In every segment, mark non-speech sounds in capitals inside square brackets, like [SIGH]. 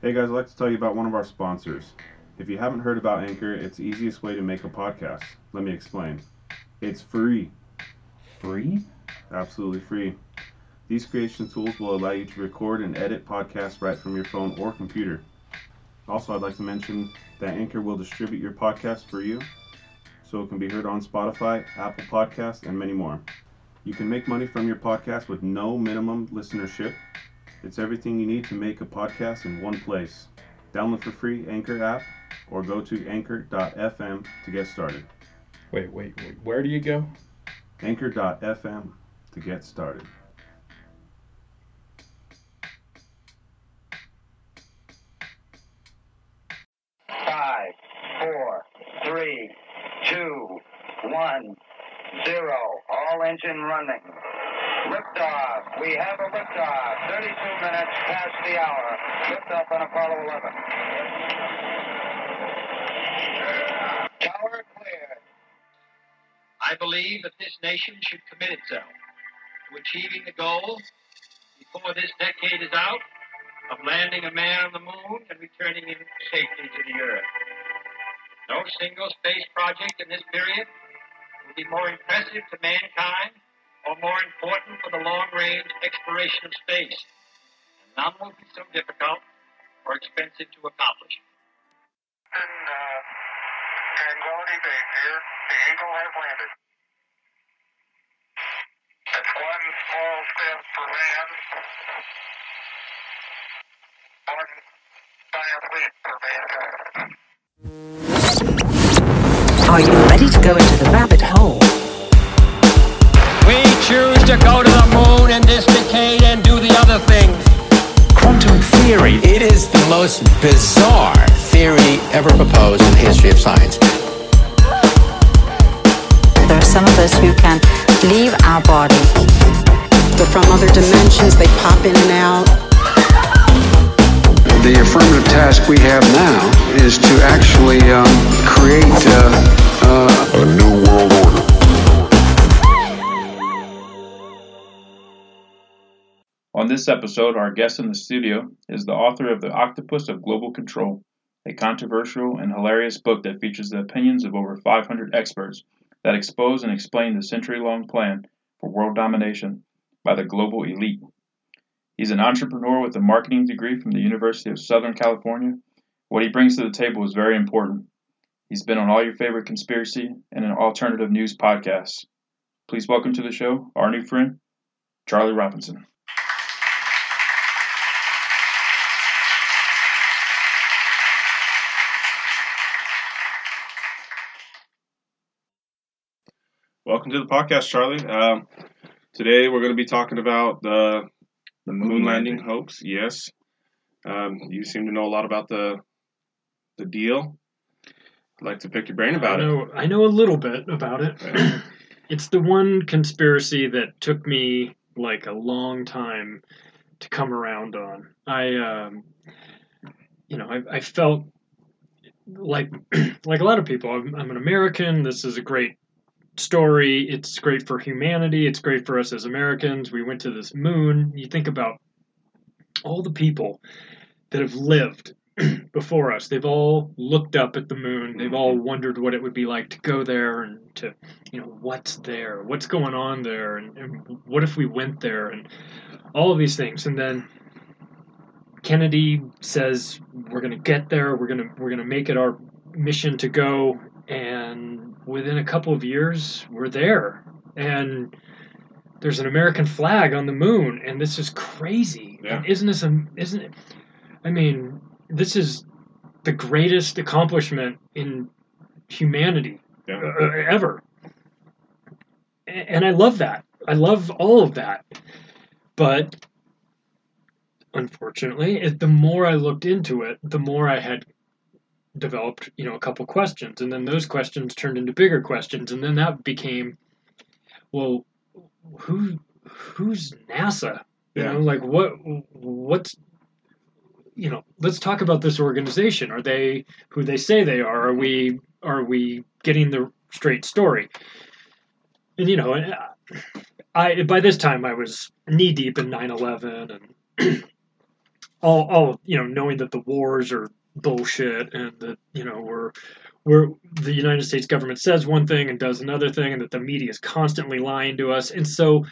Hey guys, I'd like to tell you about one of our sponsors. If you haven't heard about Anchor, it's the easiest way to make a podcast. Let me explain. It's free. Free? Absolutely free. These creation tools will allow you to record and edit podcasts right from your phone or computer. Also, I'd like to mention that Anchor will distribute your podcast for you so it can be heard on Spotify, Apple Podcasts, and many more. You can make money from your podcast with no minimum listenership. It's everything you need to make a podcast in one place. Download for free Anchor app or go to anchor.fm to get started. Wait, wait, wait. Where do you go? Anchor.fm to get started. Five, four, three, two, one, zero. All engine running. Liftoff. We have a liftoff. 32 minutes past the hour. Liftoff on Apollo 11. Tower cleared. I believe that this nation should commit itself to achieving the goal before this decade is out of landing a man on the moon and returning him safely to the earth. No single space project in this period will be more impressive to mankind or more important for the long range exploration of space. And none will be so difficult or expensive to accomplish. In uh, Tranquility Base here, the Eagle has landed. That's one small step for man, one giant leap for mankind. Are you ready to go into the rabbit hole? We choose to go to the moon in this decade and do the other things. Quantum theory. It is the most bizarre theory ever proposed in the history of science. There are some of us who can leave our body. They're from other dimensions, they pop in and out. The affirmative task we have now is to actually um, create uh, uh, a new world order. On this episode, our guest in the studio is the author of The Octopus of Global Control, a controversial and hilarious book that features the opinions of over 500 experts that expose and explain the century long plan for world domination by the global elite. He's an entrepreneur with a marketing degree from the University of Southern California. What he brings to the table is very important. He's been on all your favorite conspiracy and an alternative news podcasts. Please welcome to the show our new friend, Charlie Robinson. Welcome to the podcast, Charlie. Um, today we're going to be talking about the, the moon, moon landing, landing hoax. Yes, um, you seem to know a lot about the the deal. I'd like to pick your brain about I know, it. I know a little bit about it. [LAUGHS] it's the one conspiracy that took me like a long time to come around on. I, um, you know, I, I felt like [CLEARS THROAT] like a lot of people. I'm, I'm an American. This is a great story. It's great for humanity. It's great for us as Americans. We went to this moon. You think about all the people that have lived [CLEARS THROAT] before us. They've all looked up at the moon. They've all mm-hmm. wondered what it would be like to go there and to, you know, what's there? What's going on there? And, and what if we went there? And all of these things. And then Kennedy says we're going to get there. We're going to we're going to make it our mission to go and within a couple of years we're there. And there's an american flag on the moon and this is crazy. Yeah. and isn't this a, isn't it i mean this is the greatest accomplishment in humanity yeah. uh, ever. And i love that. I love all of that. But unfortunately it, the more i looked into it the more i had developed you know a couple questions and then those questions turned into bigger questions and then that became well who who's nasa? You Yeah. know like what what's you know let's talk about this organization. Are they who they say they are? Are we are we getting the straight story? And you know uh, I by this time I was knee deep in 9/11 and [CLEARS THROAT] all all you know knowing that the wars are bullshit and that you know we're we're the United States government says one thing and does another thing and that the media is constantly lying to us and so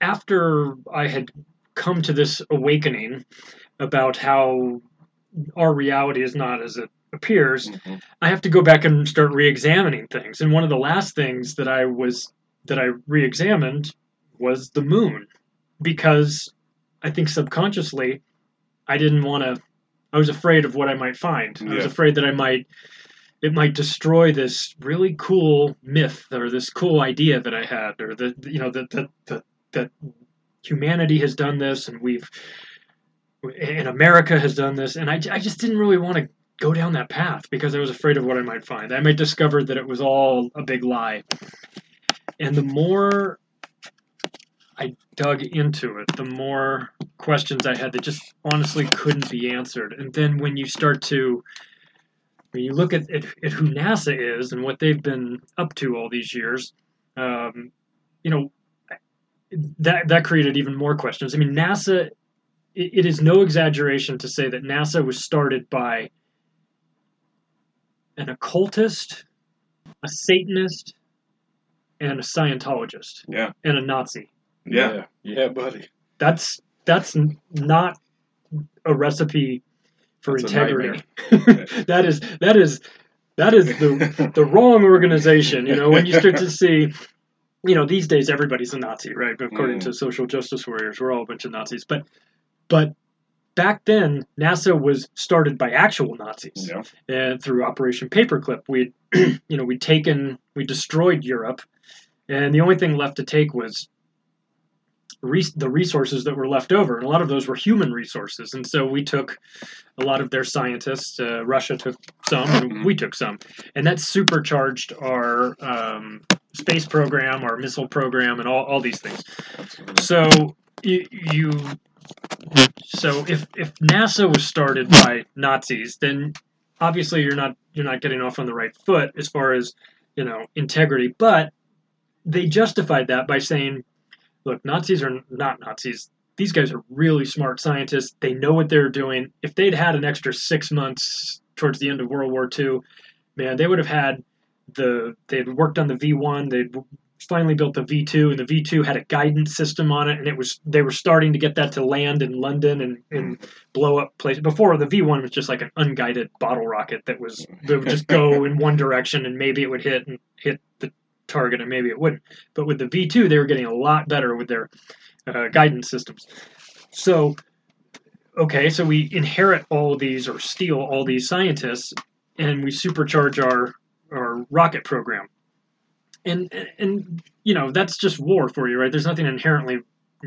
after I had come to this awakening about how our reality is not as it appears, Mm-hmm. I have to go back and start re-examining things. And one of the last things that I was that I re-examined was the moon, because I think subconsciously I didn't want to. I was afraid of what I might find. I was afraid that I might it might destroy this really cool myth or this cool idea that I had, or that you know that that that, that humanity has done this and we've and America has done this, and I, I just didn't really want to go down that path because I was afraid of what I might find. I might discover that it was all a big lie. And the more I dug into it, the more questions I had that just honestly couldn't be answered. And then when you start to when you look at, at, at who NASA is and what they've been up to all these years, um, you know, that that created even more questions. I mean, NASA. It, it is no exaggeration to say that NASA was started by an occultist, a Satanist, and a Scientologist, Yeah. and a Nazi. Yeah. Yeah, buddy. That's that's not a recipe for That's integrity. [LAUGHS] that is that is that is the the wrong organization. You know, when you start to [LAUGHS] see, you know, these days everybody's a Nazi, right? According Mm. to social justice warriors, we're all a bunch of Nazis. But but back then, NASA was started by actual Nazis, Yeah. and through Operation Paperclip, we [CLEARS THROAT] you know we'd taken we destroyed Europe, and the only thing left to take was res- the resources that were left over, and a lot of those were human resources. And so we took a lot of their scientists. Uh, Russia took some, and we took some, and that supercharged our um, space program, our missile program, and all, all these things. So you, you so if if NASA was started by Nazis, then obviously you're not you're not getting off on the right foot as far as you know integrity. But they justified that by saying, look, Nazis are not Nazis. These guys are really smart scientists. They know what they're doing. If they'd had an extra six months towards the end of World War II, man, they would have had the they'd worked on the V1. They'd finally built the V2, and the V2 had a guidance system on it, and it was they were starting to get that to land in London and, and blow up places. Before the V1 was just like an unguided bottle rocket that was that would just go [LAUGHS] in one direction, and maybe it would hit and hit target, and maybe it wouldn't. But with the V2, they were getting a lot better with their uh, guidance systems. So, okay, so we inherit all these or steal all these scientists, and we supercharge our our rocket program and and you know that's just war for you right there's nothing inherently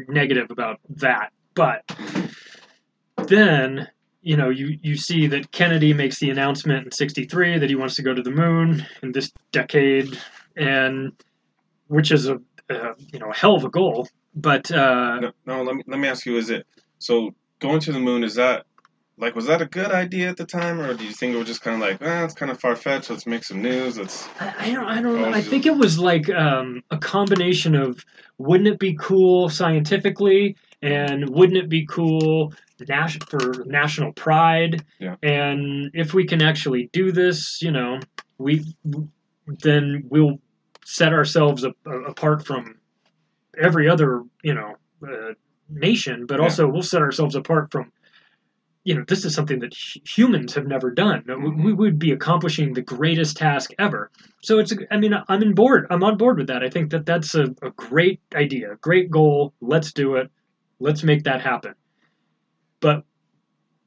negative about that but then you know you you see that kennedy makes the announcement in 63 that he wants to go to the moon in this decade and which is a, a you know hell of a goal but uh No, no, let me let me ask you: Is it so going to the moon? Is that like was that a good idea at the time, or do you think it was just kind of like, ah, it's kind of far fetched. Let's make some news. Let's I, I don't, I don't know. Oh, I think it was like um, a combination of wouldn't it be cool scientifically, and wouldn't it be cool nas- for national pride, Yeah. and if we can actually do this, you know, we then we'll set ourselves a, a- apart from every other, you know, uh, nation, but Yeah. also we'll set ourselves apart from you know, this is something that hu- humans have never done. We- Mm-hmm. We would be accomplishing the greatest task ever. So it's, I mean, I'm in board. I'm on board with that. I think that that's a, a great idea, great goal. Let's do it. Let's make that happen. But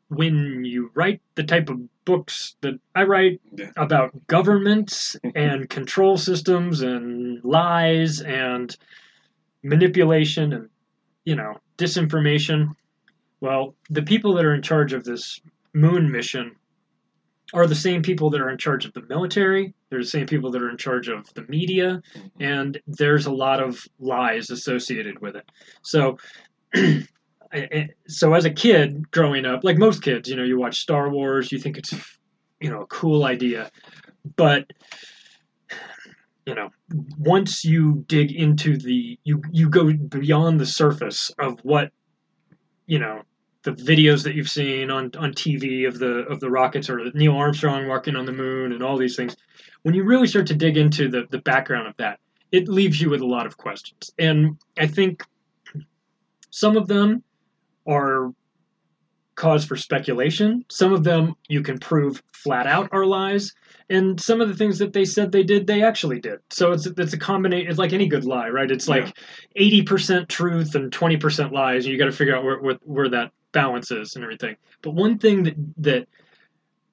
when you write the type of books that I write Yeah. about governments [LAUGHS] and control systems and lies and manipulation and you know disinformation well the people that are in charge of this moon mission are the same people that are in charge of the military they're the same people that are in charge of the media mm-hmm. and there's a lot of lies associated with it so [CLEARS THROAT] so as a kid growing up like most kids you know you watch star wars you think it's you know a cool idea but you know once you dig into the you you go beyond the surface of what you know the videos that you've seen on on TV of the of the rockets or Neil Armstrong walking on the moon and all these things, when you really start to dig into the the background of that, it leaves you with a lot of questions. And I think some of them are cause for speculation. Some of them you can prove flat out are lies, and some of the things that they said they did, they actually did. So it's it's a combination. It's like any good lie, right? It's like eighty percent truth and twenty percent lies. And you got to figure out where, where where that balance is and everything. But one thing that that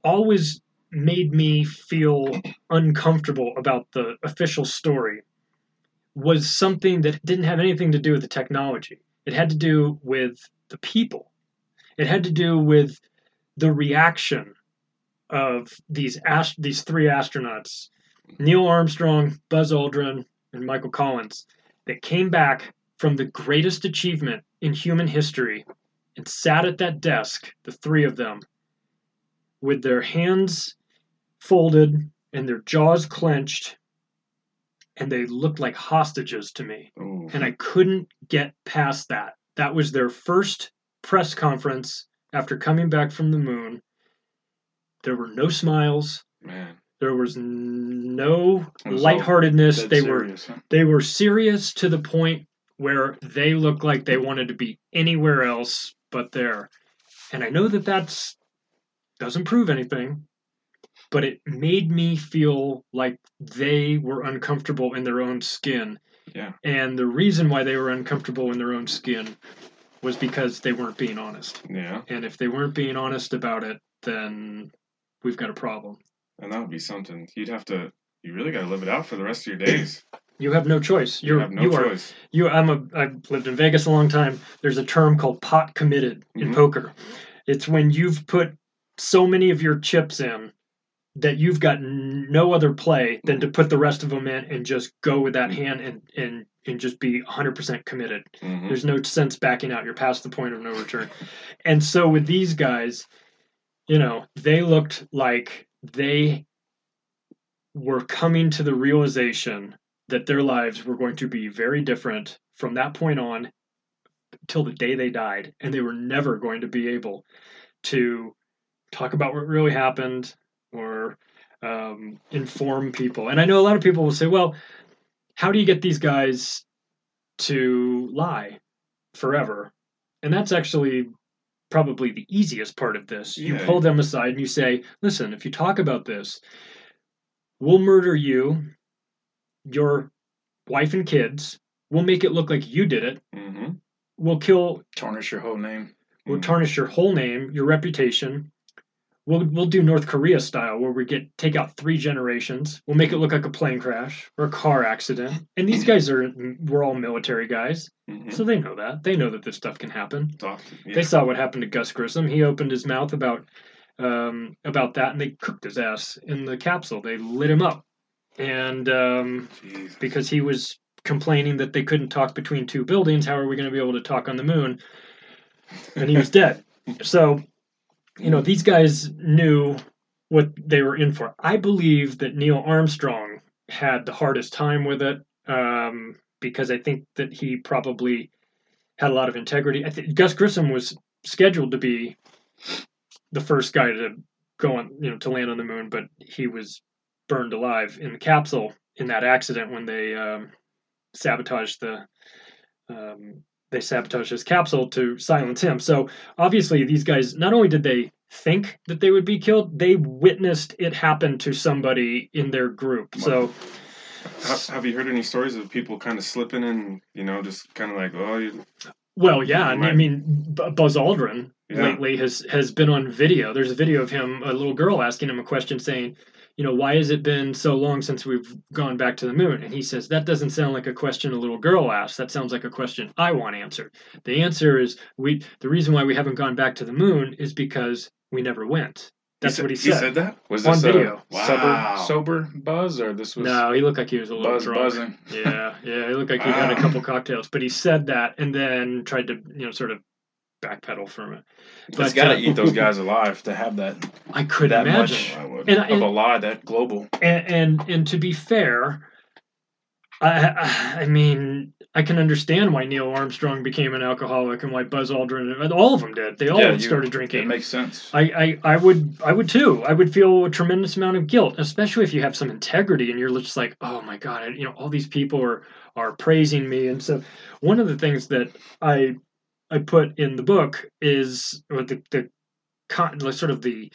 always made me feel uncomfortable about the official story was something that didn't have anything to do with the technology. It had to do with the people. It had to do with the reaction of these ast- these three astronauts, Neil Armstrong, Buzz Aldrin, and Michael Collins, that came back from the greatest achievement in human history and sat at that desk, the three of them, with their hands folded and their jaws clenched, and they looked like hostages to me. Ooh. And I couldn't get past that. That was their first press conference after coming back from the moon. There were no smiles. Man. There was no was lightheartedness. They serious, huh? were they were serious to the point where they looked like they wanted to be anywhere else but there. And I know that that's doesn't prove anything, but it made me feel like they were uncomfortable in their own skin. Yeah. And the reason why they were uncomfortable in their own skin was because they weren't being honest. Yeah. And if they weren't being honest about it, then we've got a problem. And that would be something. You'd have to. You really got to live it out for the rest of your days. [CLEARS THROAT] You have no choice. You You're, have no you are choice. you. I'm a. I've lived in Vegas a long time. There's a term called pot committed in Mhm. poker. It's when you've put so many of your chips in that you've got no other play than to put the rest of them in and just go with that hand and and and just be 100% committed. Mhm. There's no sense backing out. You're past the point of no return. And so with these guys, you know, they looked like they were coming to the realization that their lives were going to be very different from that point on till the day they died and they were never going to be able to talk about what really happened or um, inform people and i know a lot of people will say well how do you get these guys to lie forever and that's actually probably the easiest part of this you Yeah. pull them aside and you say listen if you talk about this we'll murder you your wife and kids we'll make it look like you did it Mm-hmm. we'll kill Tarnish your whole name. we'll tarnish your whole name your reputation we'll, we'll do north korea style where we get take out three generations we'll make it look like a plane crash or a car accident and these guys are we're all military guys Mm-hmm. so they know that they know that this stuff can happen yeah. they saw what happened to gus grissom he opened his mouth about um, about that and they cooked his ass in the capsule they lit him up and um, because he was complaining that they couldn't talk between two buildings. How are we going to be able to talk on the moon? And he was dead. [LAUGHS] So, you know, these guys knew what they were in for. I believe that Neil Armstrong had the hardest time with it um, because I think that he probably had a lot of integrity. I think Gus Grissom was scheduled to be the first guy to go on, you know, to land on the moon, but he was burned alive in the capsule in that accident when they um, sabotaged the um, they sabotaged his capsule to silence him. So obviously, these guys not only did they think that they would be killed, they witnessed it happen to somebody in their group. So Have you heard any stories of people kind of slipping and you know just kind of like oh you, Well, yeah, and I mean Buzz Aldrin Yeah. lately has has been on video. There's a video of him, a little girl asking him a question, saying, "You know, why has it been so long since we've gone back to the moon?" And he says, "That doesn't sound like a question a little girl asked. That sounds like a question I want answered. The answer is we. The reason why we haven't gone back to the moon is because we never went. That's said- what he said. he said. said that? Was on this video. Wow. sober, sober buzz or this was No, he looked like he was a little buzz drunk. buzzing? Yeah, yeah, he looked like he had a couple cocktails, but he said that and then tried to, you know, sort of backpedal from it. But But, got to uh, eat those guys alive to have that [LAUGHS] I couldn't that imagine. I would. And, of and, a lie that global. and and and to be fair, I I- I mean, I can understand why Neil Armstrong became an alcoholic and why Buzz Aldrin, and all of them did. They all Yeah, you- started drinking. It makes sense. I, I, I would I would too. I would feel a tremendous amount of guilt, especially if you have some integrity and you're just like, oh my god, you know, all these people are are praising me, and so one of the things that I I put in the book is or the the con, sort of the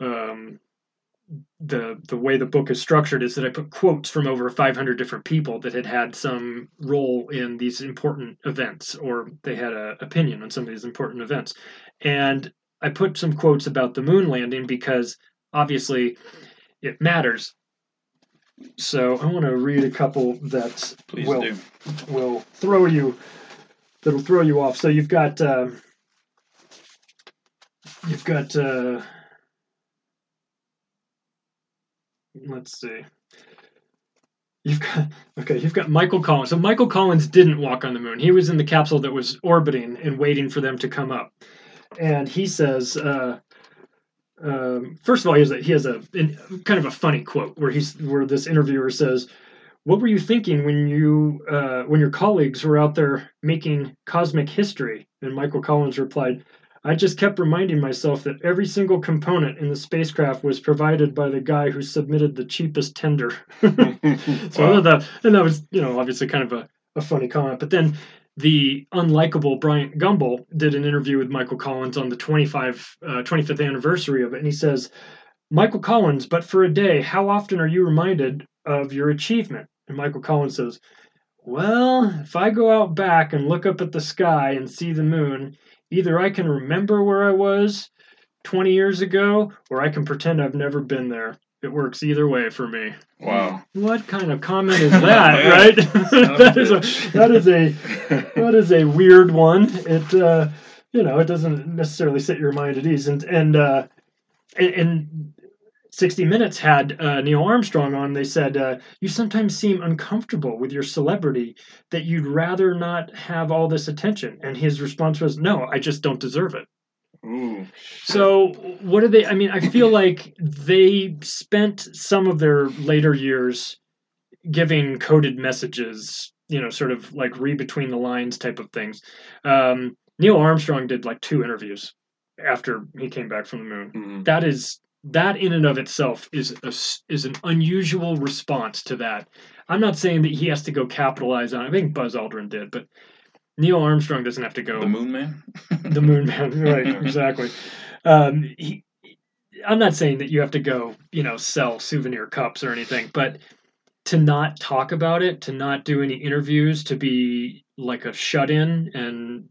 um the the way the book is structured is that I put quotes from over 500 different people that had had some role in these important events or they had an opinion on some of these important events and I put some quotes about the moon landing because obviously it matters. So I want to read a couple that Please will do. will throw you that'll throw you off. So you've got uh, you've got uh, let's see. You've got [LAUGHS] okay. You've got Michael Collins. So Michael Collins didn't walk on the moon. He was in the capsule that was orbiting and waiting for them to come up. And he says, uh, um, first of all, he has a, he has a in, kind of a funny quote where he's where this interviewer says, "What were you thinking when you uh, when your colleagues were out there making cosmic history?" And Michael Collins replied, "I just kept reminding myself that every single component in the spacecraft was provided by the guy who submitted the cheapest tender." [LAUGHS] so I thought that, and that was you know obviously kind of a, a funny comment, but then the unlikable Bryant Gumbel did an interview with Michael Collins on the 25, uh, 25th anniversary of it, and he says, Michael Collins, but for a day, how often are you reminded of your achievement? And Michael Collins says, Well, if I go out back and look up at the sky and see the moon, either I can remember where I was 20 years ago, or I can pretend I've never been there. It works either way for me. Wow. What kind of comment is [LAUGHS] that, right? [LAUGHS] that is a that is a that is a weird one. It uh, you know it doesn't necessarily set your mind at ease. And and uh, and, and 60 Minutes had uh, Neil Armstrong on. They said uh, you sometimes seem uncomfortable with your celebrity that you'd rather not have all this attention. And his response was, "No, I just don't deserve it." Ooh. So what do they? I mean, I feel [LAUGHS] like they spent some of their later years giving coded messages, you know, sort of like read between the lines type of things. Um, Neil Armstrong did like two interviews after he came back from the moon. Mhm. That is that in and of itself is a is an unusual response to that. I'm not saying that he has to go capitalize on. it. I think Buzz Aldrin did, but Neil Armstrong doesn't have to go The Moon Man. [LAUGHS] the moon man right exactly um, he, i'm not saying that you have to go you know sell souvenir cups or anything but to not talk about it to not do any interviews to be like a shut-in and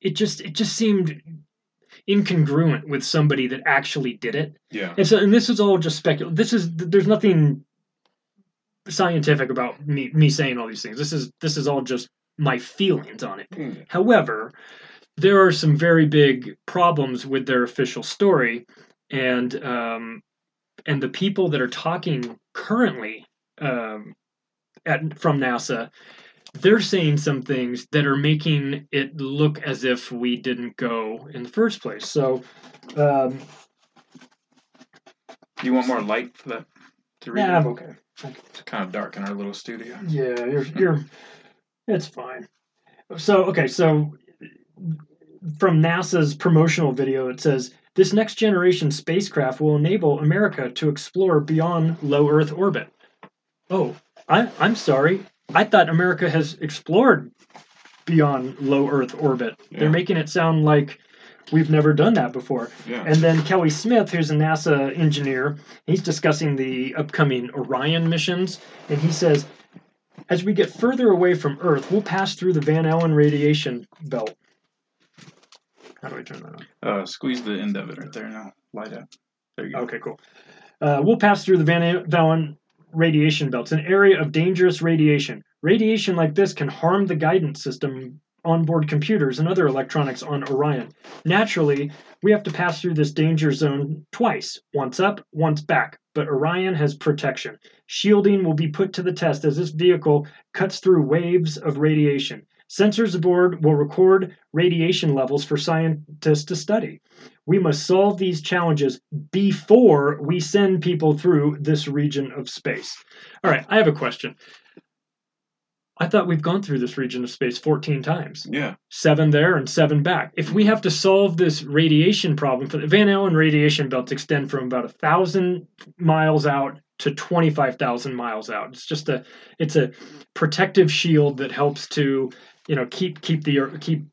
it just it just seemed incongruent with somebody that actually did it Yeah. and so and this is all just speculative this is there's nothing scientific about me me saying all these things this is this is all just my feelings on it Mm. However, there are some very big problems with their official story, and um, and the people that are talking currently um, at from NASA, they're saying some things that are making it look as if we didn't go in the first place. So, um, Do you want more light for that to read? yeah, I'm okay. It's kind of dark in our little studio. Yeah, you're you're it's fine. So okay, so from NASA's promotional video it says this next generation spacecraft will enable America to explore beyond low Earth orbit. Oh, I I'm sorry. I thought America has explored beyond low Earth orbit. Yeah. They're making it sound like we've never done that before. Yeah. And then Kelly Smith, who's a NASA engineer, he's discussing the upcoming Orion missions, and he says, as we get further away from Earth, we'll pass through the Van Allen radiation belt. How do I turn that on? Uh, squeeze the end of it right there now. Light up. There you go. Okay, cool. Uh, we'll pass through the Van Allen radiation belts, an area of dangerous radiation. Radiation like this can harm the guidance system onboard computers and other electronics on Orion. Naturally, we have to pass through this danger zone twice once up, once back. But Orion has protection. Shielding will be put to the test as this vehicle cuts through waves of radiation. Sensors aboard will record radiation levels for scientists to study. We must solve these challenges before we send people through this region of space. All right, I have a question. I thought we've gone through this region of space 14 times. Yeah. Seven there and seven back. If we have to solve this radiation problem, for the Van Allen radiation belts extend from about a thousand miles out to 25,000 miles out. It's just a it's a protective shield that helps to you know keep keep the keep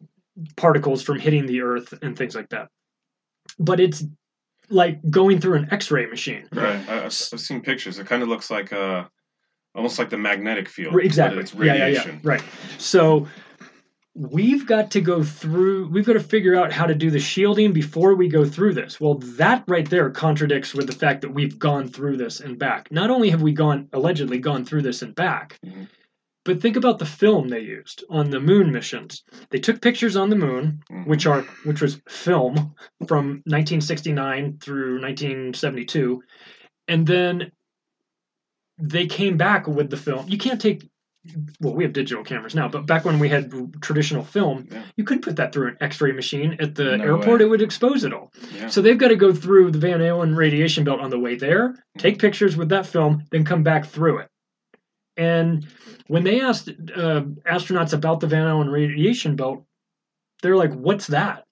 particles from hitting the earth and things like that. But it's like going through an X-ray machine. Right. I, I've I've seen pictures. It kind of looks like uh, almost like the magnetic field. Exactly. It's Yeah, yeah, radiation. yeah. Right. So we've got to go through. We've got to figure out how to do the shielding before we go through this. Well, that right there contradicts with the fact that we've gone through this and back. Not only have we gone allegedly gone through this and back. Mhm. But think about the film they used on the moon missions. They took pictures on the moon, Mhm. which are which was film from 1969 through 1972, and then they came back with the film. You can't take well, we have digital cameras now, but back when we had traditional film, Yeah. you couldn't put that through an X-ray machine at the No airport. way. It would expose it all. Yeah. So they've got to go through the Van Allen radiation belt on the way there, take pictures with that film, then come back through it. And when they asked uh, astronauts about the Van Allen radiation belt, they're like, "What's that?"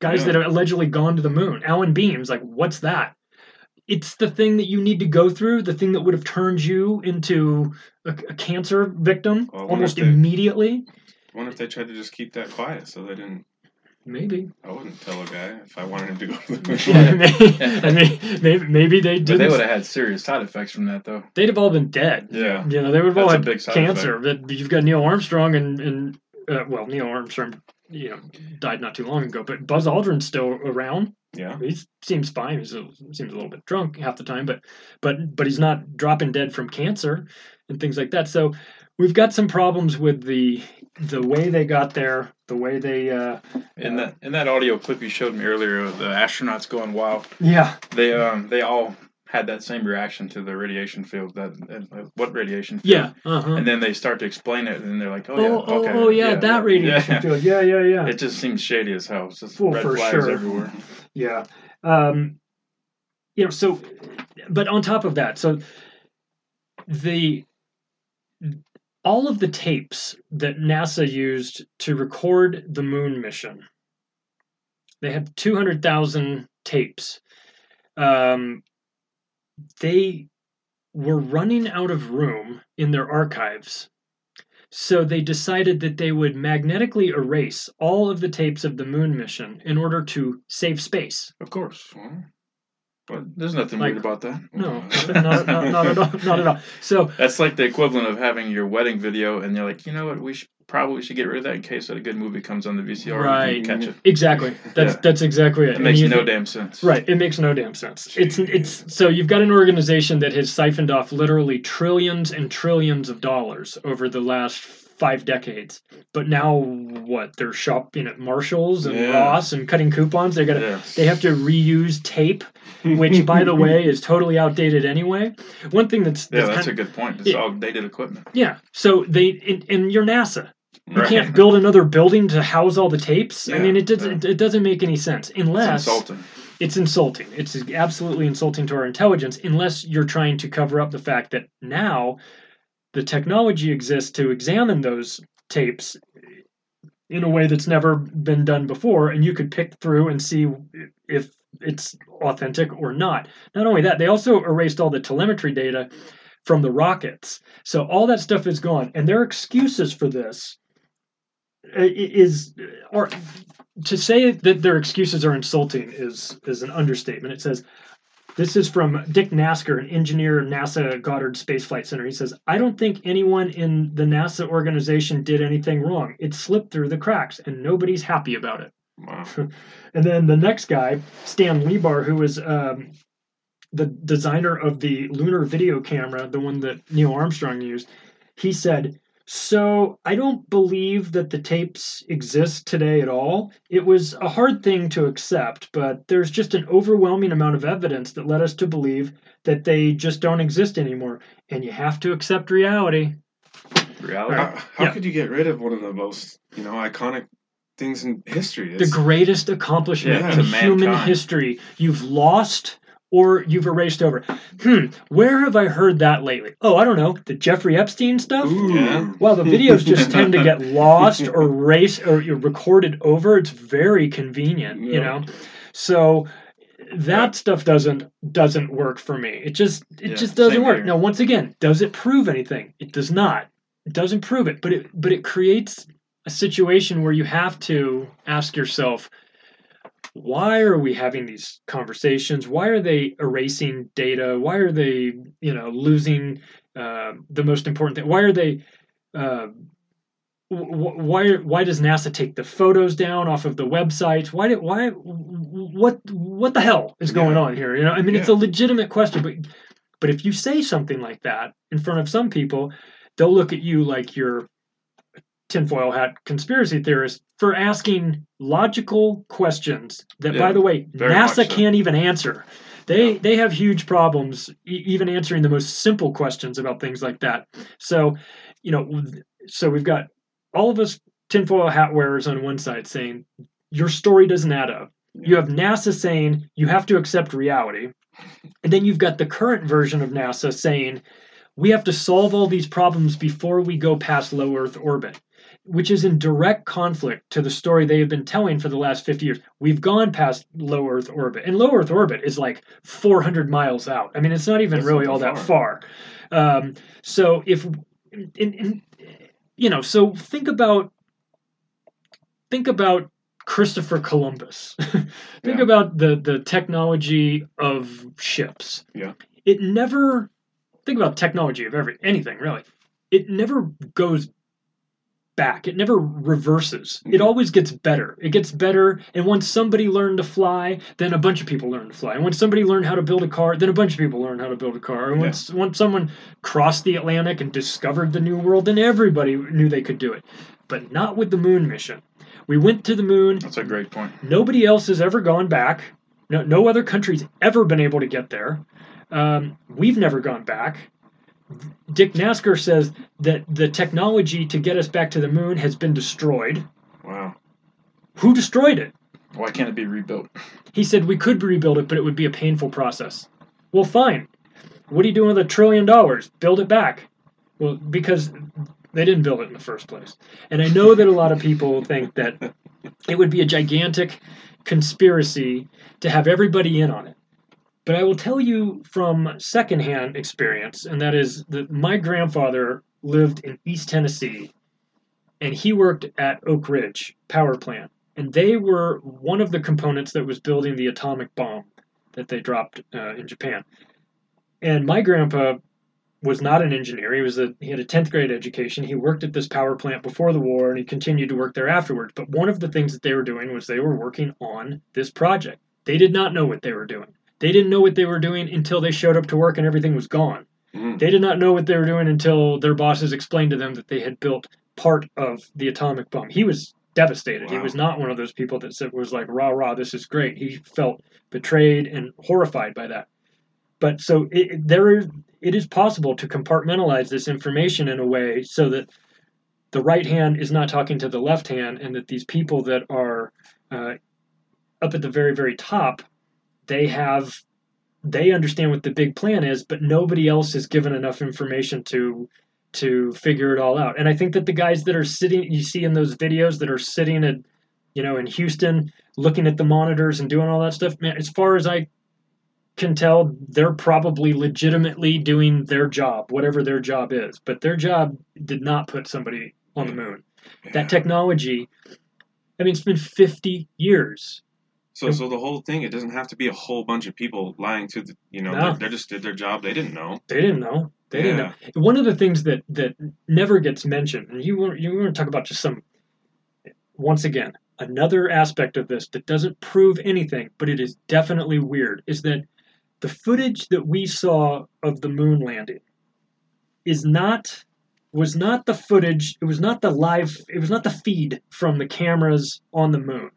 Guys Yeah. that have allegedly gone to the moon, Alan Bean's, like, "What's that?" It's the thing that you need to go through, the thing that would have turned you into a, a cancer victim Well, almost they- immediately. I wonder if they tried to just keep that quiet so they didn't. Maybe. I wouldn't tell a guy if I wanted him to go to the [LAUGHS] moon. Yeah, maybe, I mean, maybe, maybe they But did. they would have had serious side effects from that, though. They'd have all been dead. Yeah. You know, they would have all That's had big side cancer. But you've got Neil Armstrong and and uh, well, Neil Armstrong, you know, died not too long ago. But Buzz Aldrin's still around. Yeah. He seems fine. He seems a little bit drunk half the time, but but but he's not dropping dead from cancer and things like that. So we've got some problems with the the way they got there, the way they uh, In that in that audio clip you showed me earlier, of the astronauts going wild. yeah They um they all had that same reaction to the radiation field. That uh, what radiation? Field? yeah uh-huh. And then they start to explain it, and they're like, "Oh, oh, yeah, oh, okay, oh yeah, that radiation yeah. field. Yeah, yeah, yeah. It just seems shady as hell. It's just Well, red for flags sure. everywhere. Yeah. Um, you know, so, but on top of that, so the all of the tapes that NASA used to record the moon mission, they had 200,000 tapes. Um, they were running out of room in their archives. So they decided that they would magnetically erase all of the tapes of the moon mission in order to save space. Of course. But there's nothing Like- weird about that. No, [LAUGHS] [LAUGHS] not, not, not at all. Not at all. So That's like the equivalent of having your wedding video, and you're like, you know what? We should probably should get rid of that in case that a good movie comes on the VCR. Right. and catch it. exactly, [LAUGHS] that's Yeah. that's exactly it. It And makes you no think- damn sense. Right, it makes no damn sense. It's it's so you've got an organization that has siphoned off literally trillions and trillions of dollars over the last five decades. But now what? They're shopping at Marshalls and Yeah. Ross and cutting coupons. They got to Yeah. they have to reuse tape, which by the [LAUGHS] way is totally outdated anyway. One thing that's, Yeah, that's that's a good point. It's Yeah. all dated equipment. yeah. So they and you're NASA. You Right. can't build another building to house all the tapes. I mean, it doesn't. yeah. It doesn't make any sense unless It's insulting. it's insulting. It's absolutely insulting to our intelligence unless you're trying to cover up the fact that now the technology exists to examine those tapes in a way that's never been done before, and you could pick through and see if it's authentic or not. Not only that, they also erased all the telemetry data from the rockets. So all that stuff is gone, and their excuses for this uh, i- is or to say that their excuses are insulting is is an understatement. It says this is from Dick Nafzger, an engineer at NASA Goddard Space Flight Center. He says, "I don't think anyone in the NASA organization did anything wrong. It slipped through the cracks, and nobody's happy about it." wow. [LAUGHS] And then the next guy, Stan Lebar, who was um, the designer of the lunar video camera, the one that Neil Armstrong used, he said, So I don't believe that the tapes exist today at all. It was a hard thing to accept, but there's just an overwhelming amount of evidence that led us to believe that they just don't exist anymore. And you have to accept reality. Reality. All right. How, how Yeah. could you get rid of one of the most, you know, iconic things in history? the greatest accomplishment Yeah, in human mankind. history. You've lost or you've erased over. Hmm, where have I heard that lately? Oh, I don't know. The Jeffrey Epstein stuff? Yeah. Well, the videos just tend to get lost or [LAUGHS] erased or you're recorded over. It's very convenient, you Yeah. know. So that stuff doesn't doesn't work for me. It just it Yeah, just doesn't work. here. Now, once again, does it prove anything? It does not. It doesn't prove it, but it but it creates a situation where you have to ask yourself why are we having these conversations why are they erasing data why are they you know losing uh, the most important thing why are they uh, wh- why why does NASA take the photos down off of the websites? Why did why what what the hell is going Yeah. on here? You know, I mean, it's a legitimate question, but but if you say something like that in front of some people, they'll look at you like you're tinfoil hat conspiracy theorist for asking logical questions that, by the way, NASA so. can't even answer. They they have huge problems e- even answering the most simple questions about things like that. So, you know, so we've got all of us tinfoil hat wearers on one side saying your story doesn't add up. You have NASA saying you have to accept reality. And then you've got the current version of NASA saying we have to solve all these problems before we go past low Earth orbit, which is in direct conflict to the story they have been telling for the last 50 years. We've gone past low Earth orbit, and low Earth orbit is like 400 miles out. I mean, it's not even That's really all that that far. Um, so if, in, in, you know, so think about think about Christopher Columbus. [LAUGHS] think Yeah. about the the technology of ships. Yeah. It never think about technology of every anything really. It never goes back. It never reverses. It Mhm. always gets better. It gets better and once somebody learned to fly, then a bunch of people learned to fly. And once somebody learned how to build a car, then a bunch of people learned how to build a car. And Yeah. once once someone crossed the Atlantic and discovered the new world, then everybody knew they could do it. But not with the moon mission. We went to the moon. That's a great point. Nobody else has ever gone back. No, no other country's ever been able to get there. Um, we've never gone back. Dick Nafzger says that the technology to get us back to the moon has been destroyed. Wow. Who destroyed it? Why can't it be rebuilt? He said we could rebuild it, but it would be a painful process. Well, fine. What are you doing with a trillion dollars? Build it back. Well, because they didn't build it in the first place. And I know that a lot of people think that it would be a gigantic conspiracy to have everybody in on it. But I will tell you from secondhand experience, and that is that my grandfather lived in East Tennessee and he worked at Oak Ridge Power Plant. And they were one of the components that was building the atomic bomb that they dropped uh, in Japan. And my grandpa was not an engineer. He was a he had a 10th grade education. He worked at this power plant before the war and he continued to work there afterwards. But one of the things that they were doing was they were working on this project. They did not know what they were doing. They didn't know what they were doing until they showed up to work and everything was gone. Mhm. They did not know what they were doing until their bosses explained to them that they had built part of the atomic bomb. He was devastated. He was not one of those people that said was like rah rah this is great. He felt betrayed and horrified by that. But so it, it- there is it is possible to compartmentalize this information in a way so that the right hand is not talking to the left hand, and that these people that are uh, up at the very very top, they have they understand what the big plan is, but nobody else is given enough information to to figure it all out. And I think that the guys that are sitting, you see in those videos that are sitting at, you know, in Houston, looking at the monitors and doing all that stuff, man, as far as I can tell, they're probably legitimately doing their job, whatever their job is. But their job did not put somebody on the moon. That technology, I mean, it's been 50 years. So, so the whole thing, it doesn't have to be a whole bunch of people lying to the, you know, No. they, they just did their job. They didn't know. They didn't know. They didn't know. One of the things that that never gets mentioned, and you want you want to talk about just some. Once again, another aspect of this that doesn't prove anything, but it is definitely weird, is that the footage that we saw of the moon landing is not was not the footage. It was not the live. It was not the feed from the cameras on the moon.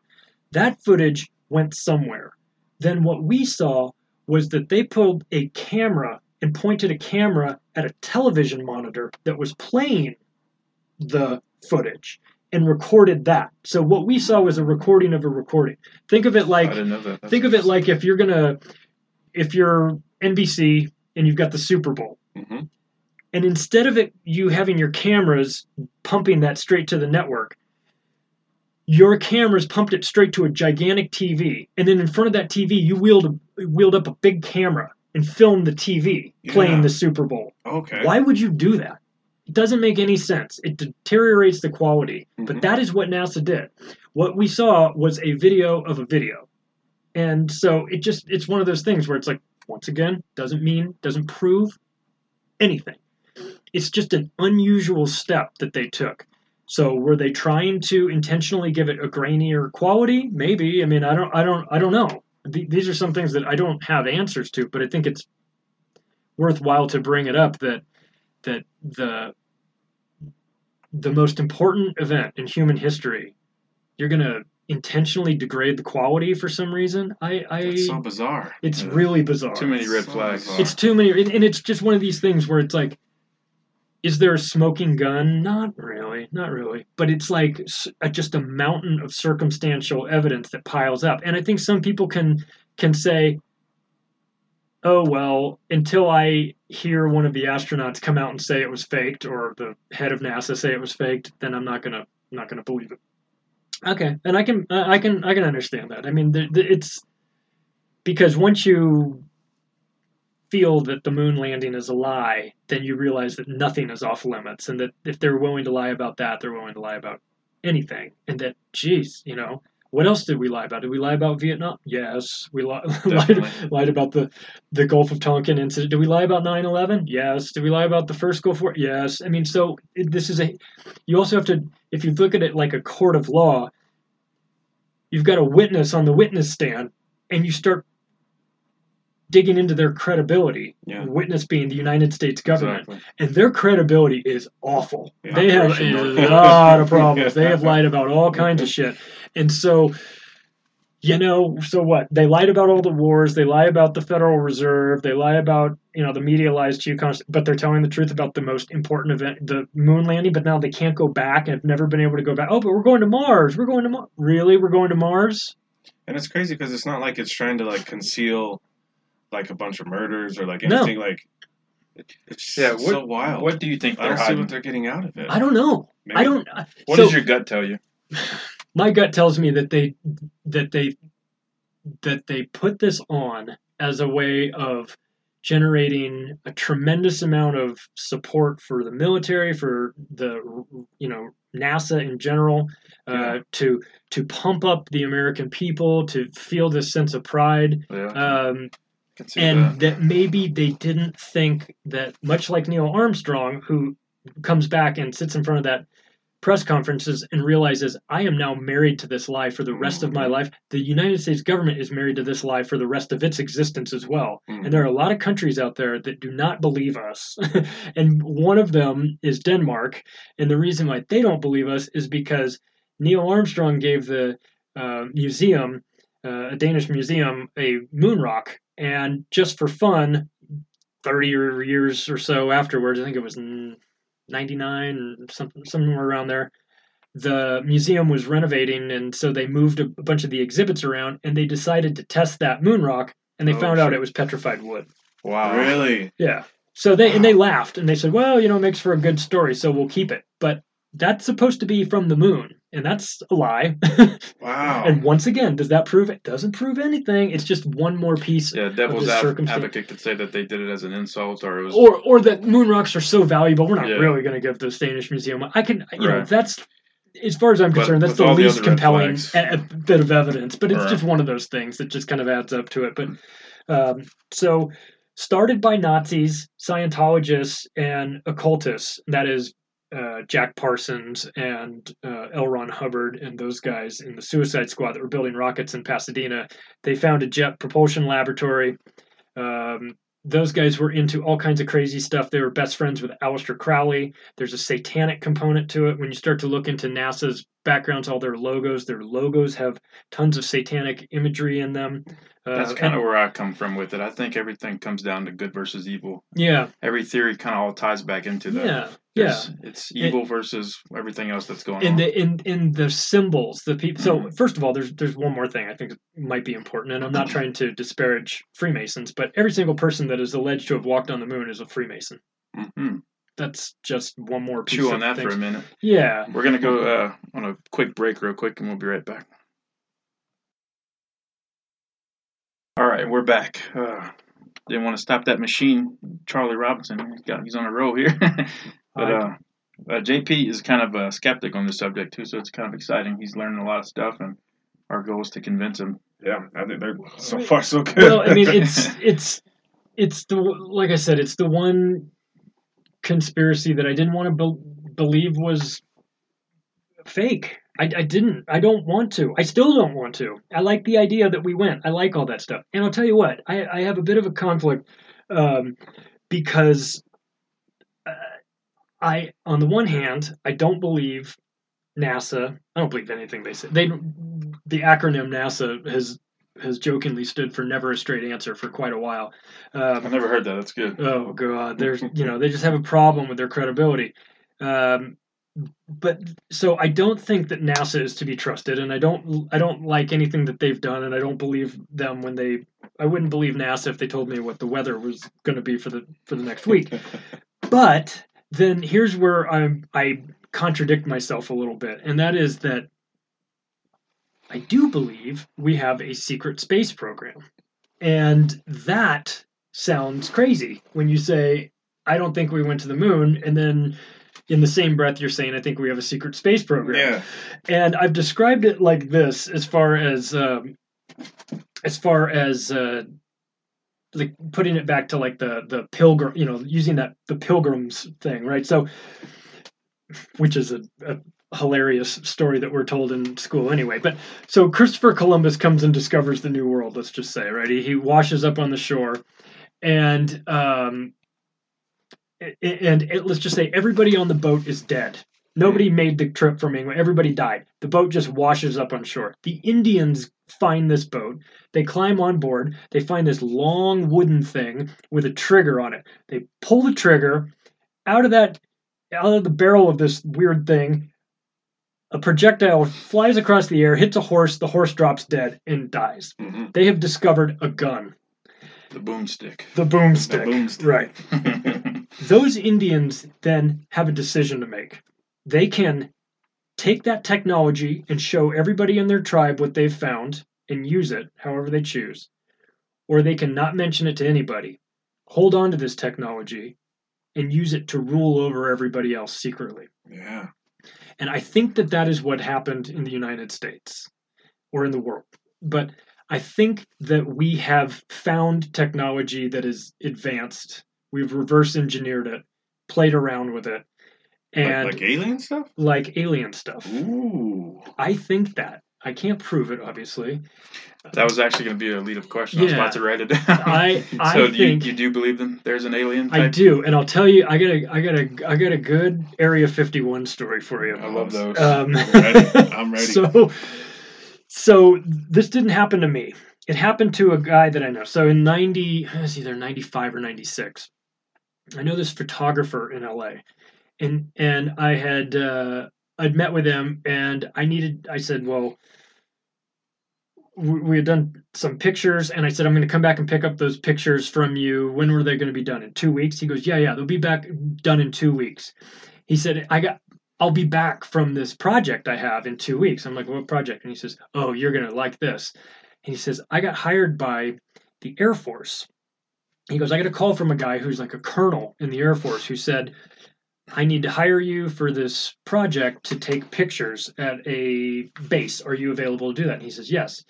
That footage went somewhere. Then what we saw was that they pulled a camera and pointed a camera at a television monitor that was playing the footage and recorded that. So what we saw was a recording of a recording. Think of it like didn't know that. That's think of it like if you're gonna if you're NBC and you've got the Super Bowl, hmm and instead of it you having your cameras pumping that straight to the network, your cameras pumped it straight to a gigantic TV, and then in front of that TV you wheeled wheeled up a big camera and filmed the TV playing Yeah. the Super Bowl. Okay. Why would you do that? It doesn't make any sense. It deteriorates the quality. Mhm. But that is what NASA did. What we saw was a video of a video. And so it just it's one of those things where it's like once again doesn't mean doesn't prove anything. It's just an unusual step that they took. So were they trying to intentionally give it a grainier quality? Maybe. I mean, I don't I don't I don't know. Th- These are some things that I don't have answers to, but I think it's worthwhile to bring it up that that the the most important event in human history, you're gonna intentionally degrade the quality for some reason. I, I That's so bizarre. it's Yeah. really bizarre. Too many red So flags. bizarre. It's too many, and, and it's just one of these things where it's like, is there a smoking gun? Not really, not really. But it's like a, just a mountain of circumstantial evidence that piles up, and I think some people can can say, "Oh well," until I hear one of the astronauts come out and say it was faked, or the head of NASA say it was faked, then I'm not gonna I'm not gonna believe it. Okay, and I can I can I can understand that. I mean, the, the, it's because once you feel that the moon landing is a lie, then you realize that nothing is off limits, and that if they're willing to lie about that, they're willing to lie about anything. And that, geez, you know, what else did we lie about? Did we lie about Vietnam? Yes, we li- [LAUGHS] lied, lied about the the Gulf of Tonkin incident. Did we lie about 9/11? Yes. Did we lie about the first Gulf War? Yes. I mean, so it, this is a. You also have to, if you look at it like a court of law, you've got a witness on the witness stand, and you start digging into their credibility. Yeah. Witness being the United States government, Exactly. and their credibility is awful. Yeah, they have a lot of problems. [LAUGHS] They have lied about all kinds of shit, and so. You know, so what? They lied about all the wars. They lie about the Federal Reserve. They lie about, you know, the media lies to you, but they're telling the truth about the most important event, the moon landing. But now they can't go back and have never been able to go back. Oh, but we're going to Mars. We're going to Mars. Really? We're going to Mars? And it's crazy because it's not like it's trying to like conceal like a bunch of murders or like No. anything like. It's Yeah, so wild. What do you think I don't see what they're getting out of it. I don't know. Maybe- I don't. What so, does your gut tell you? [LAUGHS] my gut tells me that they that they that they put this on as a way of generating a tremendous amount of support for the military for the you know NASA in general uh, Yeah. to to pump up the American people to feel this sense of pride Yeah, um, can see and that. that maybe they didn't think that much like Neil Armstrong, who comes back and sits in front of that press conferences and realizes I am now married to this lie for the rest of my life. The United States government is married to this lie for the rest of its existence as well. And there are a lot of countries out there that do not believe us. [LAUGHS] and one of them is Denmark. And the reason why they don't believe us is because Neil Armstrong gave the uh, museum, uh, a Danish museum, a moon rock. And just for fun, 30 or years or so afterwards, I think it was 99 or something, somewhere around there, the museum was renovating. And so they moved a, a bunch of the exhibits around and they decided to test that moon rock. And they Oh, found out it was petrified wood. Wow. Really? Yeah. So they and they laughed and they said, "Well, you know, it makes for a good story, so we'll keep it." But that's supposed to be from the moon, and that's a lie. Wow. and once again, does that prove it? Doesn't prove anything. It's just one more piece Yeah, of devil's this ad- advocate could say that they did it as an insult, or it was. Or or that moon rocks are so valuable, we're not Yeah. really going to give the Danish museum. I can, you know, that's as far as I'm But concerned, that's the all the least compelling a, a bit of evidence. But it's Right. just one of those things that just kind of adds up to it. But um, so started by Nazis, Scientologists, and occultists. That is uh, Jack Parsons and uh, L. Ron Hubbard and those guys in the Suicide Squad that were building rockets in Pasadena. They found a jet propulsion laboratory. Um, those guys were into all kinds of crazy stuff. They were best friends with Aleister Crowley. There's a satanic component to it. When you start to look into NASA's backgrounds, all their logos, their logos have tons of satanic imagery in them. Uh, That's kind and- of where I come from with it. I think everything comes down to good versus evil. yeah, Every theory kind of all ties back into that. yeah. Yeah. It's, evil versus everything else that's going in on. the in in the symbols the people so Mm-hmm. first of all there's there's one more thing i think might be important and i'm not trying to disparage freemasons but every single person that is alleged to have walked on the moon is a freemason Mhm. that's just one more piece Chew of on that for a minute. yeah We're gonna go uh, on a quick break, real quick, and we'll be right back. All right, we're back. Uh, didn't want to stop that machine, Charlie Robinson. He's got he's on a roll here, [LAUGHS] but uh, uh, JP is kind of a skeptic on this subject too, so it's kind of exciting. He's learning a lot of stuff, and our goal is to convince him. Yeah, I think they're so far so good. well i mean it's [LAUGHS] it's it's the like i said it's the one conspiracy that i didn't want to be- believe was fake I, I didn't i don't want to i still don't want to i like the idea that we went i like all that stuff and i'll tell you what i, I have a bit of a conflict um, because i on the one hand i don't believe nasa i don't believe anything they say they the acronym nasa has has jokingly stood for never a straight answer for quite a while. Um, I've never heard that. That's good. oh god. There's [LAUGHS] you know they just have a problem with their credibility. Um, but so i don't think that nasa is to be trusted and i don't i don't like anything that they've done and i don't believe them when they i wouldn't believe nasa if they told me what the weather was going to be for the for the next week. [LAUGHS] But then here's where i i contradict myself a little bit and that is that i do believe we have a secret space program and that sounds crazy when you say, I don't think we went to the moon, and then in the same breath you're saying, I think we have a secret space program. Yeah. And I've described it like this as far as um, as far as uh, like putting it back to like the the pilgrim, you know, using that the pilgrims thing, right? So, which is a, a hilarious story that we're told in school anyway. But so Christopher Columbus comes and discovers the New World. Let's just say, right? He, he washes up on the shore, and um, and it, let's just say everybody on the boat is dead. Nobody made the trip from England. Everybody died. The boat just washes up on shore. The Indians find this boat. They climb on board. They find this long wooden thing with a trigger on it. They pull the trigger out of that out of the barrel of this weird thing. A projectile flies across the air, hits a horse. The horse drops dead and dies. Mhm. They have discovered a gun, The boomstick. the boomstick. The boomstick. Right. [LAUGHS] Those Indians then have a decision to make. They can take that technology and show everybody in their tribe what they've found and use it however they choose, or they can not mention it to anybody, hold on to this technology, and use it to rule over everybody else secretly. yeah. And I think that that is what happened in the United States or in the world. But I think that we have found technology that is advanced. We've reverse engineered it, played around with it, and like, like alien stuff. like alien stuff. Ooh. I think that. I can't prove it, obviously. That was actually going to be a lead up question. Yeah. I was Yeah. about to write it down. I- [LAUGHS] I so do you, think- you do believe them? There's an alien. I do, and I'll tell you, I got a, I got a, I got a good Area 51 story for you. I love those. Um, I'm ready. [LAUGHS] I'm ready. So, so this didn't happen to me. It happened to a guy that I know. So in ninety, it's either ninety five or ninety six. I know this photographer in L.A. and and I had uh, I'd met with him, and I needed. I said, well. We we had done some pictures, and I said, I'm going to come back and pick up those pictures from you. When were they going to be done? In two weeks? He goes, Yeah, yeah, they'll be back done in two weeks. He said, I got I'll be back from this project I have in two weeks. I'm like, what project? And he says, Oh, you're gonna like this. And he says, I got hired by the Air Force. He goes, I got a call from a guy who's like a colonel in the Air Force who said, I need to hire you for this project to take pictures at a base. Are you available to do that? And he says, Yes.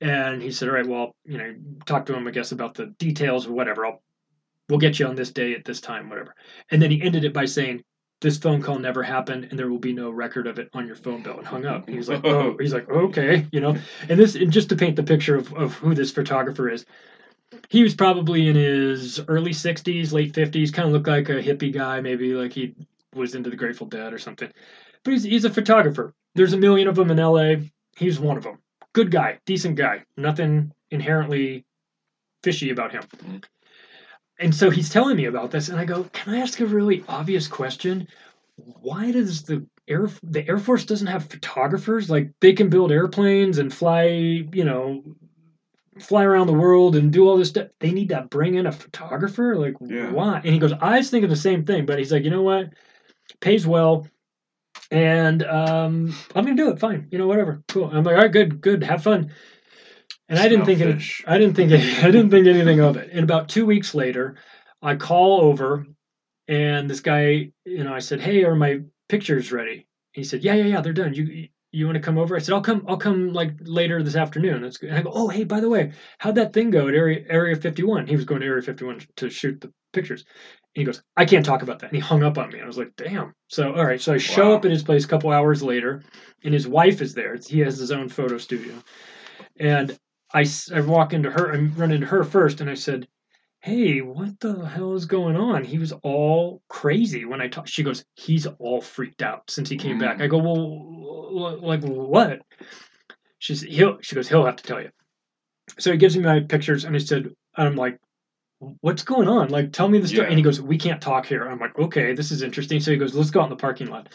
And he said, All right, well, you know, talk to him, I guess, about the details or whatever. I'll we'll get you on this day at this time, whatever. And then he ended it by saying, this phone call never happened and there will be no record of it on your phone bill and hung up he's like [LAUGHS] oh he's like okay you know and this and just to paint the picture of, of who this photographer is he was probably in his early 60s late 50s kind of looked like a hippie guy maybe like he was into the grateful dead or something. But he's, he's a photographer. There's a million of them in la he's one of them good guy decent guy. Nothing inherently fishy about him. Mm-hmm. And so he's telling me about this, and I go, Can I ask a really obvious question? why does the air the Air Force doesn't have photographers? Like they can build airplanes and fly, you know, fly around the world and do all this stuff. They need to bring in a photographer? Like Yeah. why? And he goes, I was thinking the same thing, but he's like, you know what? Pays well. And um, I'm gonna do it. Fine, you know, whatever. Cool. I'm like, all right, good, good. Have fun. And I didn't think it. I didn't think it, I didn't think anything of it. And about two weeks later, I call over, and this guy, you know, I said, "Hey, are my pictures ready?" He said, "Yeah, yeah, yeah, they're done. You you want to come over?" I said, "I'll come. I'll come like later this afternoon." That's good. And I go, "Oh, hey, by the way, how'd that thing go at Area Area 51?" He was going to Area 51 to shoot the pictures. And he goes, "I can't talk about that." And he hung up on me. I was like, "Damn." So all right, so I show Wow. up at his place a couple hours later, and his wife is there. He has his own photo studio, and I, I walk into her, I run into her first, and I said, "Hey, what the hell is going on?" He was all crazy when I talked. She goes, "He's all freaked out since he came back." I go, "Well, like what?" She's he'll. She goes, "He'll have to tell you." So he gives me my pictures, and I said, "I'm like." What's going on? Like, tell me the story. Yeah. And he goes, "We can't talk here." I'm like, "Okay, this is interesting." So he goes, "Let's go out in the parking lot."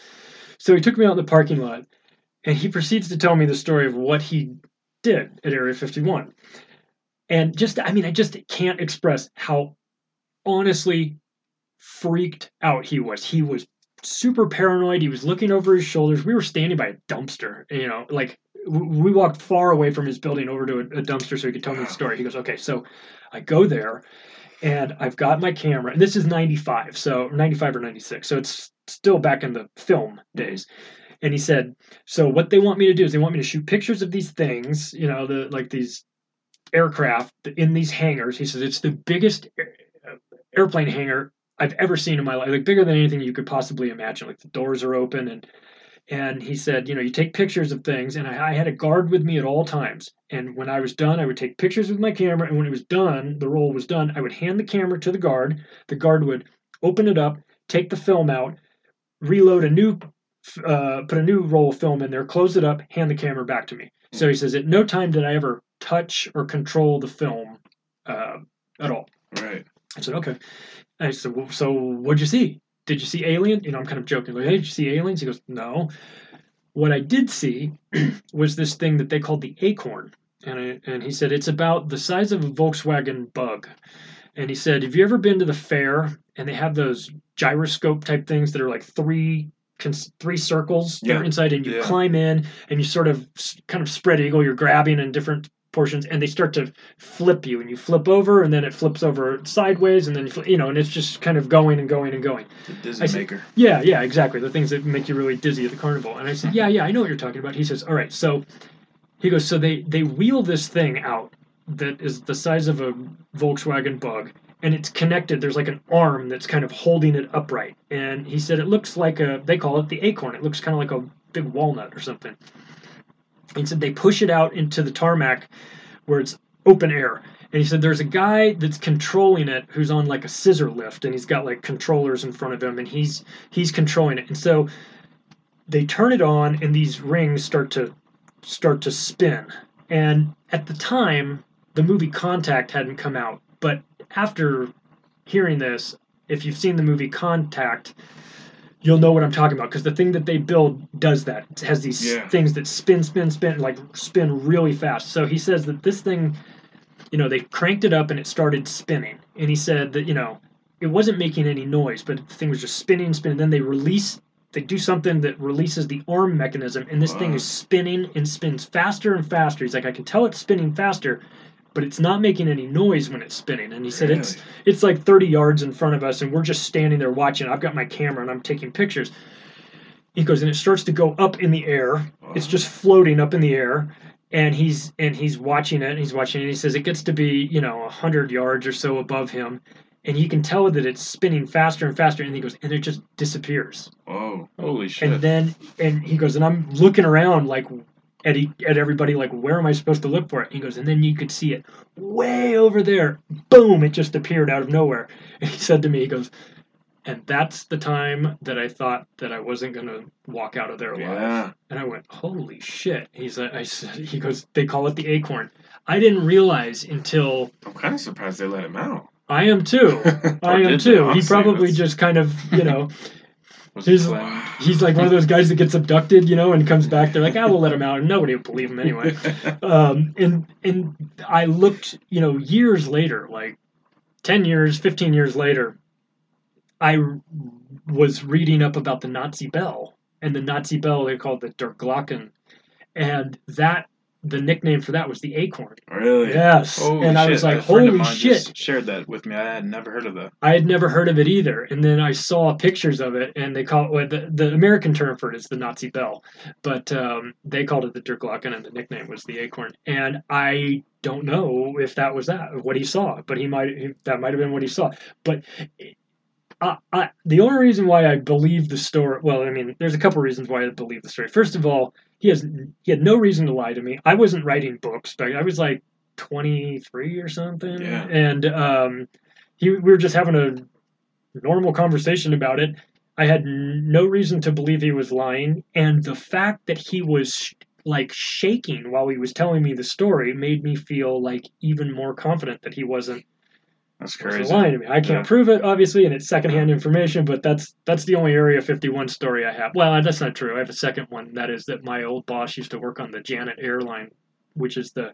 So he took me out in the parking lot, and he proceeds to tell me the story of what he did at Area 51. And just, I mean, I just can't express how honestly freaked out he was. He was super paranoid. He was looking over his shoulders. We were standing by a dumpster, you know, like we walked far away from his building over to a, a dumpster so he could tell me the story. He goes, okay, so I go there and I've got my camera. And this is 95, so 95 or 96. So it's still back in the film days. And he said, so what they want me to do is they want me to shoot pictures of these things, you know, the like these aircraft in these hangars. He says it's the biggest airplane hangar I've ever seen in my life, like bigger than anything you could possibly imagine. Like the doors are open and and he said, you know, you take pictures of things, and I, I had a guard with me at all times. And when I was done, I would take pictures with my camera, and when it was done, the roll was done, I would hand the camera to the guard. The guard would open it up, take the film out, reload a new, uh, put a new roll of film in there, close it up, hand the camera back to me. So he says, at no time did I ever touch or control the film uh, at all. Right. I said, okay. I said, well, so what'd you see? Did you see Alien? You know, I'm kind of joking. Like, hey, did you see aliens? He goes, no. What I did see [CLEARS THROAT] was this thing that they called the acorn. And, I, and he said, it's about the size of a Volkswagen bug. And he said, have you ever been to the fair and they have those gyroscope type things that are like three three circles Yeah. inside and you Yeah. climb in and you sort of kind of spread eagle you're grabbing in different portions and they start to flip you and you flip over and then it flips over sideways and then you, fl- you know and it's just kind of going and going and going The I Disney said- maker. yeah, yeah, exactly. The things that make you really dizzy at the carnival. And I said, yeah, yeah, I know what you're talking about. He says, all right. So he goes, so they they wheel this thing out that is the size of a Volkswagen Bug, and it's connected. There's like an arm that's kind of holding it upright. And he said it looks like a. They call it the acorn. It looks kind of like a big walnut or something. Said they push it out into the tarmac where it's open air. And he said there's a guy that's controlling it who's on like a scissor lift and he's got like controllers in front of him and he's he's controlling it. And so they turn it on and these rings start to start to spin. And at the time the movie Contact hadn't come out, but after hearing this, if you've seen the movie Contact, you'll know what I'm talking about because the thing that they build does that. It has these Yeah. things that spin, spin, spin, like spin really fast. So he says that this thing, you know, they cranked it up and it started spinning. And he said that, you know, it wasn't making any noise, but the thing was just spinning, spinning. Then they release, they do something that releases the arm mechanism, and this thing is spinning and spins faster and faster. He's like, I can tell it's spinning faster, but it's not making any noise when it's spinning. And he said it's Really? it's like 30 yards in front of us, and we're just standing there watching. I've got my camera and I'm taking pictures. He goes, and it starts to go up in the air. It's just floating up in the air, and he's and he's watching it. And he's watching it. And he says it gets to be you know hundred yards or so above him, and you can tell that it's spinning faster and faster. And he goes, and it just disappears. Oh. Holy shit. And then and he goes, and I'm looking around like at e- at everybody like where am I supposed to look for it? And He goes, and then you could see it way over there. Boom! It just appeared out of nowhere. And [LAUGHS] he said to me, he goes, and that's the time that I thought that I wasn't gonna walk out of there alive. Yeah. And I went, holy shit! He's like, I said, [LAUGHS] he goes, they call it the acorn. I didn't realize until I'm kind of surprised they let him out. I am too. [LAUGHS] I am too. He probably that's- just kind of, you know. He's, he's like one of those guys that gets abducted, you know, and comes back. They're like, "I will let him out," and nobody would believe him anyway. [LAUGHS] um, and and I looked, you know, years later, like ten years, fifteen years later, I r- was reading up about the Nazi bell, and the Nazi bell they called the Der Glocken, and that the nickname for that was the acorn. Really? Yes, Holy and I shit, was like, a friend of "Holy shit!" shared that with me. I had never heard of that. I had never heard of it either, and then I saw pictures of it, and they call it well, the, the American term for it is the Nazi bell, but um, they called it the Der Glocken, and the nickname was the Acorn. And I don't know if that was that what he saw, but he might he, that might have been what he saw. But I, I, the only reason why I believe the story, well, I mean, there's a couple reasons why I believe the story. First of all, he has he had no reason to lie to me. I wasn't writing books, but I was like 23 or something, Yeah. and um, he we were just having a normal conversation about it. I had no reason to believe he was lying, and the fact that he was sh- like shaking while he was telling me the story made me feel like even more confident that he wasn't That's crazy. lying to me. I can't Yeah. prove it, obviously, and it's secondhand information, but that's that's the only Area 51 story I have. Well, that's not true. I have a second one. That is that my old boss used to work on the Janet airline, which is the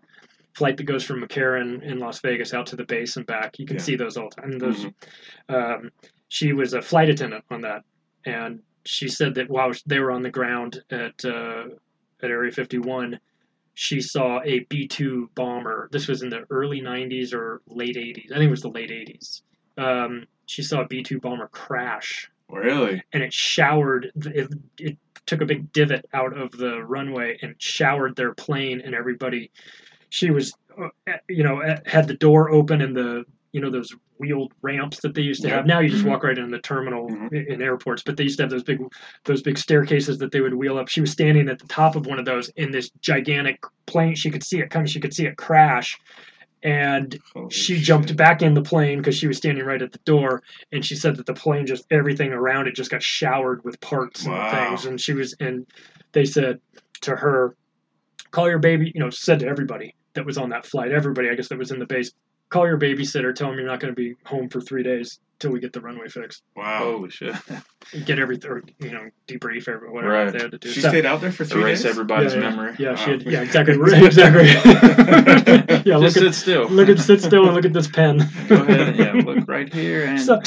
flight that goes from McCarran in Las Vegas out to the base and back. You can Yeah. see those all the time. Those, Mm-hmm. um, she was a flight attendant on that, and she said that while they were on the ground at uh, at Area 51, she saw a B 2 bomber. This was in the early 90s or late 80s. I think it was the late 80s. Um, she saw a B 2 bomber crash, Really? and it showered, it, it took a big divot out of the runway and showered their plane and everybody. She was, uh, you know, had the door open and the, you know, those wheeled ramps that they used to Yep. have. Now you just Mhm. walk right in the terminal Mhm. in airports, but they used to have those big, those big staircases that they would wheel up. She was standing at the top of one of those in this gigantic plane. She could see it coming. She could see it crash, and Holy she shit. jumped back in the plane because she was standing right at the door. And she said that the plane just everything around it just got showered with parts Wow. and things. And she was, and they said to her, "Call your baby." You know, said to everybody that was on that flight, everybody I guess that was in the base. Call your babysitter. Tell him you're not going to be home for three days till we get the runway fixed. Wow. Holy shit. Get everything, or, you know, debrief every whatever Right. they had to do. She So- stayed out there for three Erase days? everybody's yeah, yeah. memory. Yeah, she Wow. had, yeah, exactly, [LAUGHS] [LAUGHS] exactly. [LAUGHS] yeah, look Just sit at still. look at sit still and look at this pen. Go ahead yeah, look right here and So,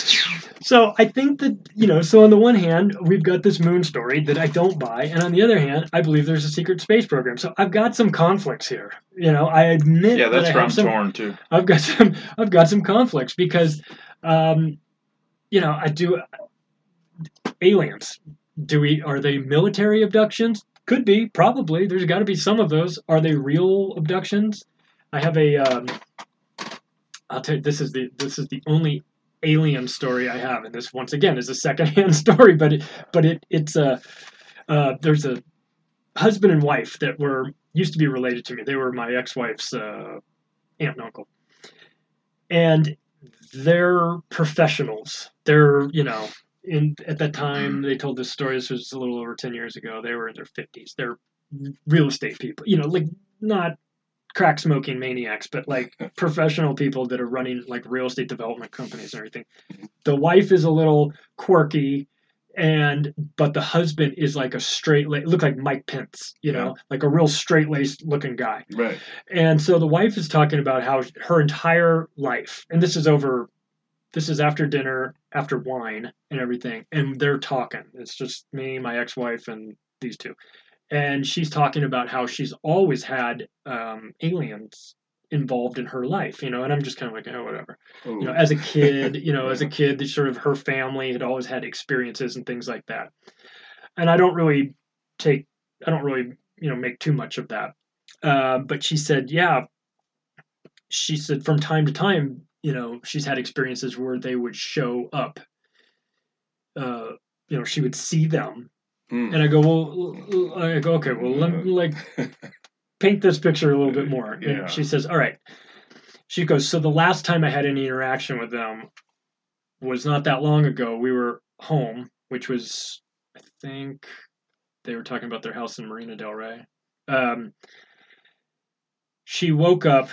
so I think that you know. So on the one hand, we've got this moon story that I don't buy, and on the other hand, I believe there's a secret space program. So I've got some conflicts here. You know, I admit. yeah, that that's I where I'm some, torn too. I've got [LAUGHS] some. I've got some conflicts because, um, you know, I do. Aliens. Do we? Are they military abductions? Could be. Probably. There's got to be some of those. Are they real abductions? I have a. Um, I'll tell you. This is the. This is the only alien story I have, and this once again is a secondhand [LAUGHS] story, but it, but it it's a. Uh, there's a husband and wife that were used to be related to me. They were my ex-wife's uh, aunt and uncle, and they're professionals. They're you know in at that time they told this story. This was a little over ten years ago. They were in their fifties. They're real estate people. You know, like not crack smoking maniacs, but like professional people that are running like real estate development companies and everything. The wife is a little quirky and but the husband is like a straight look like Mike Pence, you know, like a real straight laced looking guy. Right. And so the wife is talking about how her entire life, and this is over, this is after dinner, after wine and everything, and they're talking. It's just me, my ex wife, and these two. And she's talking about how she's always had um, aliens involved in her life, you know, and I'm just kind of like, oh, whatever. Ooh. You know, as a kid, you know, as a [LAUGHS] kid, sort of her family had always had experiences and things like that. And I don't really take, I don't really, you know, make too much of that. Uh, but she said, yeah, she said from time to time, you know, she's had experiences where they would show up. Uh, you know, she would see them, Hmm. and I go, well, I go, okay, well, let me like paint this picture a little bit more. Yeah. And she says, all right. She goes, so the last time I had any interaction with them was not that long ago. We were home, which was, I think, they were talking about their house in Marina Del Rey. Um, she woke up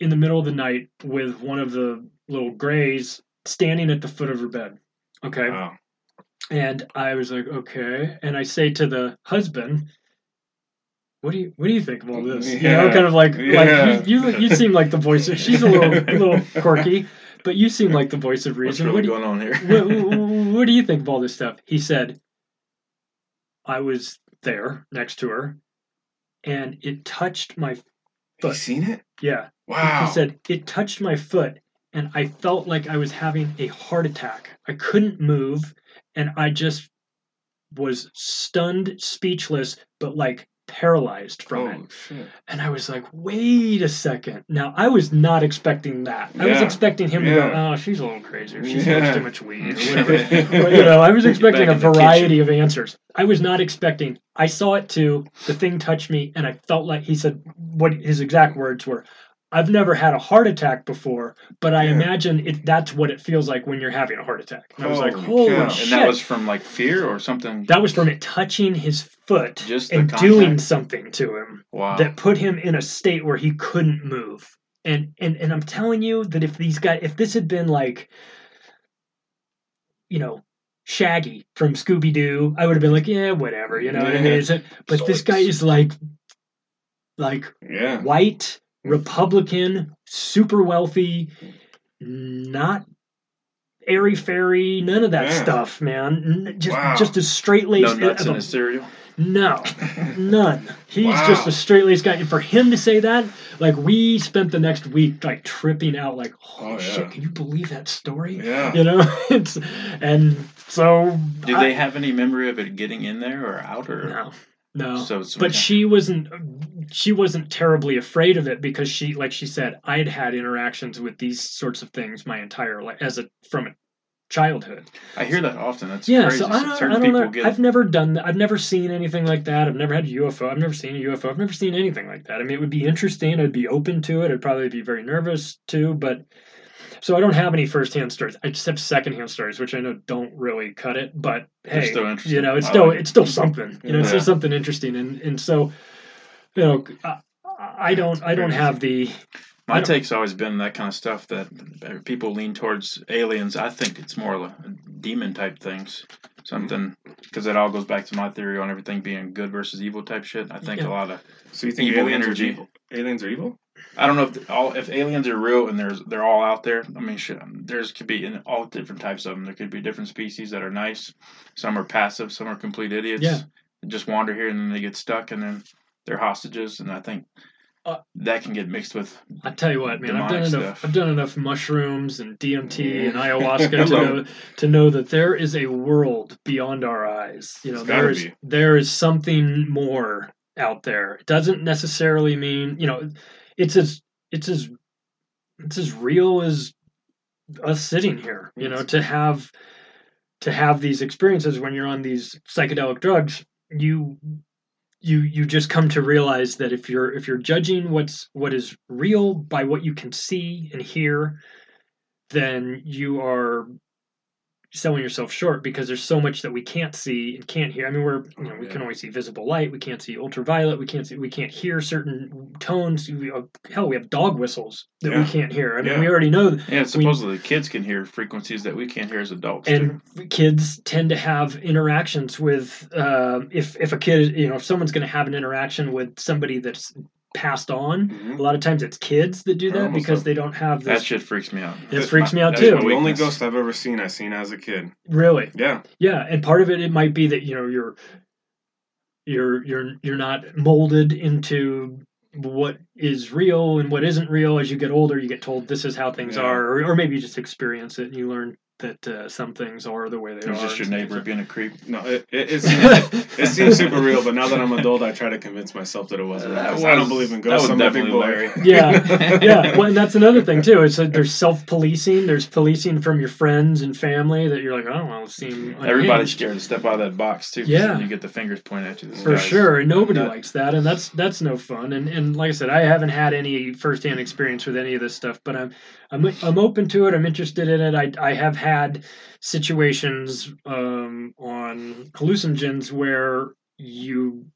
in the middle of the night with one of the little grays standing at the foot of her bed. Okay. Wow. And I was like, okay. And I say to the husband, what do you what do you think of all this? You know, kind of like Yeah. like you, you you seem like the voice of she's a little a little [LAUGHS] quirky, but you seem like the voice of What's reason. really what, do going on here? you, what, what do you think of all this stuff? He said, I was there next to her, and it touched my You foot. seen it? Yeah. Wow. He said, it touched my foot, and I felt like I was having a heart attack. I couldn't move, and I just was stunned, speechless, but like paralyzed from it. Oh shit. And I was like, wait a second. Now, I was not expecting that. I was expecting him to go, oh, she's a little crazy, or she smokes Yeah. too much weed, or whatever. [LAUGHS] but, you know, I was expecting a variety of answers. I was not expecting. I saw it too. The thing touched me, and I felt like he said what his exact words were. I've never had a heart attack before, but I Yeah. imagine it. That's what it feels like when you're having a heart attack. And I was like, Holy "Holy cow. Shit!" And that was from like fear or something. That was from it touching his foot Just and contact? doing something to him Wow. that put him in a state where he couldn't move. And and and I'm telling you that if these guys, if this had been like, you know, Shaggy from Scooby Doo, I would have been like, yeah, whatever, you know what I mean? Yeah. But this guy is like, like Yeah. white Mm-hmm. Republican, super wealthy, not airy fairy, none of that Yeah. stuff, man. Just Wow. just as straight no laced. nuts in his cereal. No, [LAUGHS] none. He's Wow. just a straight laced guy. And for him to say that, like we spent the next week like tripping out, like, oh, holy Oh, yeah. shit, can you believe that story? Yeah. You know, [LAUGHS] it's and so Do I- they have any memory of it getting in there or out or? no, no. So it's but she wasn't. She wasn't terribly afraid of it because she, like she said, I had had interactions with these sorts of things my entire life as a from a childhood. I hear that often. That's Yeah, crazy. so I don't, I don't know. get. I've never done that. I've never seen anything like that. I've never had a UFO. I've never seen a UFO. I've never seen anything like that. I mean, it would be interesting. I'd be open to it. I'd probably be very nervous too. But so I don't have any firsthand stories. I just have secondhand stories, which I know don't really cut it. But hey, still interesting. you know, it's I still like it's still something. You know, it's still something interesting. And and so, you know, I, I don't I don't have the My don't- take's always been that kind of stuff that people lean towards aliens. I think it's more like demon type things, something mm-hmm. because it all goes back to my theory on everything being good versus evil type shit. I think Yeah. a lot of So you think Evil aliens energy. are evil? Aliens are evil? I don't know if all if aliens are real and there's they're all out there. I mean, shit, there's could be in all different types of them. There could be different species that are nice. Some are passive. Some are complete idiots. Yeah. Just wander here and then they get stuck and then they're hostages. And I think Uh, that can get mixed with. I tell you what, man, I've done demonic enough. I've done enough mushrooms and DMT and [LAUGHS] ayahuasca to know to know that there is a world beyond our eyes. You know, there is be. there is something more out there. It doesn't necessarily mean you know, it's as it's as it's as real as us sitting here. You know, to have to have these experiences when you're on these psychedelic drugs, you you you just come to realize that if you're if you're judging what's what is real by what you can see and hear then you are selling yourself short because there's so much that we can't see and can't hear. I mean, we're you know we can only see visible light. We can't see ultraviolet. We can't see. We can't hear certain tones. We, uh, hell, we have dog whistles that we can't hear. I mean, Yeah. we already know. Yeah, we- supposedly kids can hear frequencies that we can't hear as adults. too. and kids tend to have interactions with um, if if a kid you know if someone's going to have an interaction with somebody that's passed on Mhm. a lot of times it's kids that do that almost because have- they don't have that this shit freaks me out. it freaks me out That's too my The only ghost I've ever seen, I seen as a kid. really Yeah. Yeah, and part of it it might be that you know you're you're you're you're not molded into what is real and what isn't real as you get older you get told this is how things Yeah. are or, or maybe you just experience it and you learn that uh, some things are the way they It was are just your neighbor being a creep. No, it it, it, seems, it seems [LAUGHS] super real, but now that I'm adult, I try to convince myself that it wasn't. real, That 'cause I don't believe in that ghosts. was I'm a big definitely boy. Larry. yeah [LAUGHS] yeah well and that's another thing too it's like there's self-policing there's policing from your friends and family that you're like oh well it seem Everybody's scared to step out of that box too. 'cause Yeah. you get the fingers pointed at you. For guy's sure and nobody nut. likes that and that's that's no fun and and like i said i haven't had any firsthand experience with any of this stuff but i'm i'm, I'm open to it i'm interested in it i i have had situations um on hallucinogens where you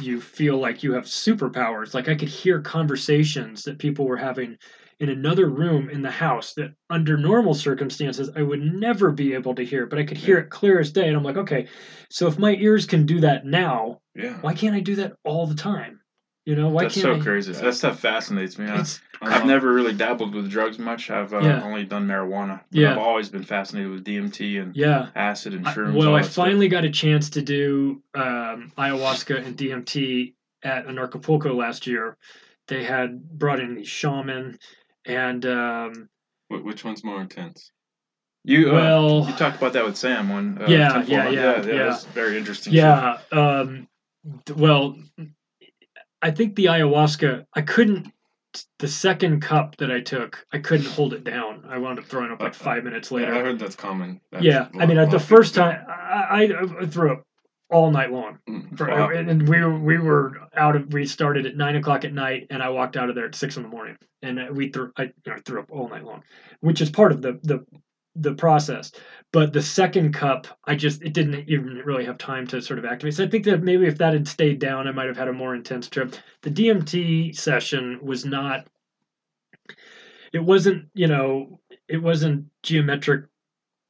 you feel like you have superpowers. Like I could hear conversations that people were having in another room in the house that under normal circumstances I would never be able to hear, but I could hear it clear as day. And I'm like, okay, so if my ears can do that now, Yeah. why can't I do that all the time? You know, why That's can't so I? crazy. That stuff fascinates me. I, I've never really dabbled with drugs much. I've uh, Yeah. only done marijuana. But Yeah. I've always been fascinated with DMT and Yeah. acid and I- shrooms. well, I that stuff. finally got a chance to do um, ayahuasca and DMT at Anarchapulco last year. They had brought in these shaman, and um, Wh- Which one's more intense? You uh, well- you talked about that with Sam one. Uh, Yeah, Temple yeah, Run. yeah, yeah. yeah. That's very interesting. yeah, um, th- well, I think the ayahuasca, I couldn't. The second cup that I took, I couldn't hold it down. I wound up throwing up like five minutes later. Yeah, I heard that's common. That's yeah, I mean, at the lot of people first time, I, I, I threw up all night long. For, Wow. and, we were we were out of we started at nine o'clock at night, and I walked out of there at six in the morning, and uh, we threw I you know, threw up all night long, which is part of the the the process. But the second cup, I just it didn't even really have time to sort of activate. So I think that maybe if that had stayed down, I might have had a more intense trip. The DMT session was not. It wasn't you know it wasn't geometric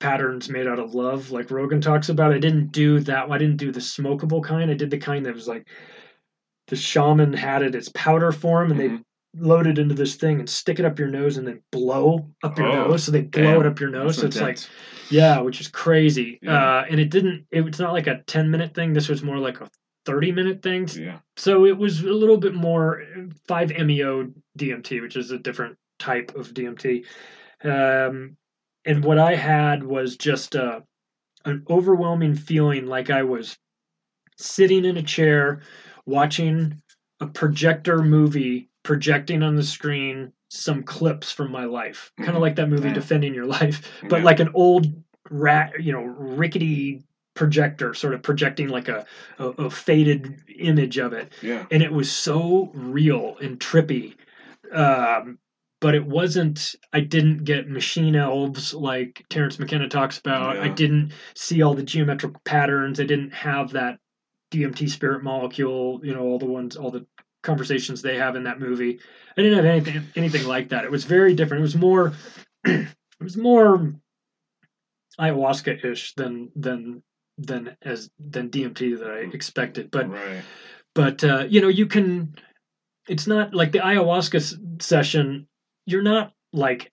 patterns made out of love like rogan talks about i didn't do that i didn't do the smokable kind i did the kind that was like the shaman had it as powder form and Mm-hmm. they load it into this thing and stick it up your nose and then blow up your Oh, nose. So they blow damn. it up your nose. That's so it's like yeah which is crazy. Yeah. uh, and it didn't it was not like a 10 minute thing. This was more like a 30 minute thing. Yeah. so it was a little bit more 5-meo dmt which is a different type of dmt um, and what i had was just uh, an overwhelming feeling like i was sitting in a chair watching a projector movie projecting on the screen some clips from my life. Kind of like that movie Yeah. defending your life [LAUGHS] but Yeah. like an old rat you know rickety projector sort of projecting like a, a, a faded image of it. Yeah. and it was so real and trippy. Um, but it wasn't i didn't get machine elves like terence mckenna talks about. I didn't see all the geometric patterns. I didn't have that dmt spirit molecule you know all the ones all the conversations they have in that movie. I didn't have anything anything like that. It was very different. It was more [CLEARS THROAT] it was more ayahuasca-ish than than than as than dmt that i expected. But Right. but uh, you know you can it's not like the ayahuasca s- session you're not like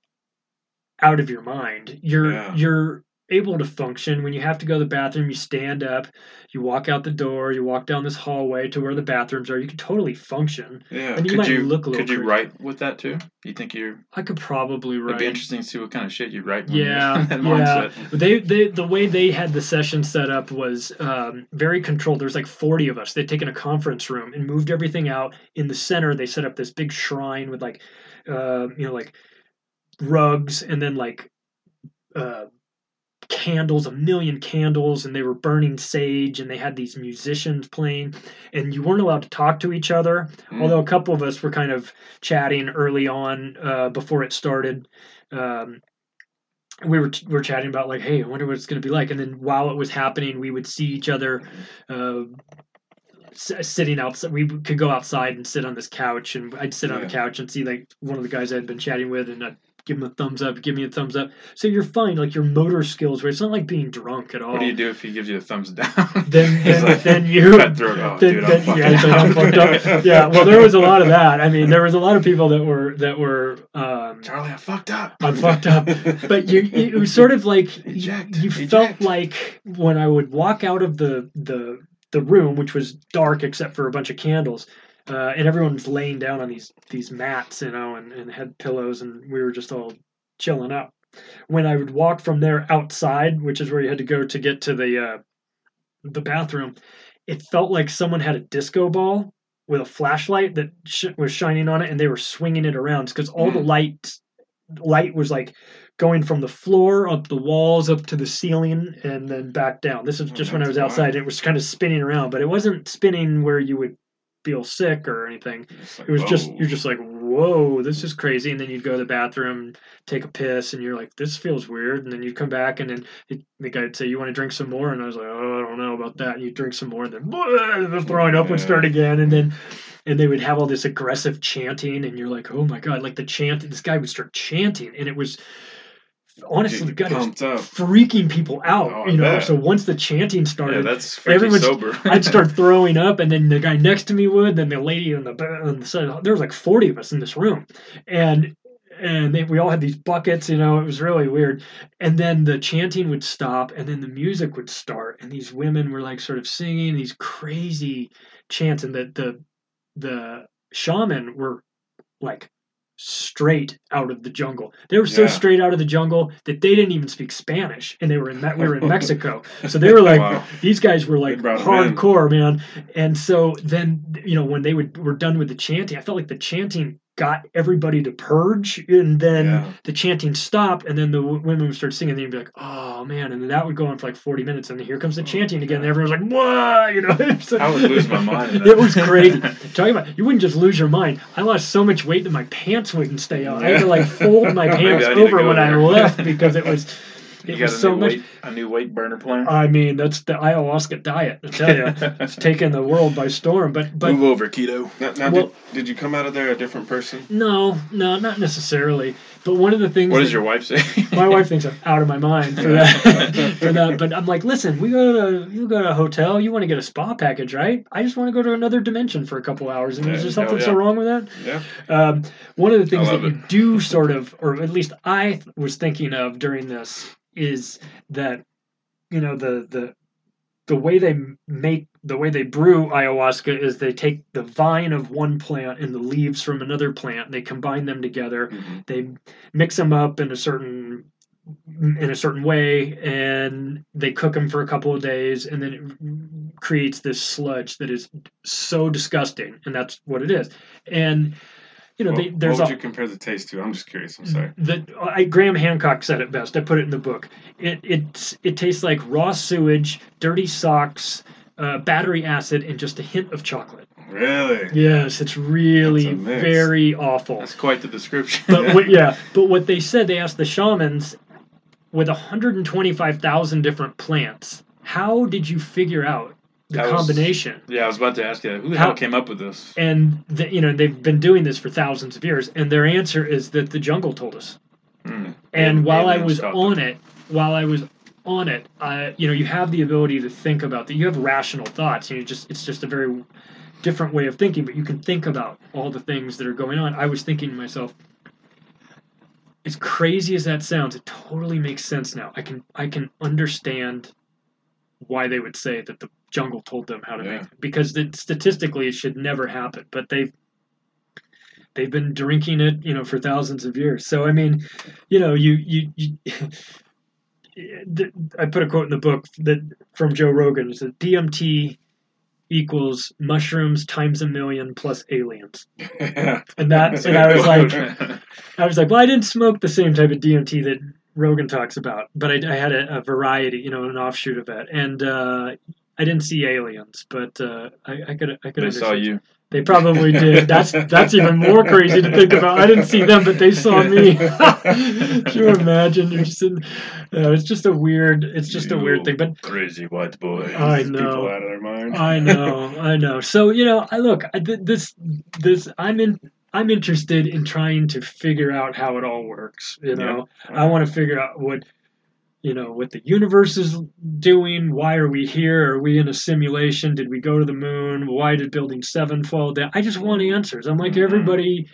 out of your mind. You're Yeah. you're able to function when you have to go to the bathroom you stand up you walk out the door you walk down this hallway to where the bathrooms are you can totally function Yeah. and you could might you look a little could you write with that too? You think you're? i could probably write It'd be interesting to see what kind of shit you write. Yeah, [LAUGHS] yeah. mindset. They, they, the way they had the session set up was um, very controlled. There's like 40 of us. They'd taken a conference room and moved everything out. In the center, they set up this big shrine with like, uh, you know, like rugs and then like uh, candles, a million candles, and they were burning sage. And they had these musicians playing, and you weren't allowed to talk to each other. Mm. Although a couple of us were kind of chatting early on uh, before it started. Um, we were we were chatting about like, hey, I wonder what it's going to be like. And then while it was happening, we would see each other uh, sitting outside. We could go outside and sit on this couch, and I'd sit on the couch and see like one of the guys I'd been chatting with, and I'd give him a thumbs up, give me a thumbs up. So you're fine, like your motor skills. Where it's not like being drunk at all. What do you do if he gives you a thumbs down? [LAUGHS] Then, then, like, then you. [LAUGHS] Oh, then, dude, then, I'm yeah, like, I'm fucked up. yeah. Well, there was a lot of [LAUGHS] that. I mean, there was a lot of people that were that were um, Charlie, I fucked up. I'm fucked up. But you, you it was sort of like Eject, you eject. felt like when I would walk out of the the the room, which was dark except for a bunch of candles, uh, and everyone was laying down on these these mats, you know, and, and had pillows, and we were just all chilling out. When I would walk from there outside, which is where you had to go to get to the uh, the bathroom, it felt like someone had a disco ball with a flashlight that sh- was shining on it, and they were swinging it around because all the light light was like going from the floor up the walls up to the ceiling and then back down. This is just when I was outside. It was kind of spinning around, but it wasn't spinning where you would feel sick or anything. Like, It was just you're just like whoa, this is crazy. And then you'd go to the bathroom, take a piss, and you're like, this feels weird. And then you'd come back, and then it, the guy would say, you want to drink some more? And I was like, oh, I don't know about that. And you drink some more, and then the throwing up would start again, and then and they would have all this aggressive chanting, and you're like, oh my god, like the chant. This guy would start chanting, and it was honestly, was pumped up. freaking people out. Oh, you know, bet. so once the chanting started, Yeah, that's everyone's- sober. [LAUGHS] I'd start [LAUGHS] throwing up, and then the guy next to me would, then the lady on the on the side. There was like forty of us in this room, and and they, we all had these buckets. You know, it was really weird. And then the chanting would stop, and then the music would start, and these women were like sort of singing these crazy chants, and the the the shaman were like straight out of the jungle. They were so Yeah. straight out of the jungle that they didn't even speak Spanish, and they were in Me- we were in Mexico, so they were like Wow. these guys were like brought 'em in. hardcore, man. And so then you know when they would were done with the chanting, I felt like the chanting got everybody to purge, and then Yeah. the chanting stopped, and then the women would start singing, and you'd be like, "Oh man!" And then that would go on for like forty minutes, and then here comes the oh, chanting again, and everyone's like, "What?" [LAUGHS] You know, So- I would lose my mind. [LAUGHS] it was crazy. [LAUGHS] Talking about you wouldn't just lose your mind. I lost so much weight that my pants wouldn't stay on. I had to like fold my pants over go when I left because it was You it got was a so new much. weight, a new weight burner plan. I mean, that's the ayahuasca diet. I tell you, [LAUGHS] it's taking the world by storm. But but Move over, keto. Now, now Well- did, did you come out of there a different person? no, no, not necessarily. But one of the things What does your wife say? [LAUGHS] my wife thinks I'm out of my mind for that. [LAUGHS] for that, but I'm like, listen, we go to you go to a hotel. You want to get a spa package, right? I just want to go to another dimension for a couple hours. And is Yeah, there something hell so wrong with that? Yeah. Um, one of the things that love you do sort of, or at least I th- was thinking of during this, is that you know the the the way they make the way they brew ayahuasca is they take the vine of one plant and the leaves from another plant they combine them together Mhm. they mix them up in a certain in a certain way and they cook them for a couple of days and then it creates this sludge that is so disgusting and that's what it is and you know What, they, there's what would a, you compare the taste to? I'm just curious. I'm sorry. the I, Graham Hancock said it best. I put it in the book. It it it tastes like raw sewage, dirty socks, uh, battery acid, and just a hint of chocolate. Really? Yes, it's really That's a mix. very awful. That's quite the description. But what, [LAUGHS] yeah, but what they said, they asked the shamans with 125,000 different plants, how did you figure out the That was- combination? yeah, I was about to ask you, who the How- hell came up with this? And the, you know they've been doing this for thousands of years, and their answer is that the jungle told us. Hmm. And Alien- while I was on them. it, while I was on it, I, you know, you have the ability to think about that. You have rational thoughts, and you just it's just a very different way of thinking. But you can think about all the things that are going on. I was thinking to myself, as crazy as that sounds, it totally makes sense now. I can I can understand why they would say that the jungle told them how to Yeah. make it because it, statistically it should never happen. But they've they've been drinking it, you know, for thousands of years. So I mean, you know, you you. you [LAUGHS] I put a quote in the book that from Joe Rogan. It said DMT equals mushrooms times a million plus aliens. [LAUGHS] And that, That's and I was like, I was like, well, I didn't smoke the same type of DMT that Rogan talks about, but I, I had a, a variety, you know, an offshoot of that, and uh, I didn't see aliens, but uh, I, I could, I could. They saw you. They probably did. [LAUGHS] That's that's even more crazy to think about. I didn't see them, but they saw me. [LAUGHS] Can you imagine? You're just in, uh, it's just a weird. It's just a weird thing. But Crazy white boy. I know. People out of their mind. I know, [LAUGHS] I know. So you know, I look I, th- this this I'm in. I'm interested in trying to figure out how it all works. You know, I want to figure out what you know what the universe is doing. Why are we here? Are we in a simulation? Did we go to the moon? Why did Building Seven fall down? I just want answers. I'm like Mhm. everybody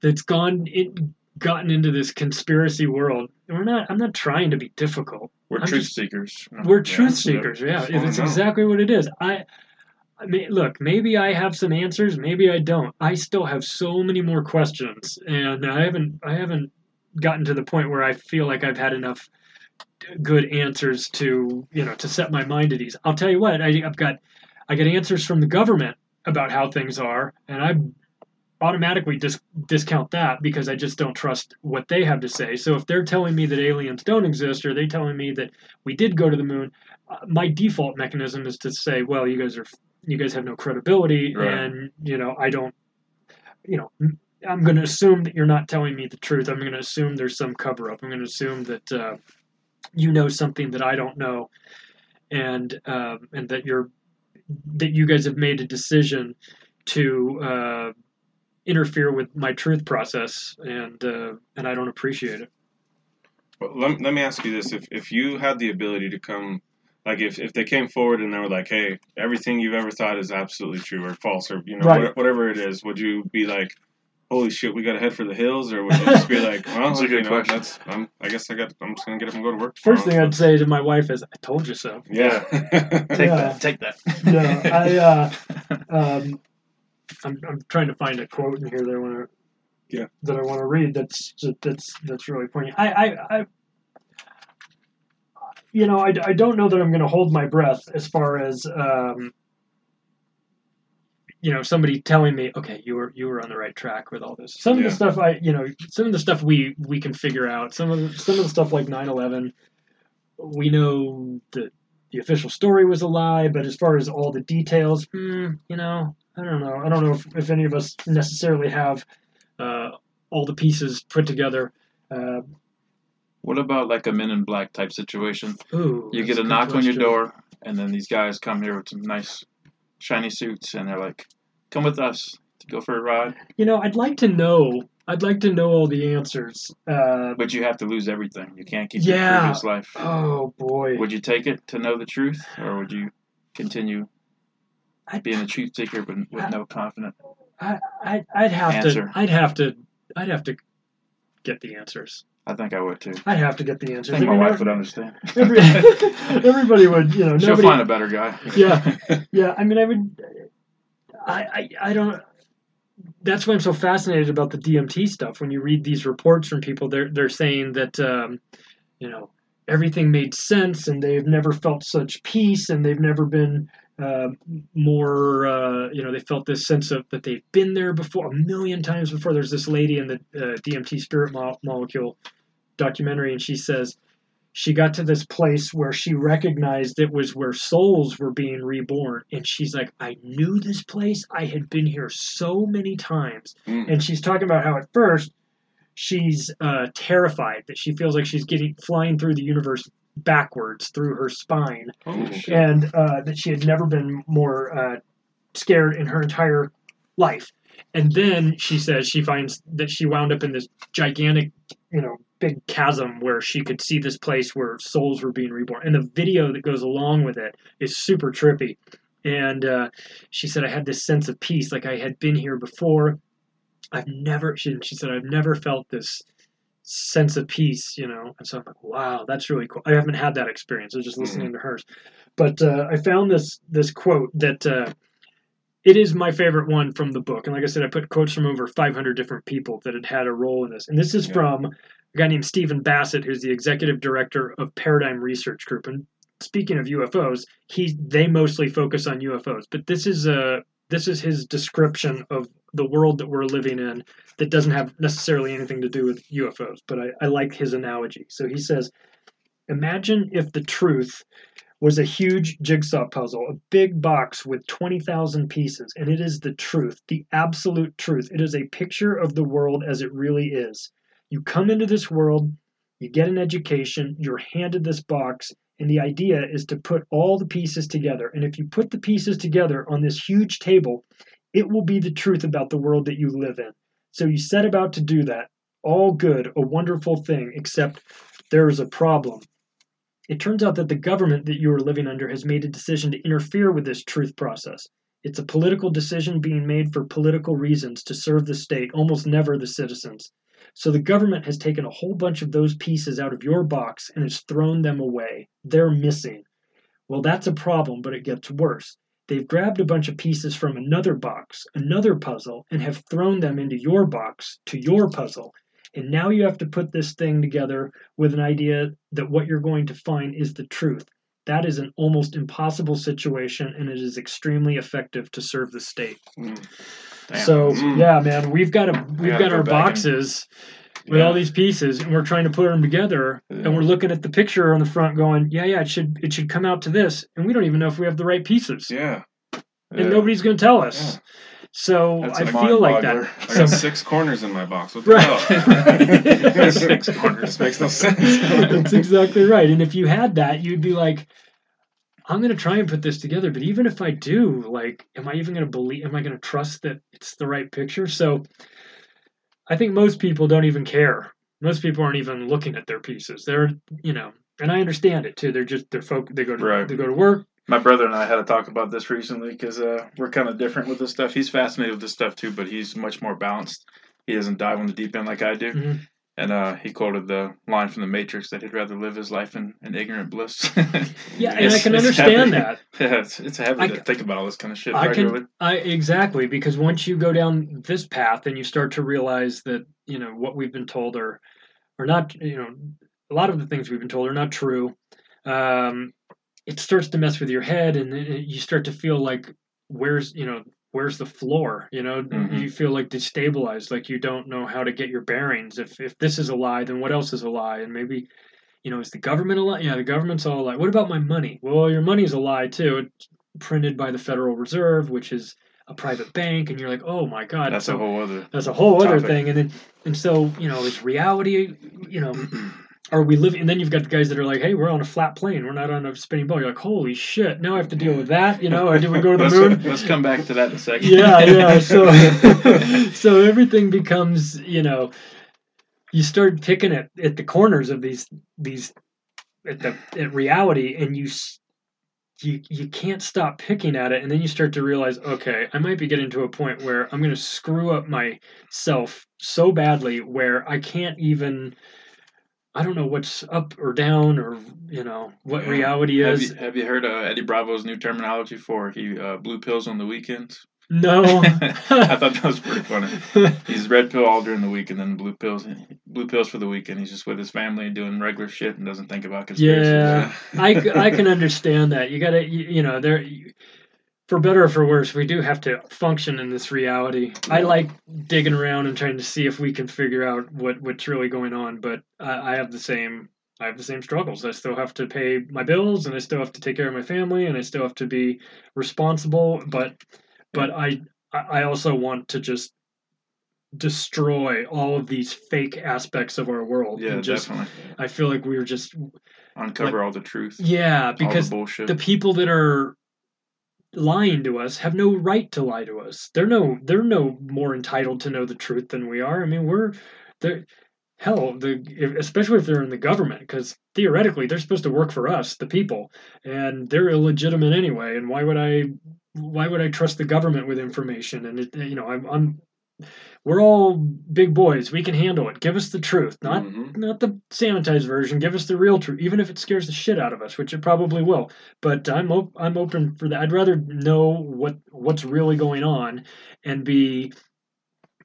that's gone in, gotten into this conspiracy world. We're not. I'm not trying to be difficult. We're I'm truth just- seekers. we're Yeah, truth seekers. Yeah, it's, know. exactly what it is. I, I mean, look, maybe I have some answers, maybe I don't. I still have so many more questions, and I haven't, I haven't gotten to the point where I feel like I've had enough good answers to, you know, to set my mind at ease. I'll tell you what, I, I've got, I get answers from the government about how things are, and I automatically dis- discount that because I just don't trust what they have to say. So if they're telling me that aliens don't exist, or they're telling me that we did go to the moon, uh, my default mechanism is to say, well, you guys are, you guys have no credibility, Right. and you know, I don't, you know. I'm going to assume that you're not telling me the truth. I'm going to assume there's some cover up. I'm going to assume that uh, you know something that I don't know, and um, and that you're that you guys have made a decision to uh, interfere with my truth process, and uh, and I don't appreciate it. Well, let, let me ask you this: if if you had the ability to come, like if, if they came forward and they were like, "Hey, everything you've ever thought is absolutely true or false or you know Right. whatever it is," would you be like, "Holy shit, we got to head for the hills," or would you just be like, [LAUGHS] "Well, That's a good you know, question. that's I'm, I guess I got I'm just gonna get up and go to work." First thing I'd say to my wife is, "I told you so." yeah, [LAUGHS] Take Yeah. that. Take that. no, I [LAUGHS] uh, um, I'm I'm trying to find a quote in here that I want to Yeah. that I want to read. That's that's that's really poignant. I I, I you know I, I don't know that I'm going to hold my breath as far as um, you know somebody telling me okay you were you were on the right track with all this. Some of Yeah. the stuff I you know some of the stuff we we can figure out. Some of the, some of the stuff like 9/11 we know that the official story was a lie, but as far as all the details, hmm, you know, I don't know. I don't know if, if any of us necessarily have uh, all the pieces put together. Uh, What about like a Men in Black type situation? ooh, You get a knock on your door, and then these guys come here with some nice, shiny suits, and they're like, "Come with us to go for a ride," You know, I'd like to know. I'd like to know all the answers. Uh, but you have to lose everything. You can't keep Yeah. your previous life. oh boy, Would you take it to know the truth, or would you continue I- being a truth seeker but with no confidence? I, I I'd have Answer. to. I'd have to. I'd have to get the answers. I think I would too. I'd have to get the answers. I think I my mean, wife ev- would understand. every, [LAUGHS] everybody would. You know, She'll find a better guy. Yeah. yeah i mean i would I, I i don't that's why i'm so fascinated about the dmt stuff. When you read these reports from people they're they're saying that um, you know everything made sense and they've never felt such peace and they've never been uh, more uh, you know they felt this sense of that they've been there before a million times before. There's this lady in the uh, dmt spirit mo- molecule documentary and she says she got to this place where she recognized it was where souls were being reborn. And she's like i knew this place. I had been here so many times. Mm. and she's talking about how at first she's uh, terrified that she feels like she's getting flying through the universe backwards through her spine. Oh, and uh, that she had never been more uh, scared in her entire life. And then she says she finds that she wound up in this gigantic, you know, big chasm where she could see this place where souls were being reborn. And the video that goes along with it is super trippy. And uh, she said, I had this sense of peace, like I had been here before. I've never, she, she said, I've never felt this sense of peace, you know. And so I'm like, wow, that's really cool. I haven't had that experience. I was just listening to hers, but uh, I found this this quote that uh, it is my favorite one from the book. And like I said, I put quotes from over 500 different people that had had a role in this. And this is Yeah. from a guy named Stephen Bassett, who's the executive director of Paradigm Research Group. And speaking of UFOs, he they mostly focus on UFOs, but this is a this is his description of the world that we're living in that doesn't have necessarily anything to do with UFOs, but I, I like his analogy. So he says, Imagine if the truth was a huge jigsaw puzzle, a big box with 20,000 pieces, and it is the truth, the absolute truth. It is a picture of the world as it really is. You come into this world, you get an education, you're handed this box, and the idea is to put all the pieces together. And if you put the pieces together on this huge table, it will be the truth about the world that you live in. So you set about to do that. All good, a wonderful thing, except there is a problem. It turns out that the government that you are living under has made a decision to interfere with this truth process. It's a political decision being made for political reasons to serve the state, almost never the citizens. So the government has taken a whole bunch of those pieces out of your box and has thrown them away. They're missing. Well, that's a problem, but it gets worse. They've grabbed a bunch of pieces from another box, another puzzle, and have thrown them into your box, to your puzzle. And now you have to put this thing together with an idea that what you're going to find is the truth. That is an almost impossible situation, and it is extremely effective to serve the state. Mm. Damn. So Mm. yeah, man, we've got a we've gotta got go our back and- boxes with Yeah. all these pieces, and we're trying to put them together, Yeah. and we're looking at the picture on the front, going, yeah, yeah, it should it should come out to this, and we don't even know if we have the right pieces, Yeah. and nobody's going to tell us. Yeah. So That's I a feel like mind-boggler. that. I So- got six corners in my box. What the Right. hell? [LAUGHS] six corners makes no sense. That's exactly right. And if you had that, you'd be like, I'm going to try and put this together. But even if I do, like, am I even going to believe, am I going to trust that it's the right picture? So I think most people don't even care. Most people aren't even looking at their pieces. They're, you know, and I understand it too. They're just, they're folk, they go to, Right. they go to work. My brother and I had a talk about this recently because uh, we're kind of different with this stuff. He's fascinated with this stuff too, but he's much more balanced. He doesn't dive on the deep end like I do. Mhm. And uh, he quoted the line from The Matrix that he'd rather live his life in, in ignorant bliss. [LAUGHS] Yeah, and I can understand that. [LAUGHS] Yeah, it's, it's heavy I to think about all this kind of shit I regularly. can, I exactly because once you go down this path and you start to realize that you know what we've been told are, are not you know, a lot of the things we've been told are not true. Um, it starts to mess with your head, and you start to feel like where's you know where's the floor? You know, Mhm. you feel like destabilized, like you don't know how to get your bearings. If if this is a lie, then what else is a lie? And maybe. You know, is the government a lie? Yeah, the government's all a lie. What about my money? Well, your money's a lie too. It's printed by the Federal Reserve, which is a private bank, and you're like, oh my god, That's so a whole other. that's a whole other thing. And then and so you know, is reality, you know, [CLEARS THROAT] are we living? And then you've got the guys that are like, hey, we're on a flat plane, we're not on a spinning ball. You're like, holy shit, now I have to deal with that, you know? Or did we go to the moon? [LAUGHS] let's come back to that in a second. yeah, yeah. So, [LAUGHS] so everything becomes, you know, you start picking at, at the corners of these these at the at reality, and you you you can't stop picking at it, and then you start to realize, okay, I might be getting to a point where I'm going to screw up myself so badly where I can't even. I don't know what's up or down or you know what reality Have is. you, have you heard uh, Eddie Bravo's new terminology for he uh, blue pills on the weekends? No. [LAUGHS] I [LAUGHS] thought that was pretty funny. He's red pill all during the week and then blue pills blue pills for the weekend. He's just with his family doing regular shit and doesn't think about conspiracies. Yeah, I, I [LAUGHS] can understand that. You gotta, you, you know, there, for better or for worse, we do have to function in this reality. I like digging around and trying to see if we can figure out what what's really going on, but I, I have the same. I have the same struggles. I still have to pay my bills, and I still have to take care of my family, and I still have to be responsible. But, but I, I also want to just destroy all of these fake aspects of our world. Yeah, and just, definitely. I feel like we're just Uncover all the truth. yeah, the because bullshit. the people that are lying to us have no right to lie to us. They're no they're no more entitled to know the truth than we are. I mean, we're they're hell, the especially if they're in the government because theoretically they're supposed to work for us, the people, and they're illegitimate anyway. And why would I why would I trust the government with information? And it, you know, I'm, I'm we're all big boys. We can handle it. Give us the truth, not mm-hmm. not the sanitized version. Give us the real truth, even if it scares the shit out of us, which it probably will. But I'm op- I'm open for that. I'd rather know what what's really going on, and be,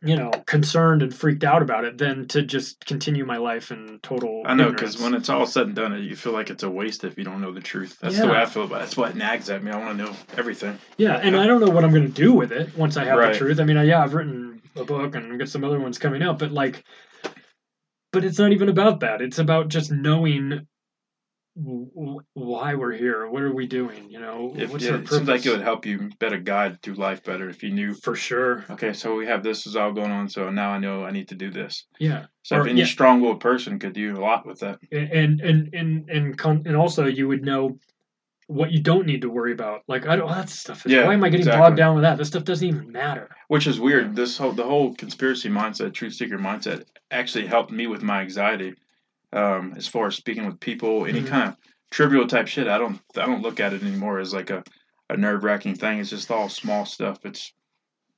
you know, concerned and freaked out about it, than to just continue my life in total. I know because when it's all said and done, you feel like it's a waste if you don't know the truth. That's the way I feel about it. That's why it nags at me. I want to know everything. Yeah, and I don't know what I'm going to do with it once I have Right. the truth. I mean, yeah, I've written a book and I've got some other ones coming out, but like, but it's not even about that. It's about just knowing w- w- why we're here. What are we doing? You know, If, what's yeah, our it seems like it would help you better guide through life better if you knew. For sure. Okay, so we have this is all going on, so now I know I need to do this. Yeah. So Or- if any yeah. strong-willed person could do a lot with that. and and and and con- and also you would know what you don't need to worry about. Like I don't. That stuff. Is, Yeah, why am I getting exactly. bogged down with that? This stuff doesn't even matter. Which is weird. This whole the whole conspiracy mindset, truth seeker mindset, actually helped me with my anxiety. Um, as far as speaking with people, any Mhm. kind of trivial type shit, I don't I don't look at it anymore as like a, a nerve wracking thing. It's just all small stuff. It's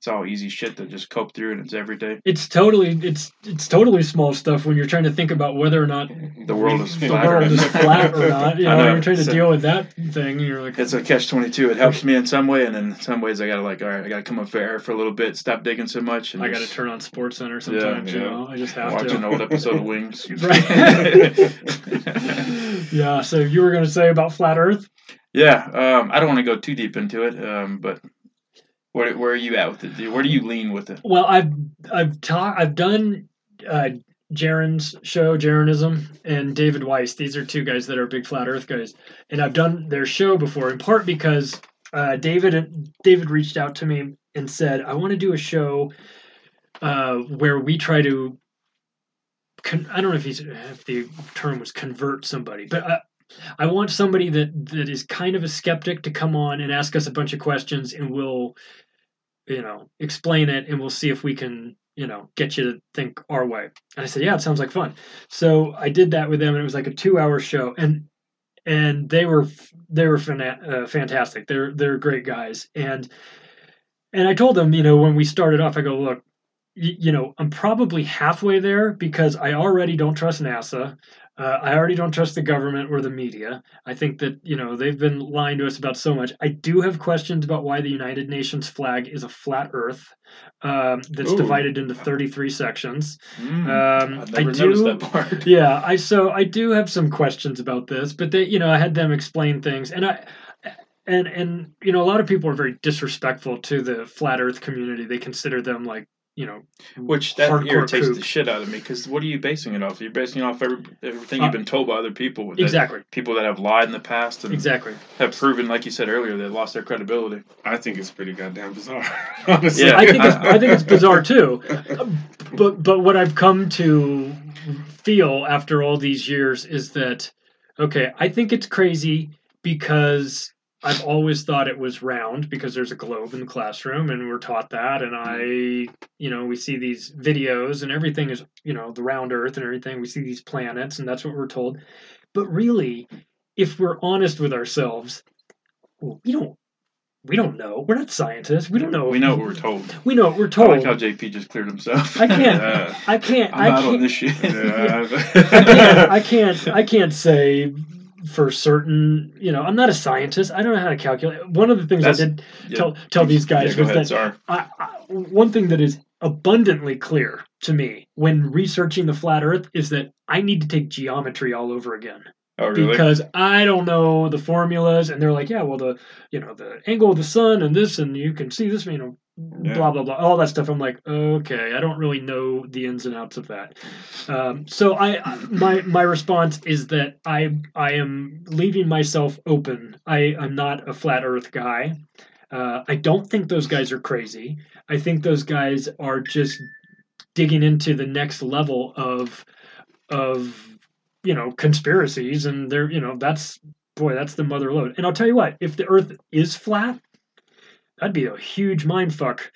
it's all easy shit to just cope through, and it's everyday. It's totally it's it's totally small stuff when you're trying to think about whether or not The world is the flat. world is flat or not. [LAUGHS] You know, know. you're trying to So- deal with that thing. You're like, It's a catch twenty two. It helps me in some way, and in some ways, I gotta like, all right, I gotta come up for air for a little bit, stop digging so much, and I got to just turn on Sports Center sometimes. you yeah. know, I just have watch to an old episode of Wings. [LAUGHS] right. [LAUGHS] yeah. So you were going to say about flat Earth? Yeah, um, I don't want to go too deep into it, um, but where where are you at with it? Where do you lean with it? Well, I've I've taught I've done uh, Jeran's show, Jeranism, and David Weiss. These are two guys that are big flat Earth guys, and I've done their show before. In part because uh, David David reached out to me and said, "I want to do a show uh, where we try to." Con- I don't know if he's if the term was convert somebody, but I, I want somebody that that is kind of a skeptic to come on and ask us a bunch of questions, and we'll, you know, explain it, and we'll see if we can, you know, get you to think our way. And I said, yeah, it sounds like fun. So I did that with them, and it was like a two-hour show, and and they were they were fana- uh, fantastic. They're they're great guys, and and I told them, you know, when we started off, I go, look, you know, I'm probably halfway there because I already don't trust NASA. Uh, I already don't trust the government or the media. I think that you know they've been lying to us about so much. I do have questions about why the United Nations flag is a flat Earth um, that's Ooh. divided into 33 sections. Mm, um, I've I do, noticed that part. [LAUGHS] yeah, I so I do have some questions about this, but they, you know, I had them explain things, and I, and and you know, a lot of people are very disrespectful to the flat Earth community. They consider them like you know, Which that hardcore irritates kook. the shit out of me because what are you basing it off? You're basing it off every, everything Uh, you've been told by other people. that- Exactly. People that have lied in the past and Exactly. have proven, like you said earlier, they lost their credibility. I think it's pretty goddamn bizarre. [LAUGHS] Honestly. Yeah. I think it's, I think it's bizarre [LAUGHS] too. But but what I've come to feel after all these years is that okay, I think it's crazy because I've always thought it was round because there's a globe in the classroom and we're taught that and I you know we see these videos and everything is you know the round earth and everything we see these planets and that's what we're told but really if we're honest with ourselves we don't we don't know we're not scientists we don't know We know what we're told. we know what we're I told like how JP just cleared himself. I can't. [LAUGHS] Yeah. I can't. I'm I can't. on this shit. [LAUGHS] I can't. I can't. [LAUGHS] I can't say for certain. You know, I'm not a scientist. I don't know how to calculate. One of the things That's- I did yeah. tell tell these guys Yeah, was ahead, that. I, I, one thing that is abundantly clear to me when researching the flat Earth is that I need to take geometry all over again Oh, really? because I don't know the formulas, and they're like, yeah, well, the you know the angle of the sun and this, and you can see this, you know, Yeah. blah blah blah, all that stuff. I'm like, okay, I don't really know the ins and outs of that. Um, so I my my response is that I I am leaving myself open. I I'm not a flat Earth guy. Uh, I don't think those guys are crazy. I think those guys are just digging into the next level of of you know conspiracies and they're you know that's boy that's the mother load and i'll tell you what if the earth is flat that'd be a huge mind fuck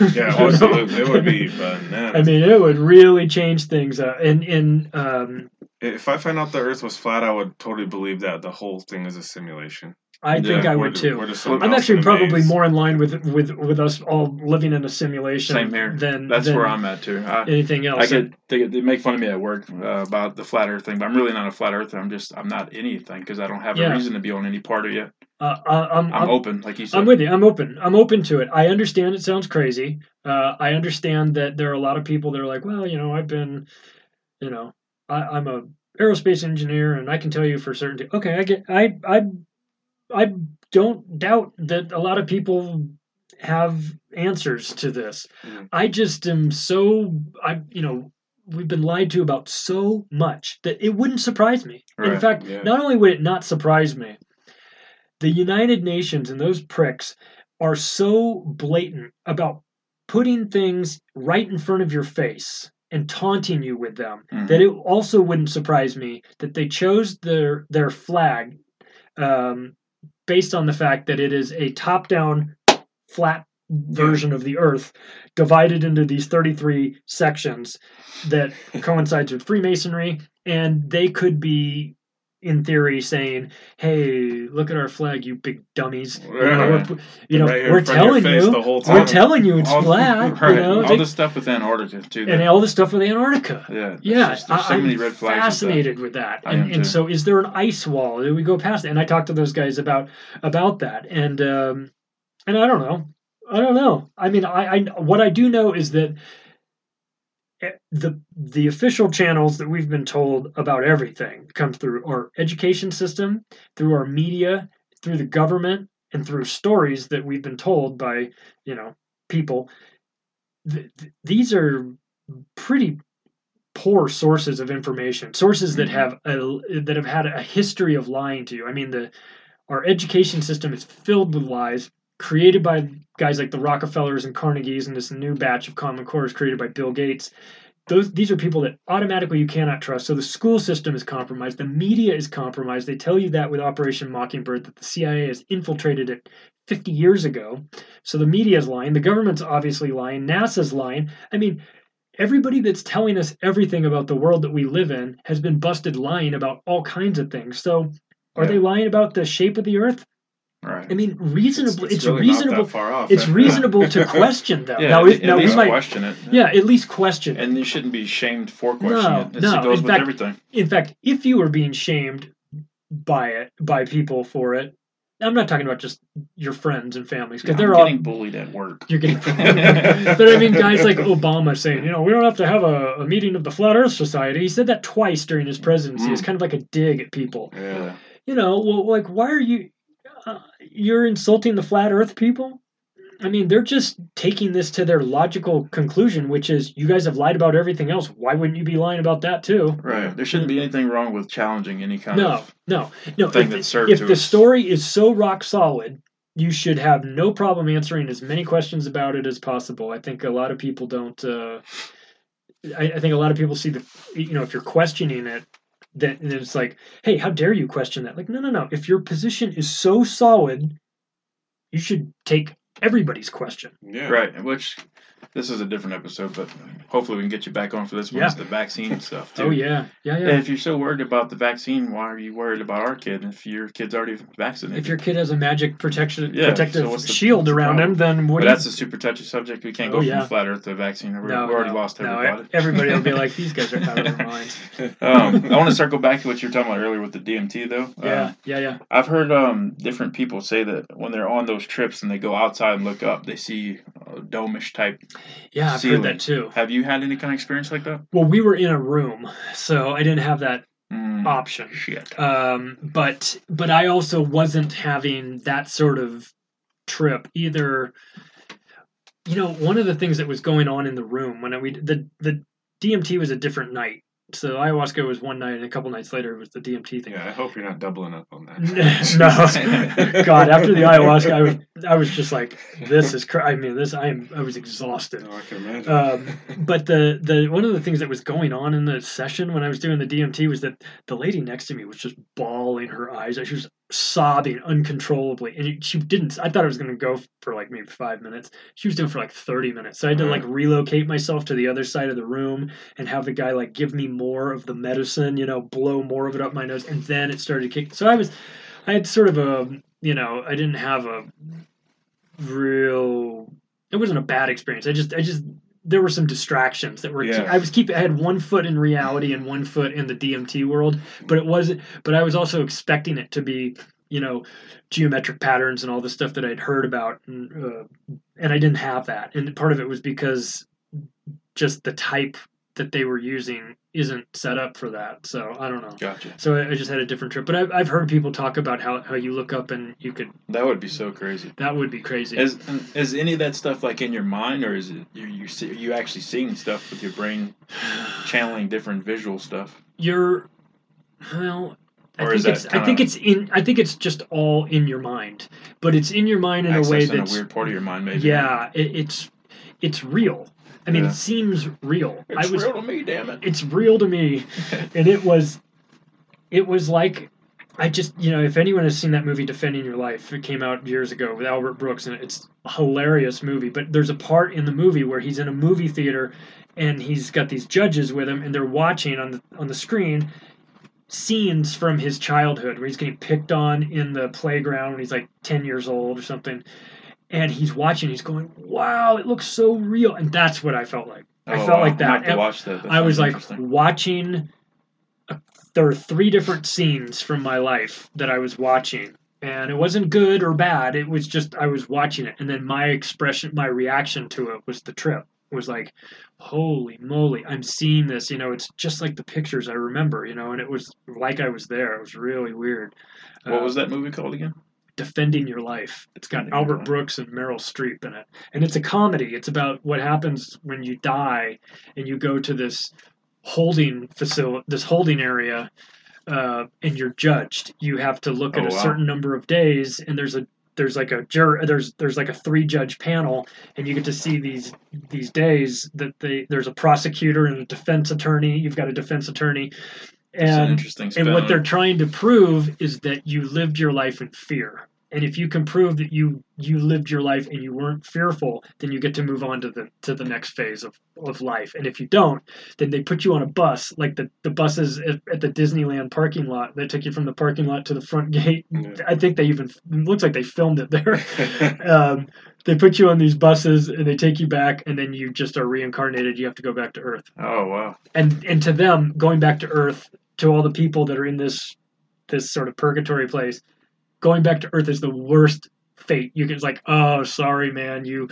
Yeah, You [LAUGHS] know? absolutely. It would be bananas. i mean it would really change things uh, and in um If I found out the Earth was flat, I would totally believe that the whole thing is a simulation. I think I would just- too. we're just someone I'm actually probably maze. more in line with with with us all living in a simulation. Same here. Than That's than where I'm at too. I, anything else. I get they, they make fun of me at work uh, about the flat Earth thing, but I'm really not a flat Earther. I'm just I'm not anything because I don't have Yeah. a reason to be on any part of it. Uh, uh, I'm, I'm open, like you said. I'm with you. I'm open. I'm open to it. I understand it sounds crazy. Uh, I understand that there are a lot of people that are like, well, you know, I've been, you know, I, I'm a aerospace engineer, and I can tell you for certainty. Okay, I get. I I I don't doubt that a lot of people have answers to this. Mhm. I just am so I you know we've been lied to about so much that it wouldn't surprise me. In fact, yeah. not only would it not surprise me, the United Nations and those pricks are so blatant about putting things right in front of your face and taunting you with them Mhm. that it also wouldn't surprise me that they chose their their flag um, based on the fact that it is a top down flat version of the earth divided into these 33 sections that [LAUGHS] coincides with freemasonry and they could be in theory saying hey look at our flag you big dummies you know, Yeah. we're, you know Right we're front of your telling you we're telling you it's all, flat [LAUGHS] right, you know all the stuff with Antarctica too. and all the stuff with antarctica yeah, yeah, just- there's so I, many red flags. with that. fascinated with that. And, and so, is there an ice wall? Do we go past it? And I talked to those guys about about that, and um, and I don't know, I don't know. I mean, I, I what I do know is that the the official channels that we've been told about everything come through our education system, through our media, through the government, and through stories that we've been told by you know people. Th- th- these are pretty poor sources of information sources that Mhm. have a, that have had a history of lying to you i mean the our education system is filled with lies created by guys like the Rockefellers and Carnegies and this new batch of Common Core is created by Bill Gates. Those these are people that automatically you cannot trust. So the school system is compromised, the media is compromised. They tell you that with Operation Mockingbird that the CIA has infiltrated it 50 years ago. So the media is lying, the government's obviously lying, NASA's lying. I mean, everybody that's telling us everything about the world that we live in has been busted lying about all kinds of things. So are Yeah. they lying about the shape of the earth? Right. I mean, reasonable. It's- It's, it's really reasonable. far off, it's reasonable to [LAUGHS] question them. Yeah, now, at now we might. question it. Yeah, at least question. it. And you shouldn't be shamed for questioning No, it. It's- no. It goes in fact, everything. in fact, if you were being shamed by it, by people for it, I'm not talking about just your friends and families because I'm they're all getting bullied at work. you're getting. [LAUGHS] [LAUGHS] but I mean, guys like Obama saying, you know, we don't have to have a, a meeting of the Flat Earth Society. He said that twice during his presidency. It's Mm. kind of like a dig at people. Yeah. You know, well, like, why are you? Uh, you're insulting the flat Earth people. I mean, they're just taking this to their logical conclusion, which is you guys have lied about everything else. Why wouldn't you be lying about that too? Right. There shouldn't be anything wrong with challenging any kind No, of no, no. thing If, that serves if to the us. story is so rock solid, you should have no problem answering as many questions about it as possible. I think a lot of people don't. Uh, I, I think a lot of people see the, you know, if you're questioning it, then then it's like, hey, how dare you question that? Like, no, no, no. If your position is so solid, you should take everybody's question. Yeah. Right, which this is a different episode, but hopefully we can get you back on for this one. Yeah. It's the vaccine [LAUGHS] stuff too. Oh yeah, yeah, yeah. And if you're so worried about the vaccine, why are you worried about our kid if your kid's already vaccinated? If your kid has a magic protection Yeah, protective so the- shield the around him, then what but you that's a super touchy subject. We can't Oh, go yeah. from flat Earth to vaccine. We're, No, we already no, lost no, everybody. everybody will be like, [LAUGHS] these guys are out of their minds. [LAUGHS] um, I want to circle back to what you were talking about earlier with the DMT, though. Yeah, Um, yeah, yeah. I've heard um, different people say that when they're on those trips and they go outside and look up, they see a domish type. Yeah, I've ceiling. heard that too. Have you had any kind of experience like that? Well, we were in a room, so I didn't have that Mm, option. shit. Um, but but I also wasn't having that sort of trip either. You know, one of the things that was going on in the room when we the the DMT was a different night. So ayahuasca was one night, and a couple nights later it was the DMT thing. Yeah, I hope you're not doubling up on that. [LAUGHS] no, [LAUGHS] God! After the ayahuasca, I was I was just like, this is. Cr- I mean, this I am. I was exhausted. No, I can imagine. Um, [LAUGHS] but the the one of the things that was going on in the session when I was doing the DMT was that the lady next to me was just bawling her eyes. She was sobbing uncontrollably, and she didn't. I thought it was going to go for like maybe five minutes. She was doing for like thirty minutes. So I had to mm-hmm. like relocate myself to the other side of the room and have the guy like give me more of the medicine, you know, blow more of it up my nose, and then it started kicking. So I was, I had sort of a, you know, I didn't have a real. It wasn't a bad experience. I just, I just, there were some distractions that were. Yeah. I was keep. I had one foot in reality and one foot in the DMT world, but it wasn't. But I was also expecting it to be, you know, geometric patterns and all the stuff that I'd heard about, and uh, and I didn't have that. And part of it was because just the type that they were using isn't set up for that. So I don't know. Gotcha. So I, I just had a different trip. But I've, I've heard people talk about how, how you look up and you could. That would be so crazy. That would be crazy. Is is any of that stuff like in your mind, or is it you you see, are you actually seeing stuff with your brain, [SIGHS] channeling different visual stuff? You're, well. I Or is think that it's. I think it's in. I think it's just all in your mind, but it's in your mind in a way Accessing a weird part of your mind, maybe. Yeah, it, it's it's real. I mean, Yeah. it seems real. It's I was, real to me, damn it. It's real to me, [LAUGHS] and it was, it was like, I just you know, if anyone has seen that movie Defending Your Life, it came out years ago with Albert Brooks, and it's a hilarious movie. But there's a part in the movie where he's in a movie theater, and he's got these judges with him, and they're watching on the on the screen scenes from his childhood where he's getting picked on in the playground when he's like 10 years old or something and he's watching he's going wow it looks so real. And that's what i felt like. I Oh, felt wow. like that. Might have to And watch that. I was like watching a, there were three different scenes from my life that i was watching and it wasn't good or bad it was just i was watching it and then my expression my reaction to it was the trip. It was like holy moly i'm seeing this you know it's just like the pictures i remember you know and it was like i was there. It was really weird. What Uh, was that movie called again? Defending your life. It's got Defending albert brooks and meryl streep in it. And it's a comedy. It's about what happens when you die and you go to this holding facility this holding area uh, and you're judged. You have to look at Oh, a wow. certain number of days and there's a there's like a jur there's there's like a three judge panel and you get to see these these days that they there's a prosecutor and a defense attorney. You've got a defense attorney and and what they're trying to prove is that you lived your life in fear. And if you can prove that you you lived your life and you weren't fearful then you get to move on to the to the next phase of, of life. And if you don't then they put you on a bus like the, the buses at, at the disneyland parking lot that took you from the parking lot to the front gate. I think they even it looks like they filmed it there. [LAUGHS] Um, they put you on these buses and they take you back and then you just are reincarnated. You have to go back to earth. Oh wow. and and to them going back to earth to all the people that are in this this sort of purgatory place going back to earth is the worst fate. You can like oh sorry man you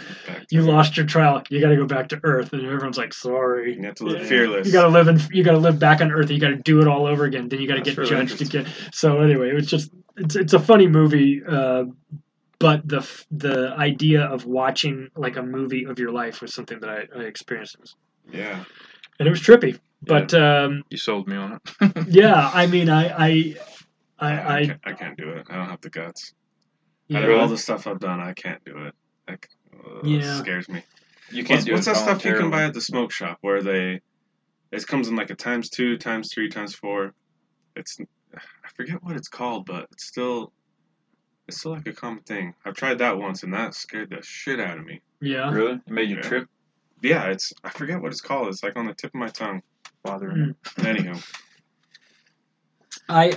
you lost your trial. You got to go back to earth. And everyone's like sorry. You have to live fearless. you got to live in you got to live back on earth you got to do it all over again. Then you got to get really judged again. So anyway it was just it's it's a funny movie uh but the the idea of watching like a movie of your life was something that I, I experienced, Yeah. and it was trippy. But um, You sold me on it. [LAUGHS] yeah, [LAUGHS] I mean, I I I, I, I can't, I can't do it. I don't have the guts. Yeah. Out of all the stuff I've done, I can't do it. Like, uh, Yeah. it scares me. You can't what's, do what's it that stuff you can buy at the smoke shop where they it comes in like a times two, times three, times four. It's I forget what it's called, but it's still it's still like a common thing. I've tried that once and that scared the shit out of me. yeah. Really? It made you Yeah. trip? Yeah, it's I forget what it's called. It's like on the tip of my tongue. Bothering. Hmm. Anyhow, I,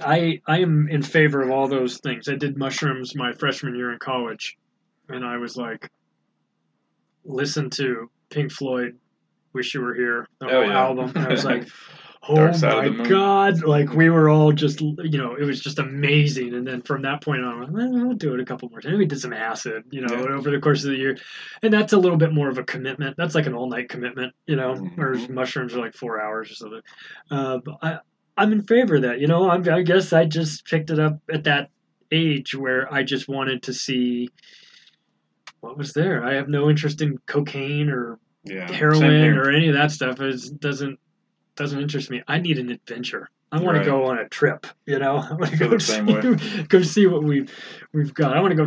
I I am in favor of all those things. I did mushrooms my freshman year in college, and I was like, listen to Pink Floyd, "Wish You Were Here," the Oh, whole yeah. album. And I was like, [LAUGHS] oh Dark Side of my the Moon. god! Like we were all just, you know, it was just amazing. And then from that point on, I went, well, I'll do it a couple more times. We did some acid, you know, Yeah. over the course of the year, and that's a little bit more of a commitment. That's like an all night commitment, you know, Or mushrooms are like four hours or something. Uh, but I, I'm in favor of that. You know, I'm, I guess I just picked it up at that age where I just wanted to see what was there. I have no interest in cocaine or yeah. heroin or any of that stuff. It doesn't doesn't interest me. I need an adventure. I want Right. to go on a trip. You know, [LAUGHS] I want to go the same see, [LAUGHS] go see what we've we've got. I want to go.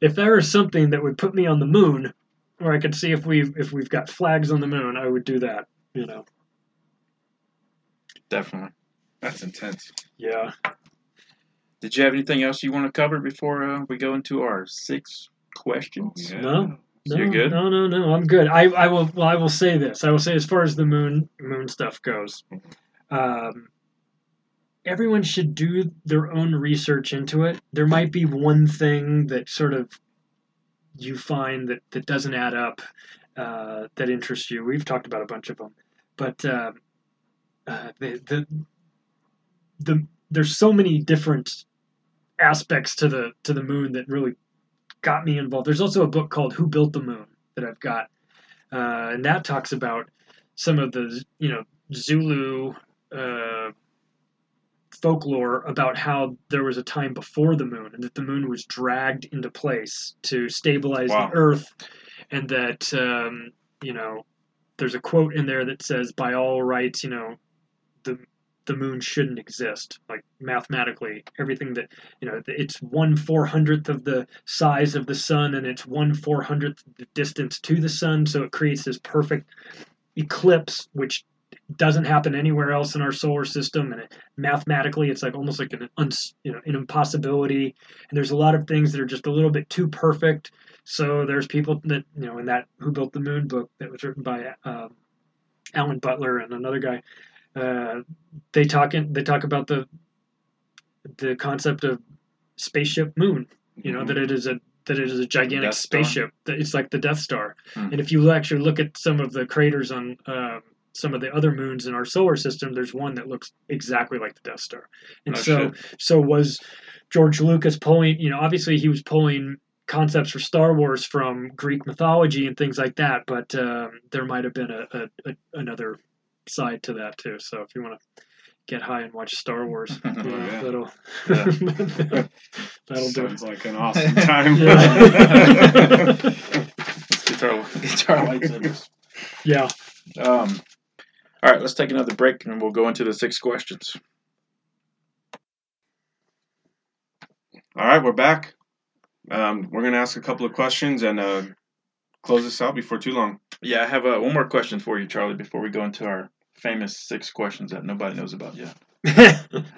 If there was something that would put me on the moon, where I could see if we've if we've got flags on the moon, I would do that. You know. Definitely. That's intense. Yeah. Did you have anything else you want to cover before uh, we go into our six questions? Yeah. No. No, You're good? No, no, no. I'm good. I, I will. Well, I will say this. I will say, as far as the moon moon stuff goes, um, everyone should do their own research into it. There might be one thing that sort of you find that that doesn't add up uh, that interests you. We've talked about a bunch of them, but uh, uh, the the the there's so many different aspects to the to the moon that really got me involved. There's also a book called Who Built the Moon that I've got, uh, and that talks about some of the you know Zulu uh, folklore about how there was a time before the moon and that the moon was dragged into place to stabilize Wow. the Earth, and that um, you know there's a quote in there that says, "By all rights, you know the the moon shouldn't exist. Like mathematically, everything that you know, it's one four hundredth of the size of the sun, and it's one four hundredth the distance to the sun. So it creates this perfect eclipse, which doesn't happen anywhere else in our solar system. And it, mathematically, it's like almost like an uns, you know an impossibility. And there's a lot of things that are just a little bit too perfect. So there's people that you know in that Who Built the Moon book that was written by um, Alan Butler and another guy uh, they talk in, they talk about the the concept of spaceship moon. You know Mhm. that it is a that it is a gigantic spaceship. That it's like the Death Star. Hmm. And if you actually look at some of the craters on um, some of the other moons in our solar system, there's one that looks exactly like the Death Star. And No so so was George Lucas pulling. You know, obviously he was pulling concepts for Star Wars from Greek mythology and things like that, but um, there might have been a, a, a another side to that too. So if you want to get high and watch Star Wars, you [LAUGHS] know, yeah. that'll Yeah. [LAUGHS] that'll do. Sounds like an awesome [LAUGHS] time. Yeah. Get our, lightsabers. yeah. Um, all right, let's take another break and we'll go into the six questions. All right, we're back. Um, we're gonna ask a couple of questions and uh, close this out before too long. Yeah, I have uh, one more question for you, Charlie, before we go into our famous six questions that nobody knows about yet. [LAUGHS]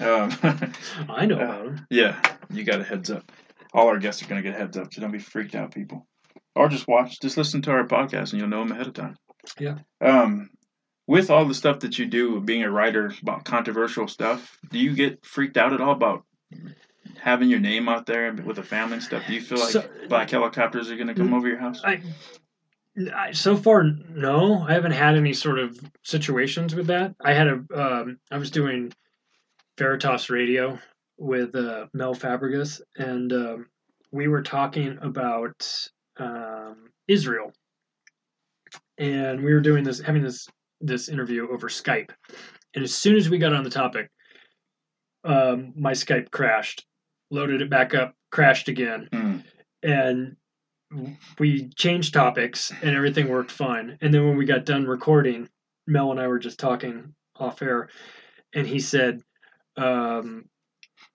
um, [LAUGHS] I know about them. Yeah, you got a heads up. All our guests are going to get a heads up, so don't be freaked out, people. Or just watch, just listen to our podcast, and you'll know them ahead of time. Yeah. Um, with all the stuff that you do, being a writer about controversial stuff, do you get freaked out at all about having your name out there with a family and stuff? Do you feel like So- black helicopters are going to come over your house? I so far no, I haven't had any sort of situations with that. I had a um, I was doing Veritas Radio with uh, Mel Fabregas, and um, we were talking about um, Israel, and we were doing this having this this interview over Skype, and as soon as we got on the topic, um, my Skype crashed, loaded it back up, crashed again, Mm. and we changed topics and everything worked fine. And then when we got done recording, Mel and I were just talking off air, and he said, um,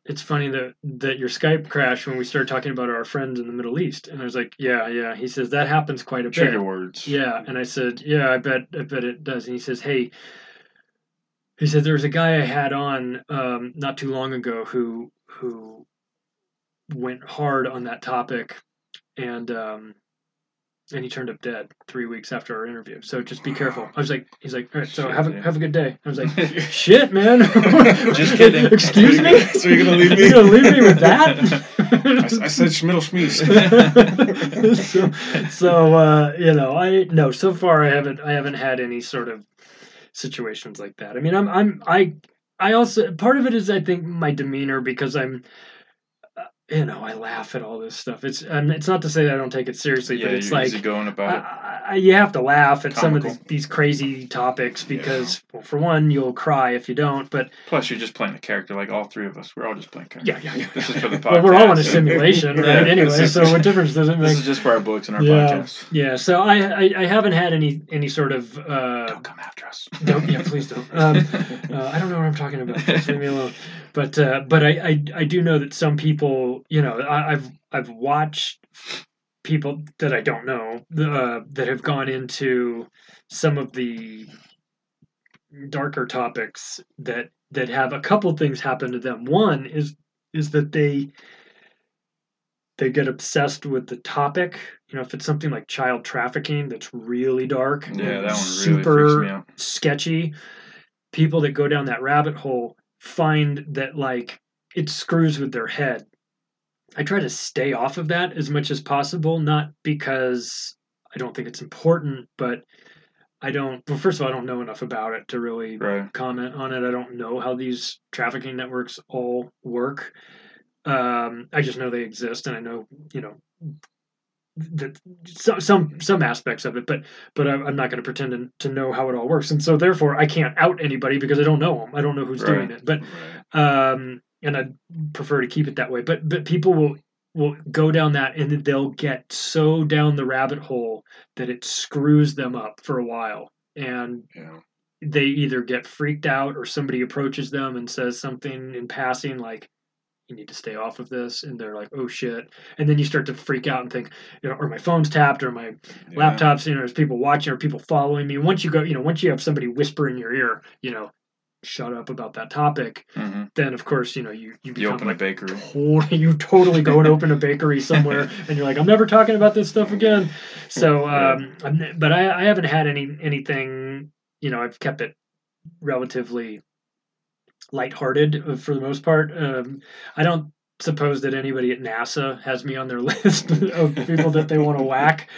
"It's funny that that your Skype crashed when we started talking about our friends in the Middle East." And I was like, "Yeah, yeah." He says that happens quite a Trigger bit. words. Yeah, and I said, "Yeah, I bet, I bet it does." And he says, "Hey." He said there was a guy I had on um, not too long ago who who went hard on that topic, and um, and he turned up dead three weeks after our interview. So just be careful. I was like, he's like, all right, so have a have a good day. I was like, [LAUGHS] shit, man. Just [LAUGHS] kidding. Excuse me. [LAUGHS] So you're gonna leave me? You're gonna leave me with that? I, I said Schmiddle Schmies. so, so uh, you know, I no. So far, I haven't I haven't had any sort of situations like that. I mean, I'm I'm I I also part of it is I think my demeanor because I'm. You know, I laugh at all this stuff. It's and it's not to say that I don't take it seriously, Yeah, but it's like easygoing about it. I, I, you have to laugh at some of these, these crazy topics because, well, for one, you'll cry if you don't. But Plus, you're just playing a character like all three of us. We're all just playing characters. Yeah, yeah, yeah. This is for the podcast. [LAUGHS] well, we're all in a simulation, [LAUGHS] right? Yeah, anyway, is- so what difference does it [LAUGHS] make? This is just for our books and our yeah, podcast. yeah. So I, I, I haven't had any any sort of. Uh, Don't come after us. don't yeah, please don't. Um, uh, I don't know what I'm talking about. Just leave me alone. But uh, but I, I I do know that some people, you know, I, I've I've watched people that I don't know uh, that have gone into some of the darker topics that that have a couple things happen to them. One is is that they they get obsessed with the topic. You know, if it's something like child trafficking that's really dark, Yeah, that one really super freaks me out. sketchy. People that go down that rabbit hole find that like it screws with their head. I try to stay off of that as much as possible, not because I don't think it's important, but I don't. Well, first of all, I don't know enough about it to really Right. comment on it. I don't know how these trafficking networks all work. Um, I just know they exist, and I know you know that some some some aspects of it, but but I'm not going to pretend to, know how it all works, and so therefore I can't out anybody because I don't know them. I don't know who's doing it, but um, and I prefer to keep it that way. But but people will will go down that, and they'll get so down the rabbit hole that it screws them up for a while, and Yeah. they either get freaked out or somebody approaches them and says something in passing like you need to stay off of this. And they're like oh shit. And then you start to freak out and think you know or my phone's tapped? Or my Yeah. laptop's you know there's people watching? Or people following me? Once you go you know once you have somebody whisper in your ear you know shut up about that topic hmm then of course you know you you You open a bakery. totally, you totally go and open a bakery somewhere [LAUGHS] and you're like i'm never talking about this stuff again. So um I'm, but I, I haven't had any anything you know i've kept it relatively lighthearted uh, for the most part um i don't suppose that anybody at nasa has me on their [LAUGHS] list of people that they want to whack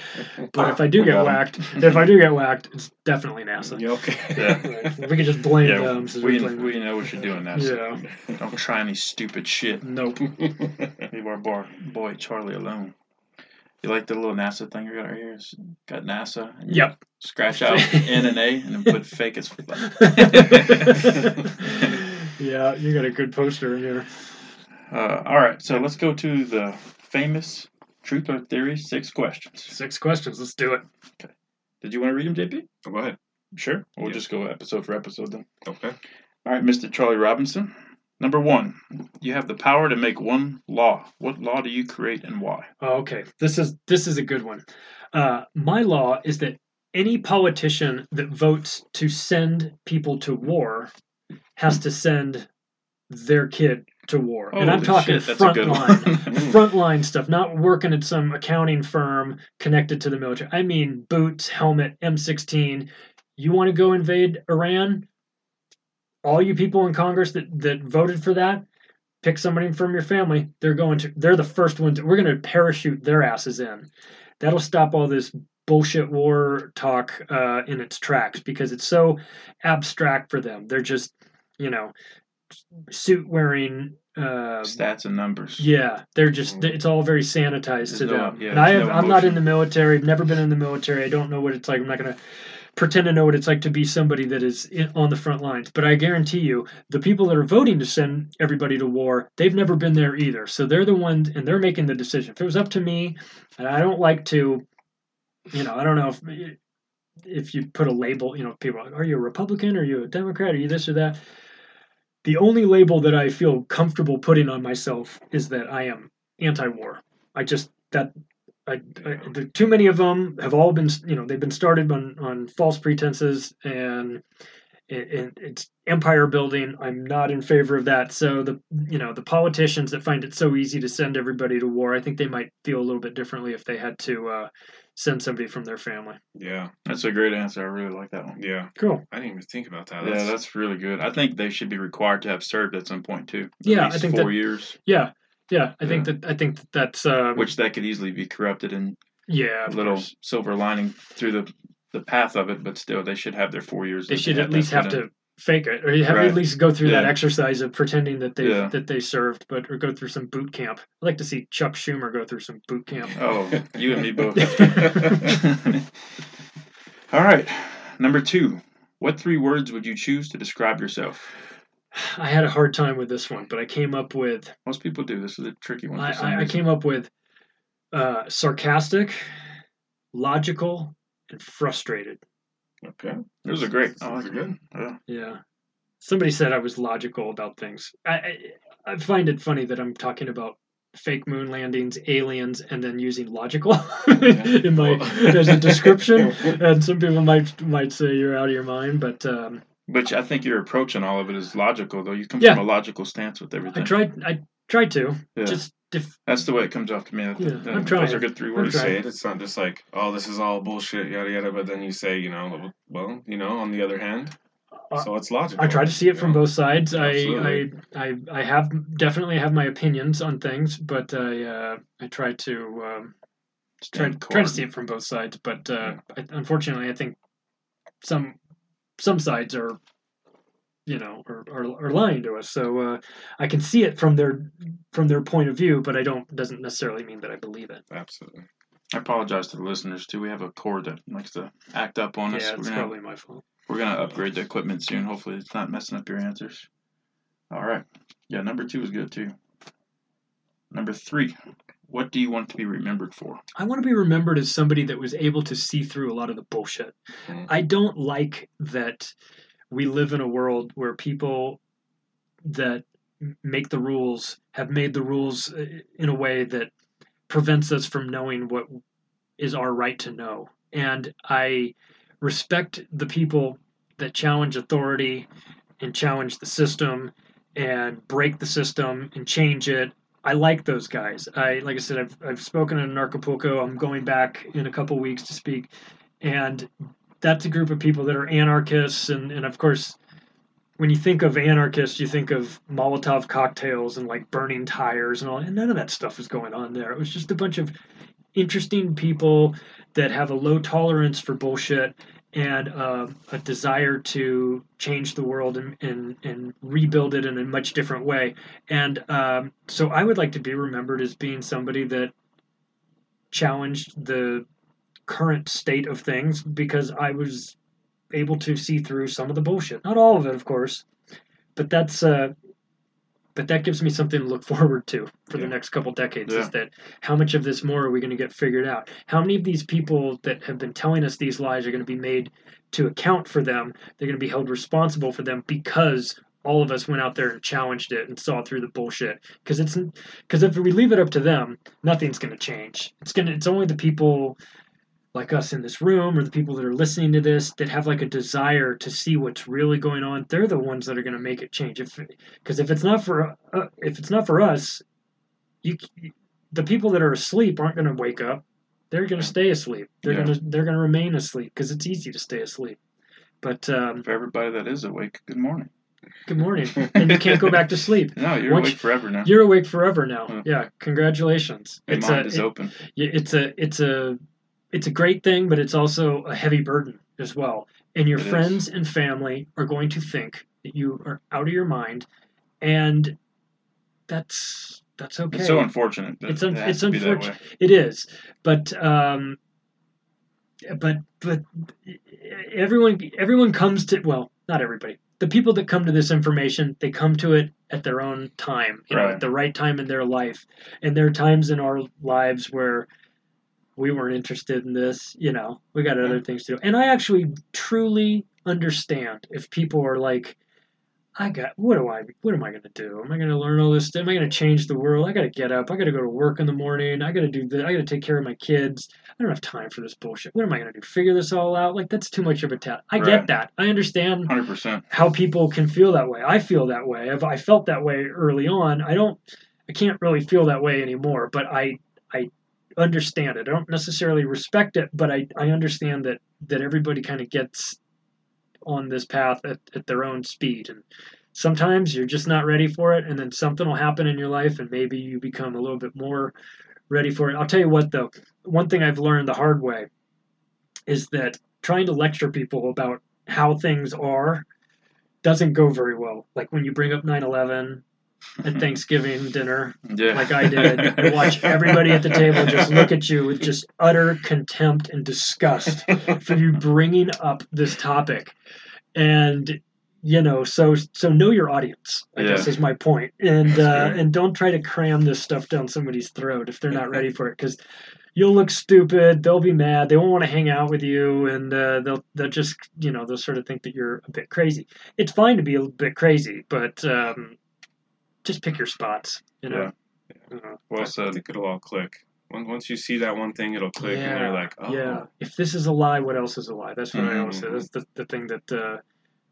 but if i do get whacked if i do get whacked it's definitely nasa You okay? Yeah. Right. we can just blame Yeah, them since we, we're we know what you're doing now. yeah Don't try any stupid shit. nope [LAUGHS] Leave our boy, boy Charlie alone. You like the little NASA thing we got right here? It's got NASA. and Yep. Scratch out N and A and then put fake as [LAUGHS] fuck. Yeah, you got a good poster in here. Uh, all right, so let's go to the famous truth or theory six questions. Six questions. Let's do it. Okay. Did you want to read them, JP? Oh, go ahead. Sure. We'll Yeah. just go episode for episode then. Okay. All right, Mr. Charlie Robinson. Number one, you have the power to make one law. What law do you create and why? Oh, okay, this is this is a good one. Uh, my law is that any politician that votes to send people to war has to send their kid to war. and I'm talking frontline, that's a front good line, one. front line [LAUGHS] stuff, not working at some accounting firm connected to the military. I mean boots, helmet, M16. You want to go invade Iran? All you people in Congress that, that voted for that, pick somebody from your family. They're going to. They're the first ones. We're going to parachute their asses in. That'll stop all this bullshit war talk uh, in its tracks because it's so abstract for them. They're just, you know, suit wearing. Uh, Stats and numbers. yeah, they're just. It's all very sanitized There's to no- them. yeah, and I have, no I'm not in the military. I've never been in the military. I don't know what it's like. I'm not going to pretend to know what it's like to be somebody that is in, on the front lines. But I guarantee you, the people that are voting to send everybody to war, they've never been there either. So they're the ones, and they're making the decision. If it was up to me, and I don't like to, you know, I don't know if if you put a label, you know, people are like, are you a Republican? Are you a Democrat? Are you this or that? The only label that I feel comfortable putting on myself is that I am anti-war. I just that I, I the, too many of them have all been you know they've been started on on false pretenses and it, it's empire building. I'm not in favor of that. So the you know the politicians that find it so easy to send everybody to war, I think they might feel a little bit differently if they had to uh, send somebody from their family. Yeah. That's a great answer. I really like that one. Yeah. Cool. I didn't even think about that. Yeah, that's really good. I think they should be required to have served at some point too. At Yeah, least I think four that- years, Yeah, yeah. I think that I think that that's um, which that could easily be corrupted and yeah, a little course. silver lining through the the path of it. But still, they should have their four years. they should have at least have to in. Fake it or you have Right. at least go through that exercise of pretending that they Yeah. that they served but or go through some boot camp i'd like to see chuck schumer go through some boot camp Oh, you and me both. [LAUGHS] [LAUGHS] All right, number two. What three words would you choose to describe yourself? i had a hard time with this one but i came up with Most people do. This is a tricky one. i, I, I came up with uh, sarcastic logical and frustrated Okay. Those are great. I Those like are good. Yeah. yeah somebody said i was logical about things I, I i find it funny that i'm talking about fake moon landings aliens and then using logical [LAUGHS] in my [LAUGHS] as a description [LAUGHS] and some people might might say you're out of your mind but um But I think your approach on all of it is logical, though. You come Yeah. from a logical stance with everything. i tried i tried to Yeah. just That's the way it comes off to me. I think Yeah, that- I'm Those are good three words. Trying. say it. It's not just like, oh, this is all bullshit, yada yada. But then you say, you know, well, you know, on the other hand, Uh, so it's logical. I try to see it from know? both sides. I, I, I, I have definitely have my opinions on things, but I, uh, I try to um, try, try to see it from both sides. But uh, I, unfortunately, I think some some sides are, you know, are, are, are lying to us. So uh, I can see it from their from their point of view, but I don't doesn't necessarily mean that I believe it. Absolutely. I apologize to the listeners too. We have a cord that likes to act up on us. Yeah, we're it's gonna probably my fault. we're gonna upgrade the equipment soon. Hopefully, it's not messing up your answers. All right. Yeah, number two is good too. Number three. What do you want to be remembered for? I want to be remembered as somebody that was able to see through a lot of the bullshit. Mm. I don't like that we live in a world where people that make the rules have made the rules uh, in a way that prevents us from knowing what is our right to know. And I respect the people that challenge authority and challenge the system and break the system and change it. I like those guys. I like I said, I've I've spoken in Acapulco. I'm going back in a couple weeks to speak, and that's a group of people that are anarchists, and and of course, when you think of anarchists, you think of Molotov cocktails and like burning tires and all, and none of that stuff was going on there. It was just a bunch of interesting people that have a low tolerance for bullshit and uh, a desire to change the world and, and, and rebuild it in a much different way. And um, so I would like to be remembered as being somebody that challenged the current state of things because I was able to see through some of the bullshit. Not all of it, of course, but that's uh, but that gives me something to look [LAUGHS] forward to for the next couple decades. Yeah. Is that how much of this more are we going to get figured out? How many of these people that have been telling us these lies are going to be made to account for them? They're going to be held responsible for them because all of us went out there and challenged it and saw through the bullshit. Because it's because if we leave it up to them, nothing's going to change. It's gonna. It's only the people like us in this room or the people that are listening to this that have like a desire to see what's really going on. They're the ones that are going to make it change. If because if it's not for uh, if it's not for us, you the people that are asleep aren't going to wake up. They're going to stay asleep. They're Yeah. going to they're going to remain asleep because it's easy to stay asleep. But um, For everybody that is awake, good morning. good morning, [LAUGHS] and you can't go back to sleep. No, you're Once- awake forever now. You're awake forever now. Hmm. Yeah, congratulations. Your it's mind a, is it- open. yeah, it's a it's a it's a great thing, but it's also a heavy burden as well. And your It is. friends and family are going to think that you are out of your mind, and that's that's okay. It's so unfortunate. It's un- it it's to be that unfortunate. It is, but um, but but everyone everyone comes to well, not everybody. The people that come to this information, they come to it at their own time, you know, Right. at the right time in their life. And there are times in our lives where we weren't interested in this, you know, we got other things to do. And I actually truly understand if people are like, I got what do I what am I gonna do? Am I gonna learn all this? Am I gonna change the world? I gotta get up. I gotta go to work in the morning. I gotta do this. I gotta take care of my kids. I don't have time for this bullshit. What am I gonna do? Figure this all out? Like that's too much of a task. I Right. get that. I understand 100%. how people can feel that way. I feel that way. I've, I felt that way early on. I don't. I can't really feel that way anymore. But I I understand it. I don't necessarily respect it, but I I understand that that everybody kind of gets on this path at, at their own speed. And sometimes you're just not ready for it and then something will happen in your life and maybe you become a little bit more ready for it. I'll tell you what though. One thing i've learned the hard way is that trying to lecture people about how things are doesn't go very well. Like when you bring up 9-11 at thanksgiving dinner Yeah. like i did. And watch [LAUGHS] everybody at the table just look at you with just utter contempt and disgust for you [LAUGHS] bringing up this topic. And you know so so know your audience i Yeah. guess is my point. And uh, and don't try to cram this stuff down somebody's throat if they're not ready for it because you'll look stupid they'll be mad they won't want to hang out with you and uh, they'll they'll just you know they'll sort of think that you're a bit crazy. It's fine to be a bit crazy but um, just pick your spots you know Uh, Well I said. think it'll all click. Once you see that one thing, it'll click, and you're like, oh, yeah. If this is a lie, what else is a lie? That's what I always say. Mhm. That's the, the thing that uh,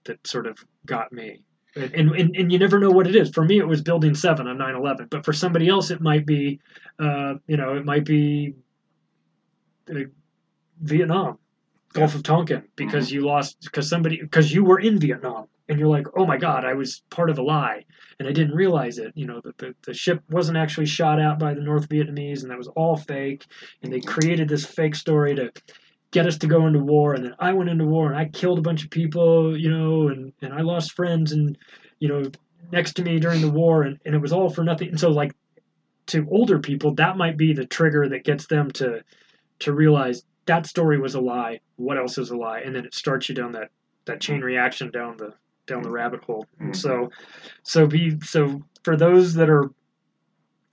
that sort of got me. And, and, and you never know what it is. For me, it was Building Seven on 9/11, but for somebody else, it might be, uh, you know, it might be uh, Vietnam, Gulf of Tonkin, because you lost because somebody because you were in Vietnam, and you're like, oh my God, I was part of a lie, and I didn't realize it. You know, that the, the ship wasn't actually shot at by the North Vietnamese, and that was all fake, and they created this fake story to get us to go into war, and then I went into war and I killed a bunch of people, you know, and and I lost friends, and you know, next to me during the war, and, and it was all for nothing. And so, like, to older people, that might be the trigger that gets them to to realize that story was a lie. What else is a lie? And then it starts you down that that chain reaction down the down the rabbit hole. And so, so be so for those that are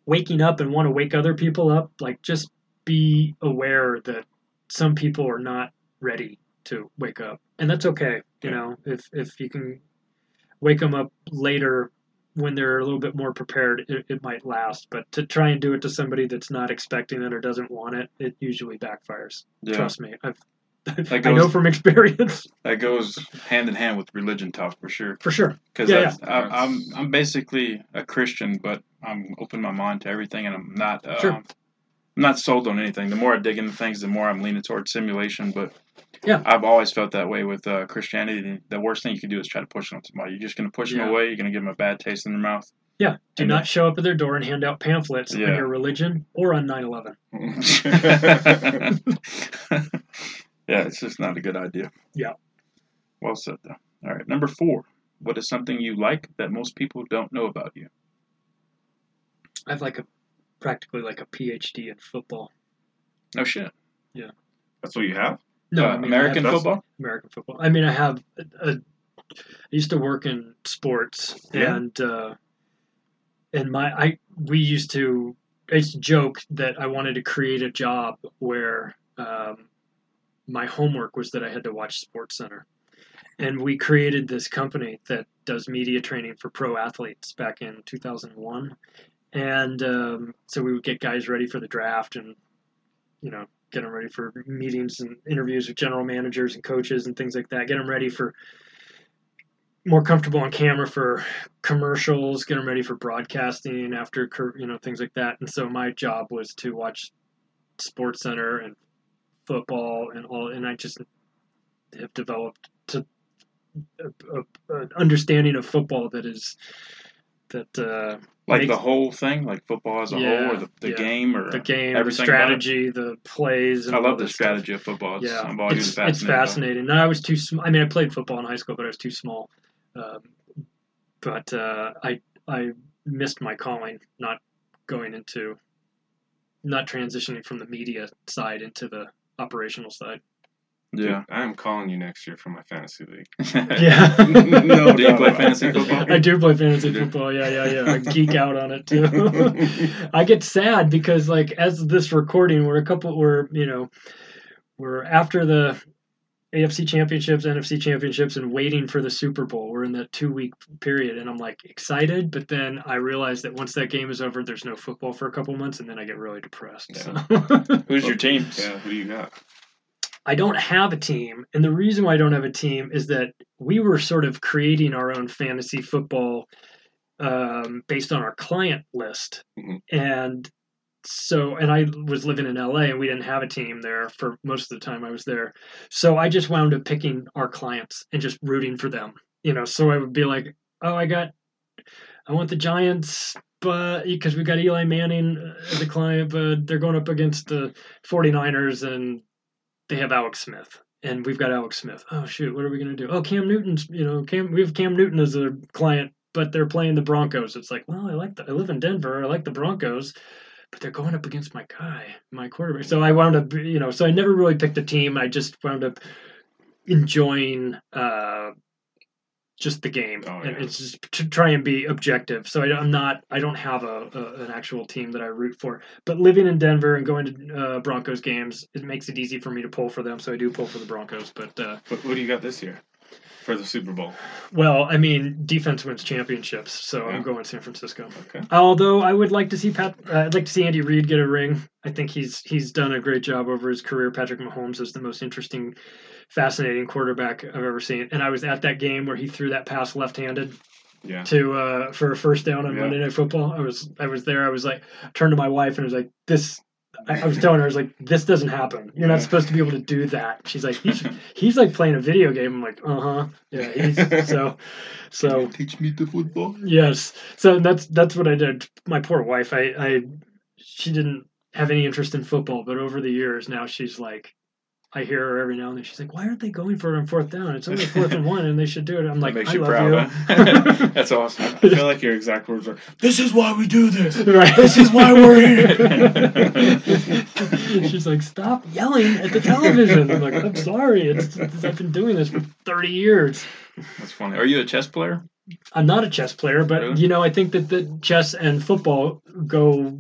waking up and want to wake other people up, like just be aware that some people are not ready to wake up, and that's okay. You know, if if you can wake them up later when they're a little bit more prepared, it, it might last. But to try and do it to somebody that's not expecting it or doesn't want it, it usually backfires. Yeah. Trust me, I've That I know from experience. [LAUGHS] That goes hand in hand with religion talk for sure. For sure. Because Yeah, I'm I'm basically a Christian, but I'm open my mind to everything, and I'm not um, Sure. I'm not sold on anything. The more I dig into things, the more I'm leaning towards simulation. But Yeah. I've always felt that way with uh, Christianity. The worst thing you can do is try to push it on somebody. You're just going to push Yeah. them away. You're going to give them a bad taste in their mouth. Yeah, do And not show up at their door and hand out pamphlets Yeah. on your religion or on 9/11. [LAUGHS] [LAUGHS] yeah, it's just not a good idea. Yeah. Well said, though. All right, number four. What is something you like that most people don't know about you? I have like a practically like a PhD in football. No shit. Yeah. That's what you have? No, Uh, I mean, American have- football? American football. I mean, I have. A, a, I used to work in sports, Yeah. and uh, and my I we used to. I used to joke that I wanted to create a job where um, my homework was that I had to watch Sports Center, and we created this company that does media training for pro athletes back in 2001 and um, so we would get guys ready for the draft and you know get them ready for meetings and interviews with general managers and coaches and things like that. Get them ready for more comfortable on camera for commercials get them ready for broadcasting after you know things like that. And so my job was to watch sports center and football and all and i just have developed to a, a, an understanding of football that is that uh, Like makes- the whole thing, like football as a Yeah, whole, or the, the yeah. game, or the game, the strategy, the plays. And I love the this stuff. strategy of football. It's, Yeah, it's, been it's fascinated by it. fascinating. No, I was too small. I mean, I played football in high school, but I was too small. Um, but uh, I I missed my calling, not going into, not transitioning from the media side into the operational side. Yeah. I am calling you next year for my fantasy league. [LAUGHS] Yeah. no Do you play fantasy football? I do play fantasy do? football. Yeah, yeah, yeah. I [LAUGHS] geek out on it too. [LAUGHS] I get sad because like as this recording, we're a couple. We're you know, we're after the AFC championships, NFC championships, and waiting for the Super Bowl. We're in that two week period, and I'm like excited, but then I realize that once that game is over, there's no football for a couple months, and then I get really depressed. So. [LAUGHS] Who's your team? Yeah, who do you got? I don't have a team, and the reason why I don't have a team is that we were sort of creating our own fantasy football um, based on our client list, Mhm. and so and I was living in LA, and we didn't have a team there for most of the time I was there, so I just wound up picking our clients and just rooting for them, you know. So I would be like, oh, I got, I want the Giants. But because we got Eli Manning uh, as a client, but they're going up against the 49ers and they have Alex Smith, and we've got Alex Smith. Oh shoot, what are we gonna do? Oh, Cam Newton's, you know, Cam. We have Cam Newton as a client, but they're playing the Broncos. It's like, well, I like the. I live in Denver. I like the Broncos, but they're going up against my guy, my quarterback. So I wound up, you know, so I never really picked a team. I just wound up enjoying. uh just the game, Oh, and yeah. it's just to try and be objective. So I, I'm not, I don't have a, a an actual team that I root for. But living in Denver and going to uh, Broncos games, it makes it easy for me to pull for them. So I do pull for the Broncos. But uh, What, what do you got this year for the Super Bowl? well, I mean, defense wins championships, so Yeah. I'm going San Francisco. Okay. Although I would like to see Pat, uh, I'd like to see Andy Reid get a ring. I think he's he's done a great job over his career. Patrick Mahomes is the most interesting, fascinating quarterback I've ever seen. And I was at that game where he threw that pass left-handed Yeah. to uh, for a first down on Yeah. Monday Night Football. I was I was there. I was like turned to my wife and I was like this. I, I was telling her I was like this doesn't happen. You're not supposed to be able to do that. She's like he's [LAUGHS] he's like playing a video game. I'm like uh huh yeah. He's, so [LAUGHS] so Teach me the football. yes. So that's that's what I did. My poor wife. I I she didn't have any interest in football, but over the years now she's like. I hear her every now and then. She's like, "Why aren't they going for it on fourth down? It's only fourth and [LAUGHS] one, and they should do it." I'm like, that makes "I you love proud. you." Huh? [LAUGHS] [LAUGHS] That's awesome. I feel like your exact words are, "This is why we do this. Right. This is why we're here." She's like, stop yelling at the television. I'm like, I'm sorry. It's, it's- I've been doing this for 30 years. That's funny. Are you a chess player? I'm not a chess player, but Really? you know, I think that the chess and football go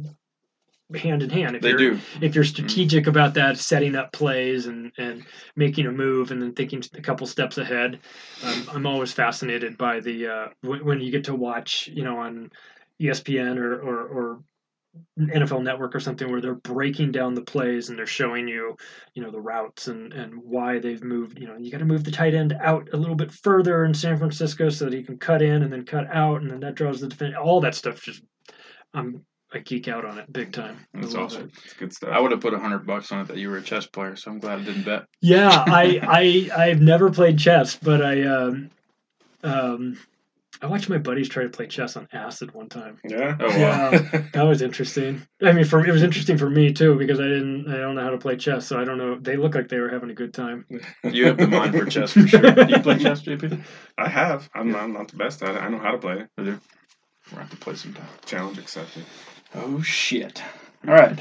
hand in hand. If They you're, do. If you're strategic about that, setting up plays and, and making a move and then thinking a couple steps ahead, um, I'm always fascinated by the uh, when, when you get to watch, you know, on ESPN or, or, or NFL Network or something where they're breaking down the plays and they're showing you, you know, the routes and, and why they've moved. You know, you got to move the tight end out a little bit further in San Francisco so that he can cut in and then cut out and then that draws the defense. All that stuff just, I'm I geek out on it big time. That's awesome. it. It's good stuff. I would have put a hundred bucks on it that you were a chess player, so I'm glad I didn't bet. Yeah, I [LAUGHS] I I've never played chess, but I um um I watched my buddies try to play chess on acid one time. Yeah. Oh wow. Yeah, [LAUGHS] that was interesting. I mean, for it was interesting for me too because I didn't I don't know how to play chess, so I don't know. They look like they were having a good time. [LAUGHS] You have the mind for chess for sure. Do you play chess, JP? I have. I'm, I'm not the best at it. I know how to play it. I do. We'll have to play sometime. Challenge accepted. Oh shit. All right.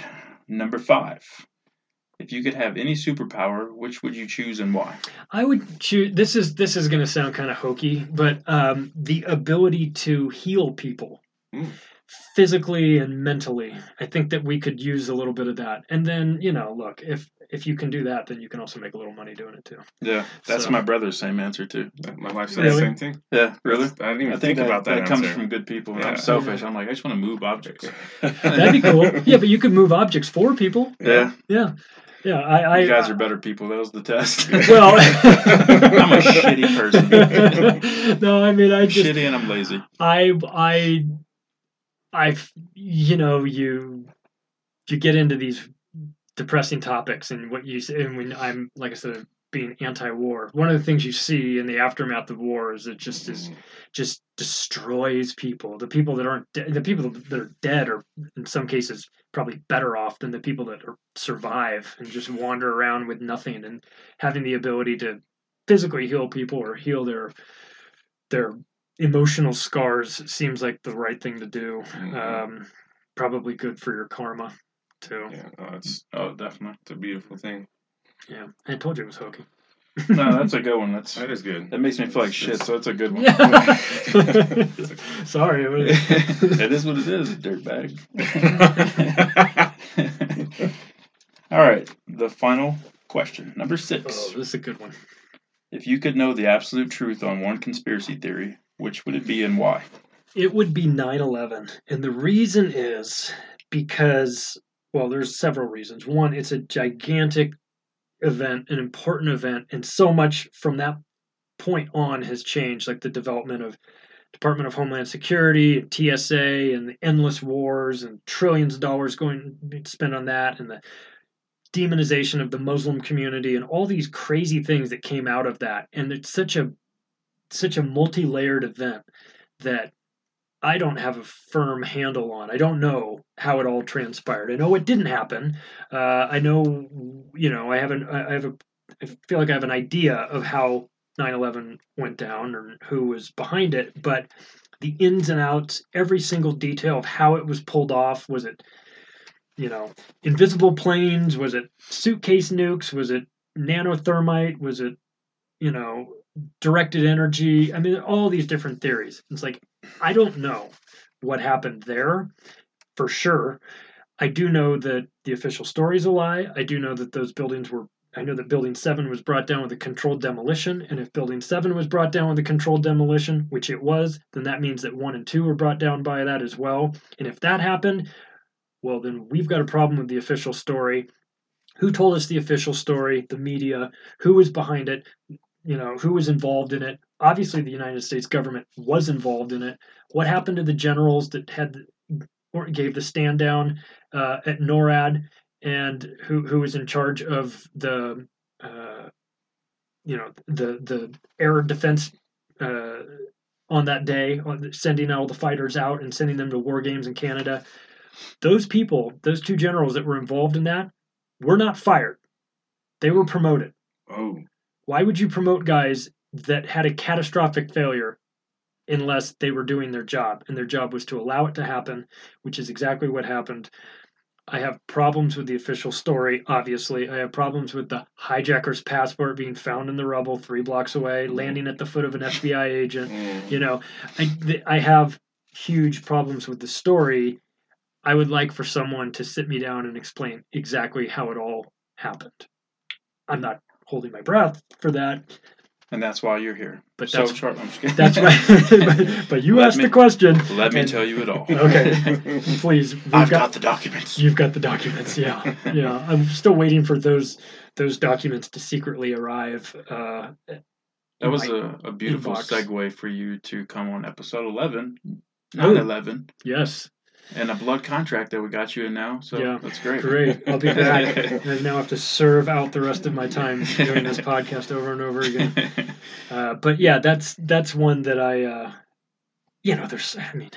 Number five. If you could have any superpower, which would you choose and why? I would choose. This is this is going to sound kind of hokey, but um, the ability to heal people Mm. Physically and mentally. I think that we could use a little bit of that. And then, you know, look, if if you can do that, then you can also make a little money doing it too. Yeah, that's So- my brother's same answer too. My wife said Really? the same thing. Yeah, really. I didn't even I think, that, about that. That comes from good people. Yeah. I'm selfish. I'm like, I just want to move objects. [LAUGHS] That'd be cool. yeah, but you could move objects for people. Yeah, Yeah. Yeah. I, I you guys uh, are better people. That was the test. [LAUGHS] well [LAUGHS] I'm a shitty person. no, I mean I just shitty and I'm lazy. I I I you know you you get into these depressing topics and what you say and when I'm like I said being anti-war one of the things you see in the aftermath of war is it just is mm. just destroys people. The people that aren't de- the people that are dead are in some cases probably better off than the people that are, survive and just wander around with nothing and having the ability to physically heal people or heal their their emotional scars seems like the right thing to do. Mhm. Um, probably good for your karma too. Yeah, oh, it's Oh, definitely. it's a beautiful thing. Yeah, I told you it was hokey. [LAUGHS] No, that's a good one. That's That is good. that makes me feel like shit. So it's a good one. Yeah. [LAUGHS] Sorry. it was- [LAUGHS] it is what it is, dirtbag. All right, the final question, number six. oh, this is a good one. If you could know the absolute truth on one conspiracy theory, which would it be and why? It would be 9/11, and the reason is because well, there's several reasons. One, it's a gigantic event, an important event, and so much from that point on has changed, like the development of Department of Homeland Security and TSA and the endless wars and trillions of dollars going spent on that and the demonization of the Muslim community and all these crazy things that came out of that. And it's such a such a multi-layered event that I don't have a firm handle on. I don't know how it all transpired. I know it didn't happen. Uh, I know, you know, I haven't. I have a, I feel like I have an idea of how 9/11 went down or who was behind it, but the ins and outs, every single detail of how it was pulled off, was it, you know, invisible planes? Was it suitcase nukes? Was it nanothermite? Was it, you know, directed energy? I mean, all these different theories. It's like I don't know what happened there for sure. I do know that the official story is a lie. I do know that those buildings were. I know that Building 7 was brought down with a controlled demolition. And if Building 7 was brought down with a controlled demolition, which it was, then that means that 1 and 2 were brought down by that as well. And if that happened, well, then we've got a problem with the official story. Who told us the official story? The media. Who was behind it? You know, who was involved in it? Obviously, the United States government was involved in it. What happened to the generals that had or gave the stand down uh, at NORAD and who who was in charge of the uh, you know the the air defense uh, on that day, on sending all the fighters out and sending them to war games in Canada. Those people, those two generals that were involved in that, were not fired. They were promoted. Oh, Why would you promote guys that had a catastrophic failure unless they were doing their job? And their job was to allow it to happen, which is exactly what happened. I have problems with the official story, obviously. I have problems with the hijacker's passport being found in the rubble three blocks away, mm-hmm. landing at the foot of an FBI agent. Mm-hmm. You know, I, th- I have huge problems with the story. I would like for someone to sit me down and explain exactly how it all happened. I'm not holding my breath for that. And that's why you're here. But so that's- short. I'm just kidding. That's right. [LAUGHS] but, but you Let asked me- the question. Let me and- tell you it all. [LAUGHS] Okay, [LAUGHS] please. I've got the documents. You've got the documents. Yeah, yeah. I'm still waiting for those those documents to secretly arrive. Uh, That was a, a beautiful inbox. segue for you to come on episode 11, Oh. 9 11, yes. And a blood contract that we got you in now. So yeah, that's great. Great. I'll be back. [LAUGHS] I now have to serve out the rest of my time doing this podcast over and over again. [LAUGHS] Uh, but yeah, that's that's one that I, uh, you know, there's. I mean,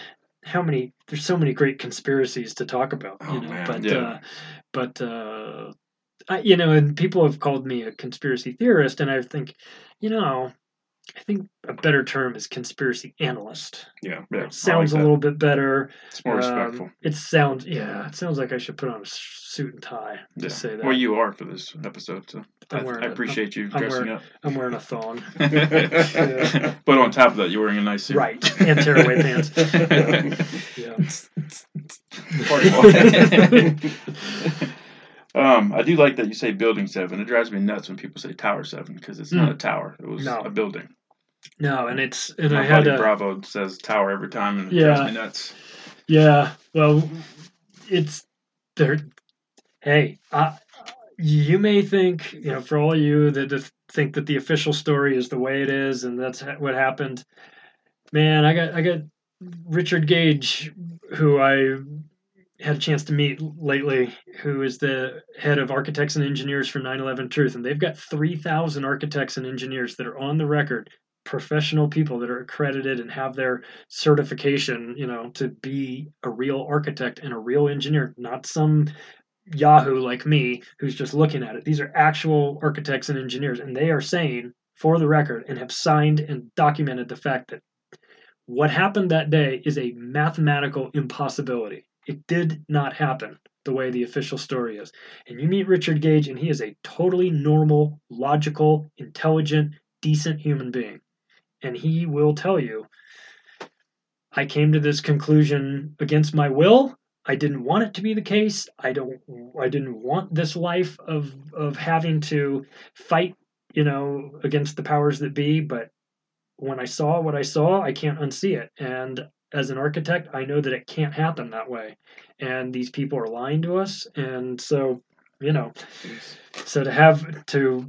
how many? There's so many great conspiracies to talk about. You Oh, know, man. but Yeah. uh, but uh, I, you know, and people have called me a conspiracy theorist, and I think, you know, I think a better term is conspiracy analyst. yeah. Yeah, sounds I a like little bit better. It's more Um, respectful. it sounds yeah. It sounds like I should put on a suit and tie to Yeah. say that. Well, you are for this episode, so I, I a- appreciate you I'm dressing wearing, up. I'm wearing a thong. [LAUGHS] but on top of that, you're wearing a nice suit. Right, and tearaway pants. [LAUGHS] Yeah. Boy. [LAUGHS] um, I do like that you say building seven. It drives me nuts when people say tower seven because it's not Mm. a tower. It was No. a building. No, and it's and My I had buddy a, Bravo says tower every time, and it Yeah. drives me nuts. Yeah, well, it's there. Hey, I, you may think, you know, for all you that that think that the official story is the way it is and that's what happened. Man, I got I got Richard Gage, who I had a chance to meet lately, who is the head of architects and engineers for 9/11 Truth, and they've got 3,000 architects and engineers that are on the record professional people that are accredited and have their certification, you know, to be a real architect and a real engineer, not some Yahoo like me who's just looking at it. These are actual architects and engineers, and they are saying, for the record, and have signed and documented the fact that what happened that day is a mathematical impossibility. It did not happen the way the official story is. And you meet Richard Gage, and he is a totally normal, logical, intelligent, decent human being and he will tell you I came to this conclusion against my will. I didn't want it to be the case. I don't I didn't want this life of of having to fight, you know, against the powers that be, but when I saw what I saw, I can't unsee it. And as an architect, I know that it can't happen that way. And these people are lying to us. And so, you know, so to have to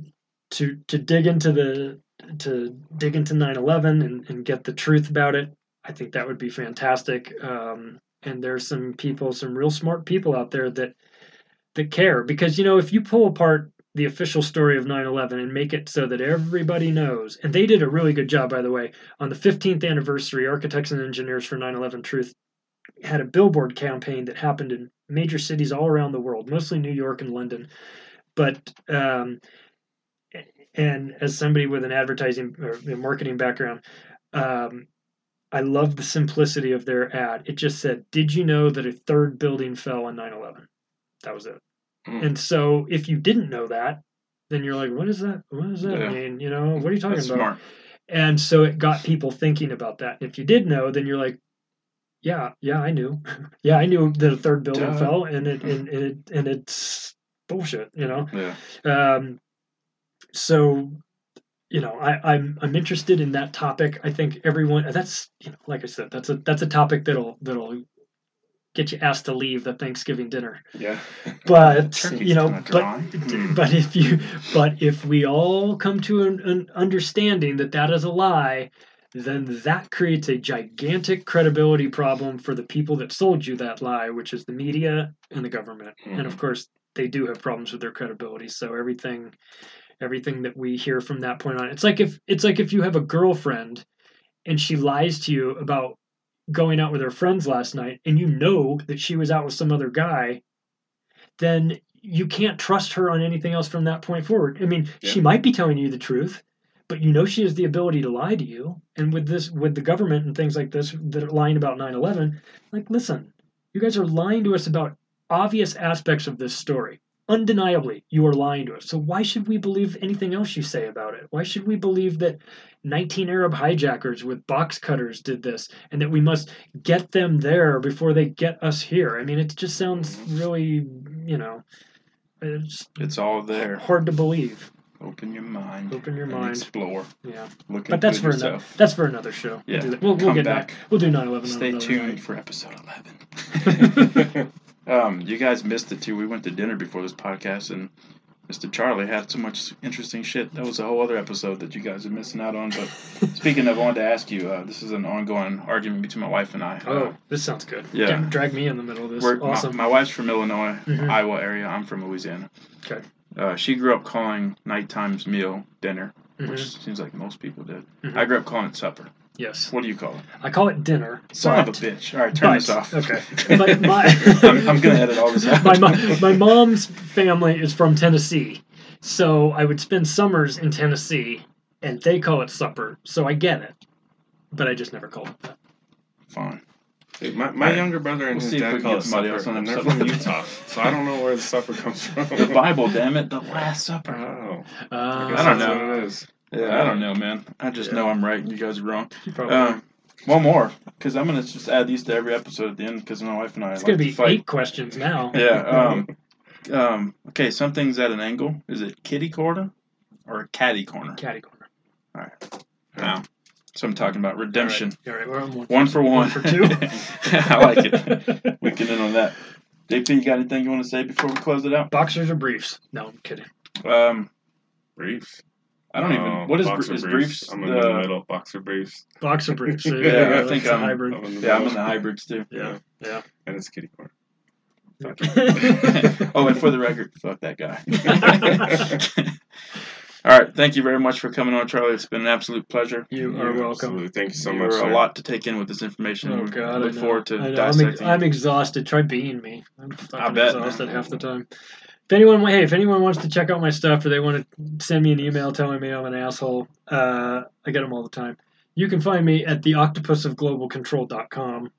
to to dig into the to dig into 9-11 and, and get the truth about it i think that would be fantastic. Um, and there's some people some real smart people out there that that care. Because you know if you pull apart the official story of 9-11 and make it so that everybody knows and they did a really good job by the way on the 15th anniversary architects and engineers for 9-11 truth had a billboard campaign that happened in major cities all around the world mostly new york and london but um, and as somebody with an advertising or marketing background, um, I love the simplicity of their ad. It just said, "Did you know that a third building fell on 9/11?" That was it. Mm. And so, if you didn't know that, then you're like, "What is that? What does that Yeah. mean? You know, what are you talking That's about?" smart. And so it got people thinking about that. If you did know, then you're like, "Yeah, yeah, I knew. [LAUGHS] yeah, I knew that a third building Duh. fell, and it and, and it and it's bullshit." You know. Yeah. Um, so, you know, I, I'm I'm interested in that topic. I think everyone that's you know, like I said, that's a that's a topic that'll that'll get you asked to leave the Thanksgiving dinner. Yeah. But [LAUGHS] you know, but. Hmm. but if you but if we all come to an, an understanding that that is a lie, then that creates a gigantic credibility problem for the people that sold you that lie, which is the media and the government. And of course, they do have problems with their credibility. So everything everything that we hear from that point on, it's like if it's like if you have a girlfriend and she lies to you about going out with her friends last night and you know that she was out with some other guy, then you can't trust her on anything else from that point forward. I mean, she might be telling you the truth, but you know she has the ability to lie to you. And with this, with the government and things like this that are lying about 9 11, like, listen, you guys are lying to us about obvious aspects of this story. Undeniably, you are lying to us. So why should we believe anything else you say about it? Why should we believe that 19 Arab hijackers with box cutters did this and that we must get them there before they get us here? I mean, it just sounds really, you know, it's It's all there. hard to believe. Open your mind. Open your mind. Explore. Yeah. Look But that's for another, that's for another show. Yeah. We'll, we'll, we'll get back. back. We'll do 9 11 Stay tuned night. for episode 11. [LAUGHS] [LAUGHS] um, you guys missed it too. We went to dinner before this podcast, and Mr. Charlie had so much interesting shit. That was a whole other episode that you guys are missing out on. But [LAUGHS] speaking of, I wanted to ask you. Uh, this is an ongoing argument between my wife and I. Oh, Uh, this sounds good. Yeah. Drag- Drag me in the middle of this. we're- awesome. My, wife's from Illinois, Mhm. Iowa area. I'm from Louisiana. Okay. Uh, she grew up calling nighttime's meal dinner, which Mhm. seems like most people did. Mhm. I grew up calling it supper. Yes. What do you call it? I call it dinner. Son of a bitch. All right, turn but- this off. Okay. [LAUGHS] But my, I'm, I'm gonna edit all this [LAUGHS] out. my, mo- my mom's family is from Tennessee, so I would spend summers in Tennessee, and they call it supper. So I get it, but I just never call it that. Fine. Dude, my, my younger brother and We'll his see dad call it somebody supper, else on and they're from Utah, so I don't know where the supper comes from. The Bible, damn it, the Last Supper. Oh, Uh, guess I don't that's know. what it is. Yeah, I don't know, man. I just know I'm right and you guys are wrong. Probably. Um, One more, because I'm gonna just add these to every episode at the end, because my wife and I It's like gonna to be fight. eight questions now. [LAUGHS] Yeah. [LAUGHS] Um, um, okay, something's at an angle. Is it kitty corner or caddy corner? Caddy corner. All right. Now, so I'm talking about redemption. All right, we're on one, One for one. One for two. [LAUGHS] I like it. We can end on that. JP, you got anything you want to say before we close it out? Boxers or briefs? No, I'm kidding. Um, Briefs. I don't even. No, What is, boxer is briefs? I'm in the- the middle. Boxer briefs. Boxer briefs. There you [LAUGHS] Yeah. I think That's a I'm- hybrid. I'm in the Yeah, I'm in the hybrids too. Yeah, yeah. And it's kitty corner. [LAUGHS] oh, and for the record, fuck that guy. [LAUGHS] All right, thank you very much for coming on, Charlie. It's been an absolute pleasure. You are welcome. Absolutely. Thank you so you much. were sir. a lot to take in with this information. Oh We God, look I know. forward to I know. I'm, ex- I'm exhausted. Try being me. I'm fucking bet, exhausted man. half the time. If anyone, hey, if anyone wants to check out my stuff or they want to send me an email telling me I'm an asshole, uh, I get them all the time. You can find me at the octopusofglobalcontrol.com.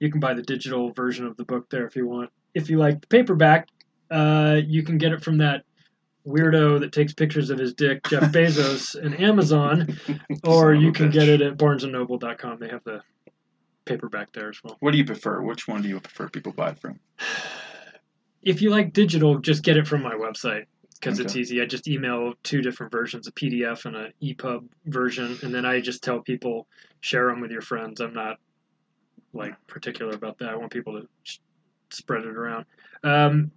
You can buy the digital version of the book there if you want. If you like the paperback, uh, you can get it from that weirdo that takes pictures of his dick, Jeff Bezos, and Amazon, or you can bitch. get it at barnesandnoble.com. They have the paperback there as well. What do you prefer? Which one do you prefer people buy it from? If you like digital, just get it from my website because it's easy. I just email two different versions, a PDF and an EPUB version, and then I just tell people share them with your friends. I'm not like particular about that. I want people to sh- spread it around. Um,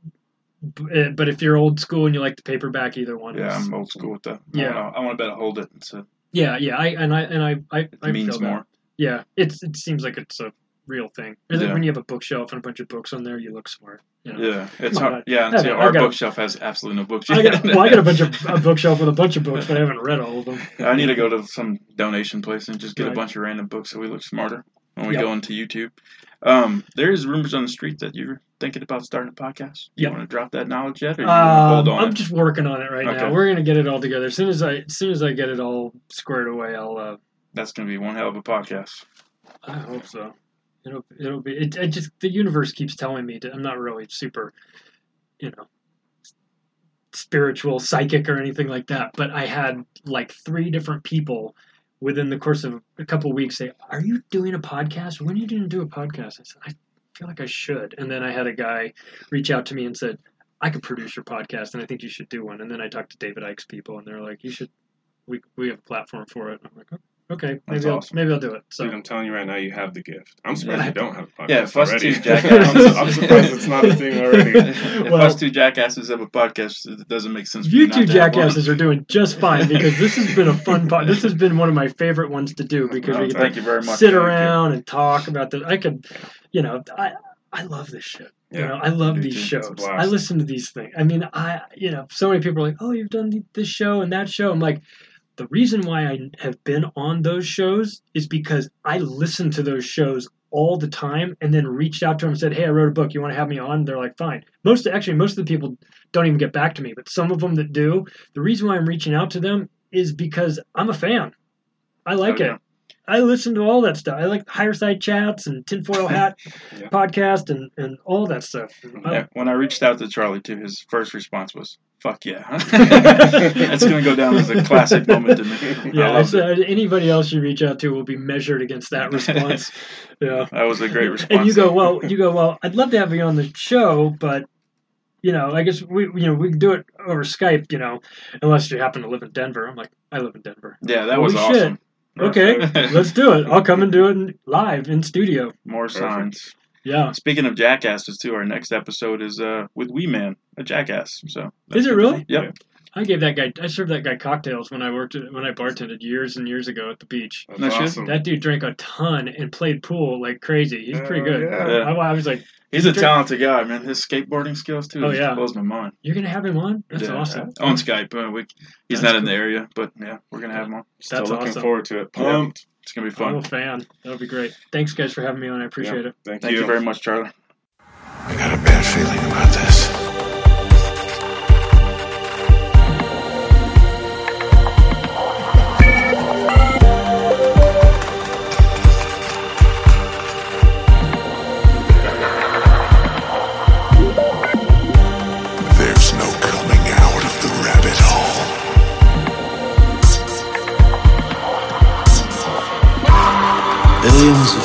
b- eh, but if you're old school and you like the paperback, either one. Yeah, is, I'm old school with that. Yeah. I, I want to bet hold it. A, yeah, yeah. I and I and I I, I means feel that. more. Yeah, it's it seems like it's a real thing. Yeah. when you have a bookshelf and a bunch of books on there, you look smart. You know? Yeah, it's hard. Yeah, I- see, I our got a- bookshelf has absolutely no books. I got, well, I got a bunch of [LAUGHS] a bookshelf with a bunch of books, but I haven't read all of them. I need to go to some donation place and just get a bunch of random books so we look smarter when we Yep. go into YouTube. Um, there's rumors on the street that you're thinking about starting a podcast. You Yep. want to drop that knowledge yet, or you wanna hold Um, on? I'm it? just working on it right Okay. now. We're gonna get it all together as soon as I as soon as I get it all squared away. I'll. Uh, That's gonna be one hell of a podcast. I hope so. It'll it'll be. It, it just the universe keeps telling me to. I'm not really super, you know, spiritual, psychic, or anything like that. But I had like three different people within the course of a couple weeks say, "Are you doing a podcast? When are you going to do a podcast?" I said, "I feel like I should." And then I had a guy reach out to me and said, "I could produce your podcast, and I think you should do one." And then I talked to David Icke's people, and they're like, "You should. We we have a platform for it." And I'm like, "Oh, "Okay, That's maybe I'll awesome. maybe I'll do it." So. Dude, I'm telling you right now, you have the gift. I'm surprised you don't have a podcast Yeah, if us already. two jackasses. [LAUGHS] I'm, [LAUGHS] I'm surprised it's not a thing [LAUGHS] already. if Well- us two jackasses have a podcast, it doesn't make sense. For You two to have one. jackasses are doing just fine because this has been a fun pod. This has been one of my favorite ones to do because Oh, we get thank you very much. sit Thank you. around and talk about the. I could, you know, I I love this shit. You know, I love these too. Shows. I listen to these things. I mean, I you know, so many people are like, "Oh, you've done this show and that show." I'm like, the reason why I have been on those shows is because I listen to those shows all the time and then reached out to them and said, "Hey, I wrote a book. You want to have me on?" They're like, "Fine." Most actually, most of the people don't even get back to me, but some of them that do, the reason why I'm reaching out to them is because I'm a fan. I like Oh, yeah. it. I listen to all that stuff. I like higher side chats and tinfoil [LAUGHS] hat Yeah. podcast and, and all that stuff. Yeah, when I reached out to Charlie too, his first response was "fuck yeah." [LAUGHS] That's gonna go down as a classic moment to me. [LAUGHS] Yeah, loved uh, anybody else you reach out to will be measured against that response. yeah. That was a great response. And you go, well, you go, well, I'd love to have you on the show, but you know, I guess we, you know, we can do it over Skype, you know, unless you happen to live in Denver. I'm like, I live in Denver. yeah, that was Holy shit. awesome. Okay, let's do it. I'll come and do it live in studio. More signs. Yeah. Speaking of jackasses, too, our next episode is uh, with Wee Man, a jackass. So Is it really? Yep. I gave that guy. I served that guy cocktails when I worked at, when I bartended years and years ago at the beach. That's No awesome. That dude drank a ton and played pool like crazy. He's pretty good. yeah. I, I was like, He's a Drink- talented guy, man. His skateboarding skills too. Oh, yeah. blows my mind. "You're gonna have him on? That's Yeah. awesome." On Skype, uh, we, he's That's not in the area, but yeah, we're gonna have him on. Still That's looking awesome. forward to it. Yeah. Pumped. It's gonna be fun. I'm fun. a fan. That'll be great. Thanks, guys, for having me on. I appreciate Yeah. it. Thank, Thank you very much, Charlie. I got a bad feeling about this. Hole. Billions of